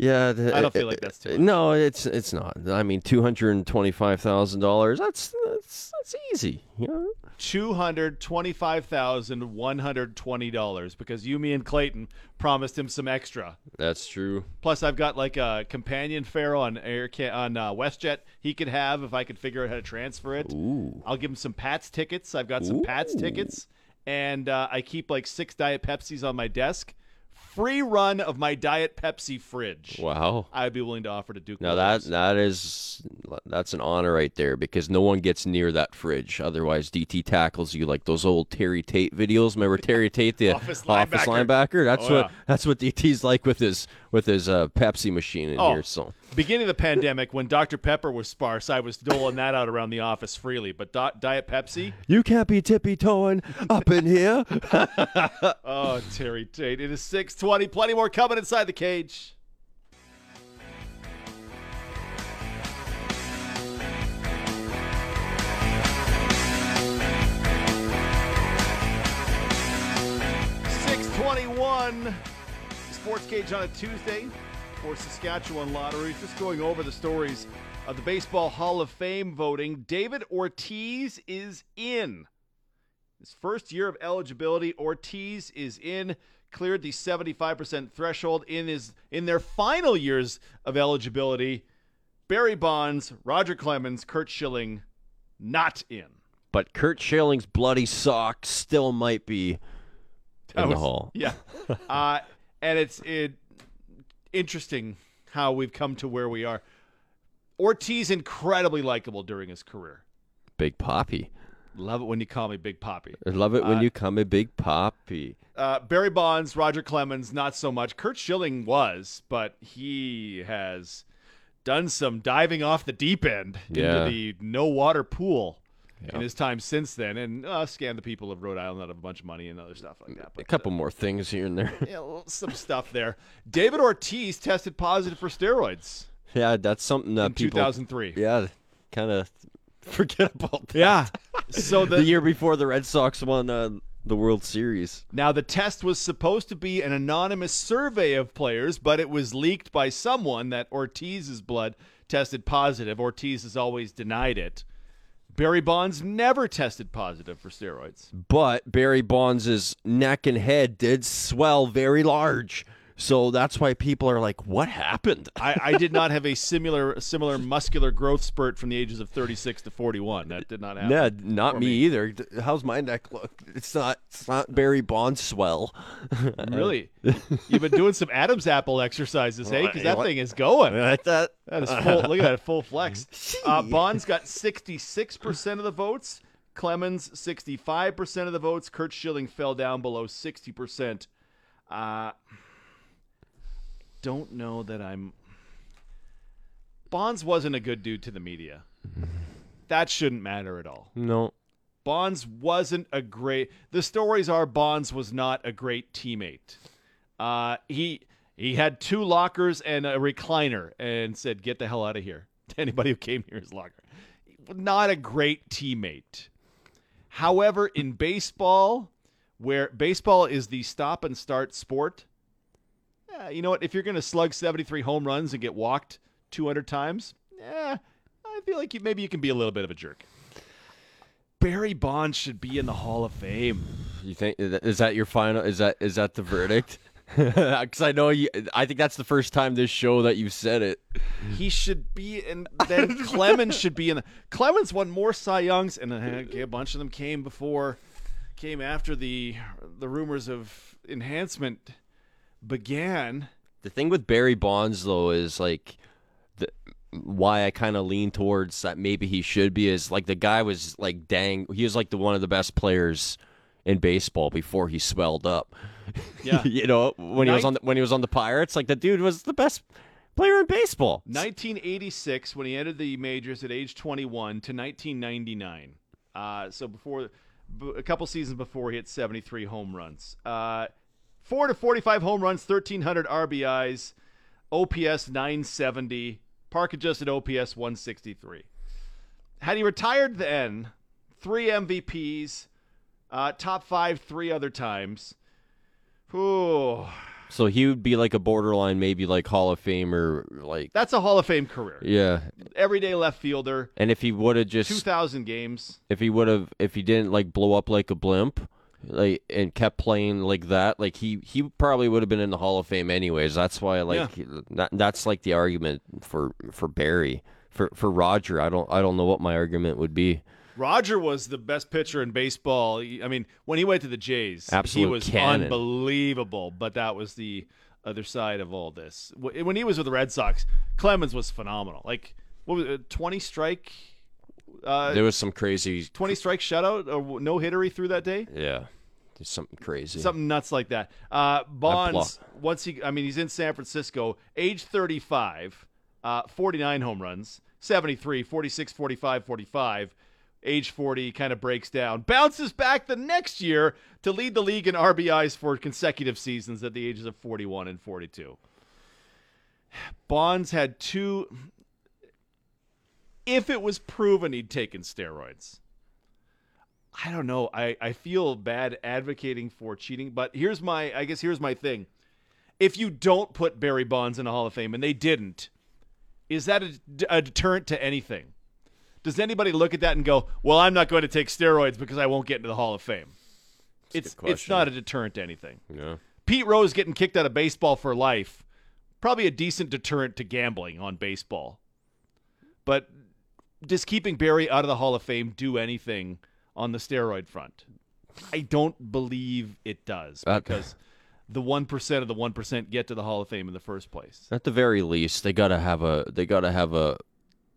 Yeah, the- I don't feel like that's too much. No, it's it's not. I mean, two hundred and twenty five thousand dollars. That's that's that's easy. You know? Two hundred twenty-five thousand one hundred twenty dollars because you, me, and Clayton promised him some extra. That's true. Plus, I've got like a companion fare on Air Ca- on uh, WestJet he could have if I could figure out how to transfer it. Ooh. I'll give him some Pats tickets. I've got some Pats tickets, and uh, I keep like six Diet Pepsis on my desk. Free run of my Diet Pepsi fridge. Wow. I'd be willing to offer to Duke. Now that that is that's an honor right there because no one gets near that fridge. Otherwise, DT tackles you like those old Terry Tate videos. Remember Terry Tate, the Office office linebacker. linebacker? That's Oh, what yeah. that's what DT's like with his with his uh, Pepsi machine in Oh. here. So beginning of the pandemic when Dr Pepper was sparse, I was doling that out around the office freely. But Di- Diet Pepsi, you can't be tippy toeing up in here. oh Terry Tate, it is six twenty. Plenty more coming inside the cage. Six twenty-one. Sports Cage on a Tuesday for Saskatchewan Lottery. Just going over the stories of the Baseball Hall of Fame voting. David Ortiz is in. His first year of eligibility, Ortiz is in, cleared the 75% threshold in his in their final years of eligibility. Barry Bonds, Roger Clemens, Curt Schilling, not in. but Curt Schilling's bloody sock still might be in That the hall. Yeah. uh, and it's it interesting how we've come to where we are. Ortiz incredibly likable during his career. Big Papi. Love it when you call me Big Papi. I love it when Uh, you call me Big Papi. Uh, Barry Bonds, Roger Clemens, not so much. Curt Schilling was, but he has done some diving off the deep end Yeah. into the no water pool in his time since then, and uh, scammed the people of Rhode Island out of a bunch of money and other stuff like that. A But, couple more things here and there. yeah, some stuff there. David Ortiz tested positive for steroids yeah, that's something that in people 2003. Yeah, kind of forget about that. Yeah. So the, the, year before the Red Sox won uh, the World Series. Now, the test was supposed to be an anonymous survey of players, but it was leaked by someone that Ortiz's blood tested positive. Ortiz has always denied it. Barry Bonds never tested positive for steroids. But Barry Bonds' neck and head did swell very large. So that's why people are like, what happened? I, I did not have a similar similar muscular growth spurt from the ages of 36 to 41. That did not happen. Yeah, not me, me. either. How's my neck look? It's not. It's not Barry Bonds swell. Really? You've been doing some Adam's apple exercises, hey? Because that What? thing is going. That. That is full. look at that full flex. Uh, Bonds got 66% of the votes. Clemens 65% of the votes. Curt Schilling fell down below 60%. Uh, don't know that I'm. Bonds wasn't a good dude to the media. That shouldn't matter at all. No. Bonds wasn't a great. The stories are Bonds was not a great teammate. Uh, he he had two lockers and a recliner, and said, "Get the hell out of here." To anybody who came near his locker, not a great teammate. However, in baseball, where baseball is the stop and start sport, yeah, you know what? If you're going to slug 73 home runs and get walked 200 times, yeah, I feel like you, maybe you can be a little bit of a jerk. Barry Bonds should be in the Hall of Fame. You think is that your final? Is that is that the verdict? Because I know you. I think that's the first time this show that you've said it. He should be, and then Clemens should be in. The, Clemens won more Cy Youngs, and uh, a bunch of them came before, came after the the rumors of enhancement began. The thing with Barry Bonds though is like the why I kind of lean towards that maybe he should be is like the guy was like dang he was like the one of the best players in baseball before he swelled up. Yeah. you know when he was on the, when he was on the Pirates like the dude was the best player in baseball. 1986 when he entered the majors at age 21 to 1999. Uh, so before b- a couple seasons before he hit 73 home runs. Uh, 4 to 45 home runs, 1300 RBIs, OPS 970, park adjusted OPS 163. Had he retired then, 3 MVPs, uh, top 5 3 other times. Ooh, So he would be like a borderline maybe like Hall of Famer like that's a Hall of Fame career. yeah. Everyday left fielder, And if he would have just 2,000 games. if he would have if he didn't like blow up like a blimp like and kept playing like that like he he probably would have been in the hall of fame anyways that's why like that, that's like the argument for for barry for for roger i don't i don't know what my argument would be Roger was the best pitcher in baseball. I mean, when he went to the Jays, Absolute he was cannon. unbelievable. But that was the other side of all this. When he was with the Red Sox, Clemens was phenomenal. Like what was it, twenty strike, uh, There was some crazy. twenty strike shutout or no hittery through that day. Yeah, there's something crazy. Something nuts like that. Uh, Bonds, once he, I mean, he's in San Francisco, age 35, uh, 49 home runs, 73, 46, 45, 45. Age 40 kind of breaks down, bounces back the next year to lead the league in RBIs for consecutive seasons at the ages of 41 and 42. Bonds had two. If it was proven he'd taken steroids, I don't know. I, I feel bad advocating for cheating, but here's my I guess here's my thing. If you don't put Barry Bonds in the Hall of Fame and they didn't, is that a, a deterrent to anything? Does anybody look at that and go, "Well, I'm not going to take steroids because I won't get into the Hall of Fame"? a It's it's not a deterrent to anything. yeah. Pete Rose getting kicked out of baseball for life, probably a decent deterrent to gambling on baseball. But does keeping Barry out of the Hall of Fame do anything on the steroid front? I don't believe it does Uh, because the one percent of the one percent get to the Hall of Fame in the first place. At the very least, they gotta have a they gotta have a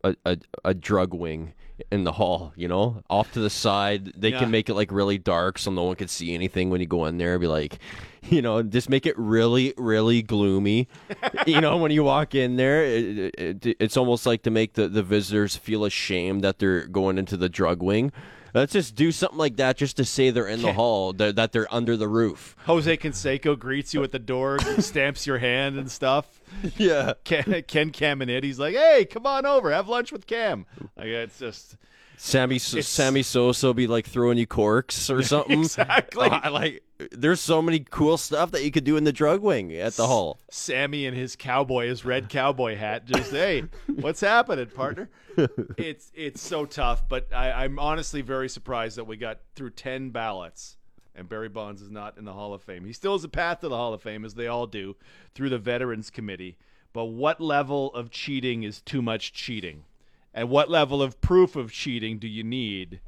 a, a, a drug wing in the hall, you know, off to the side. They Yeah. can make it like really dark so no one can see anything when you go in there. Be like, you know, just make it really, really gloomy. you know, when you walk in there, it, it, it's almost like to make the, the visitors feel ashamed that they're going into the drug wing. Let's just do something like that just to say they're in the hall, that, that they're under the roof. Jose Canseco greets you at the door, stamps your hand and stuff. Yeah. Ken, Ken Caminiti's like, "Hey, come on over, have lunch with Cam." Like it's just Sammy It's- Sammy Sosa be like throwing you corks or something. Exactly. Oh, I like there's so many cool stuff that you could do in the drug wing at the hall. Sammy and his cowboy, his red cowboy hat. Just hey, what's happening, partner? It's it's so tough, but I, I'm honestly very surprised that we got through ten ballots, and Barry Bonds is not in the Hall of Fame. He still has a path to the Hall of Fame, as they all do, through the Veterans Committee. But what level of cheating is too much cheating, and what level of proof of cheating do you need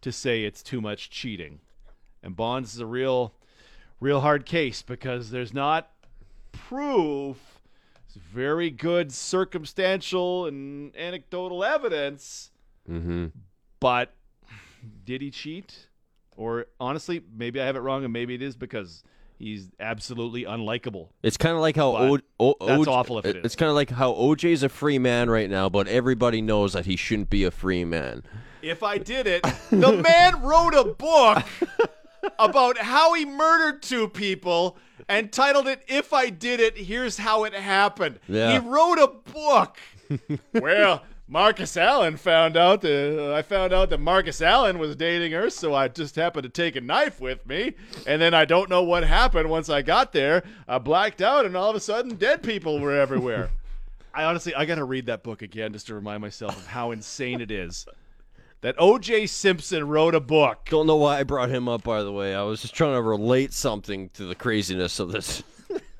to say it's too much cheating? And Bonds is a real, real hard case because there's not proof. It's very good circumstantial and anecdotal evidence. Mm-hmm. But did he cheat? Or honestly, maybe I have it wrong, and maybe it is because he's absolutely unlikable. It's kind of like how But o- o- that's OJ awful if it is. It's kind of like how OJ's a free man right now, but everybody knows that he shouldn't be a free man. If I did it, the man wrote a book about how he murdered two people and titled it "If I Did It, Here's How It Happened." Yeah. He wrote a book. well, Marcus Allen found out that uh, I found out that Marcus Allen was dating her, so I just happened to take a knife with me, and then I don't know what happened once I got there. I blacked out, and all of a sudden, dead people were everywhere. I honestly, I got to read that book again just to remind myself of how insane it is that O.J. Simpson wrote a book. Don't know why I brought him up, by the way. I was just trying to relate something to the craziness of this.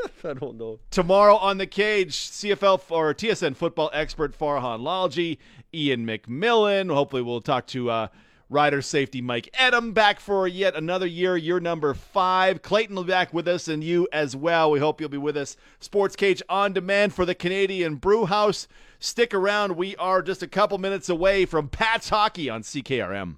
I don't know. Tomorrow on the cage, CFL or TSN football expert Farhan Lalji, Ian McMillan. Hopefully, we'll talk to uh, rider safety Mike Edem back for yet another year, year number five. Clayton will be back with us and you as well. We hope you'll be with us. Sports Cage on demand for the Canadian Brew House. Stick around. We are just a couple minutes away from Pats Hockey on CKRM.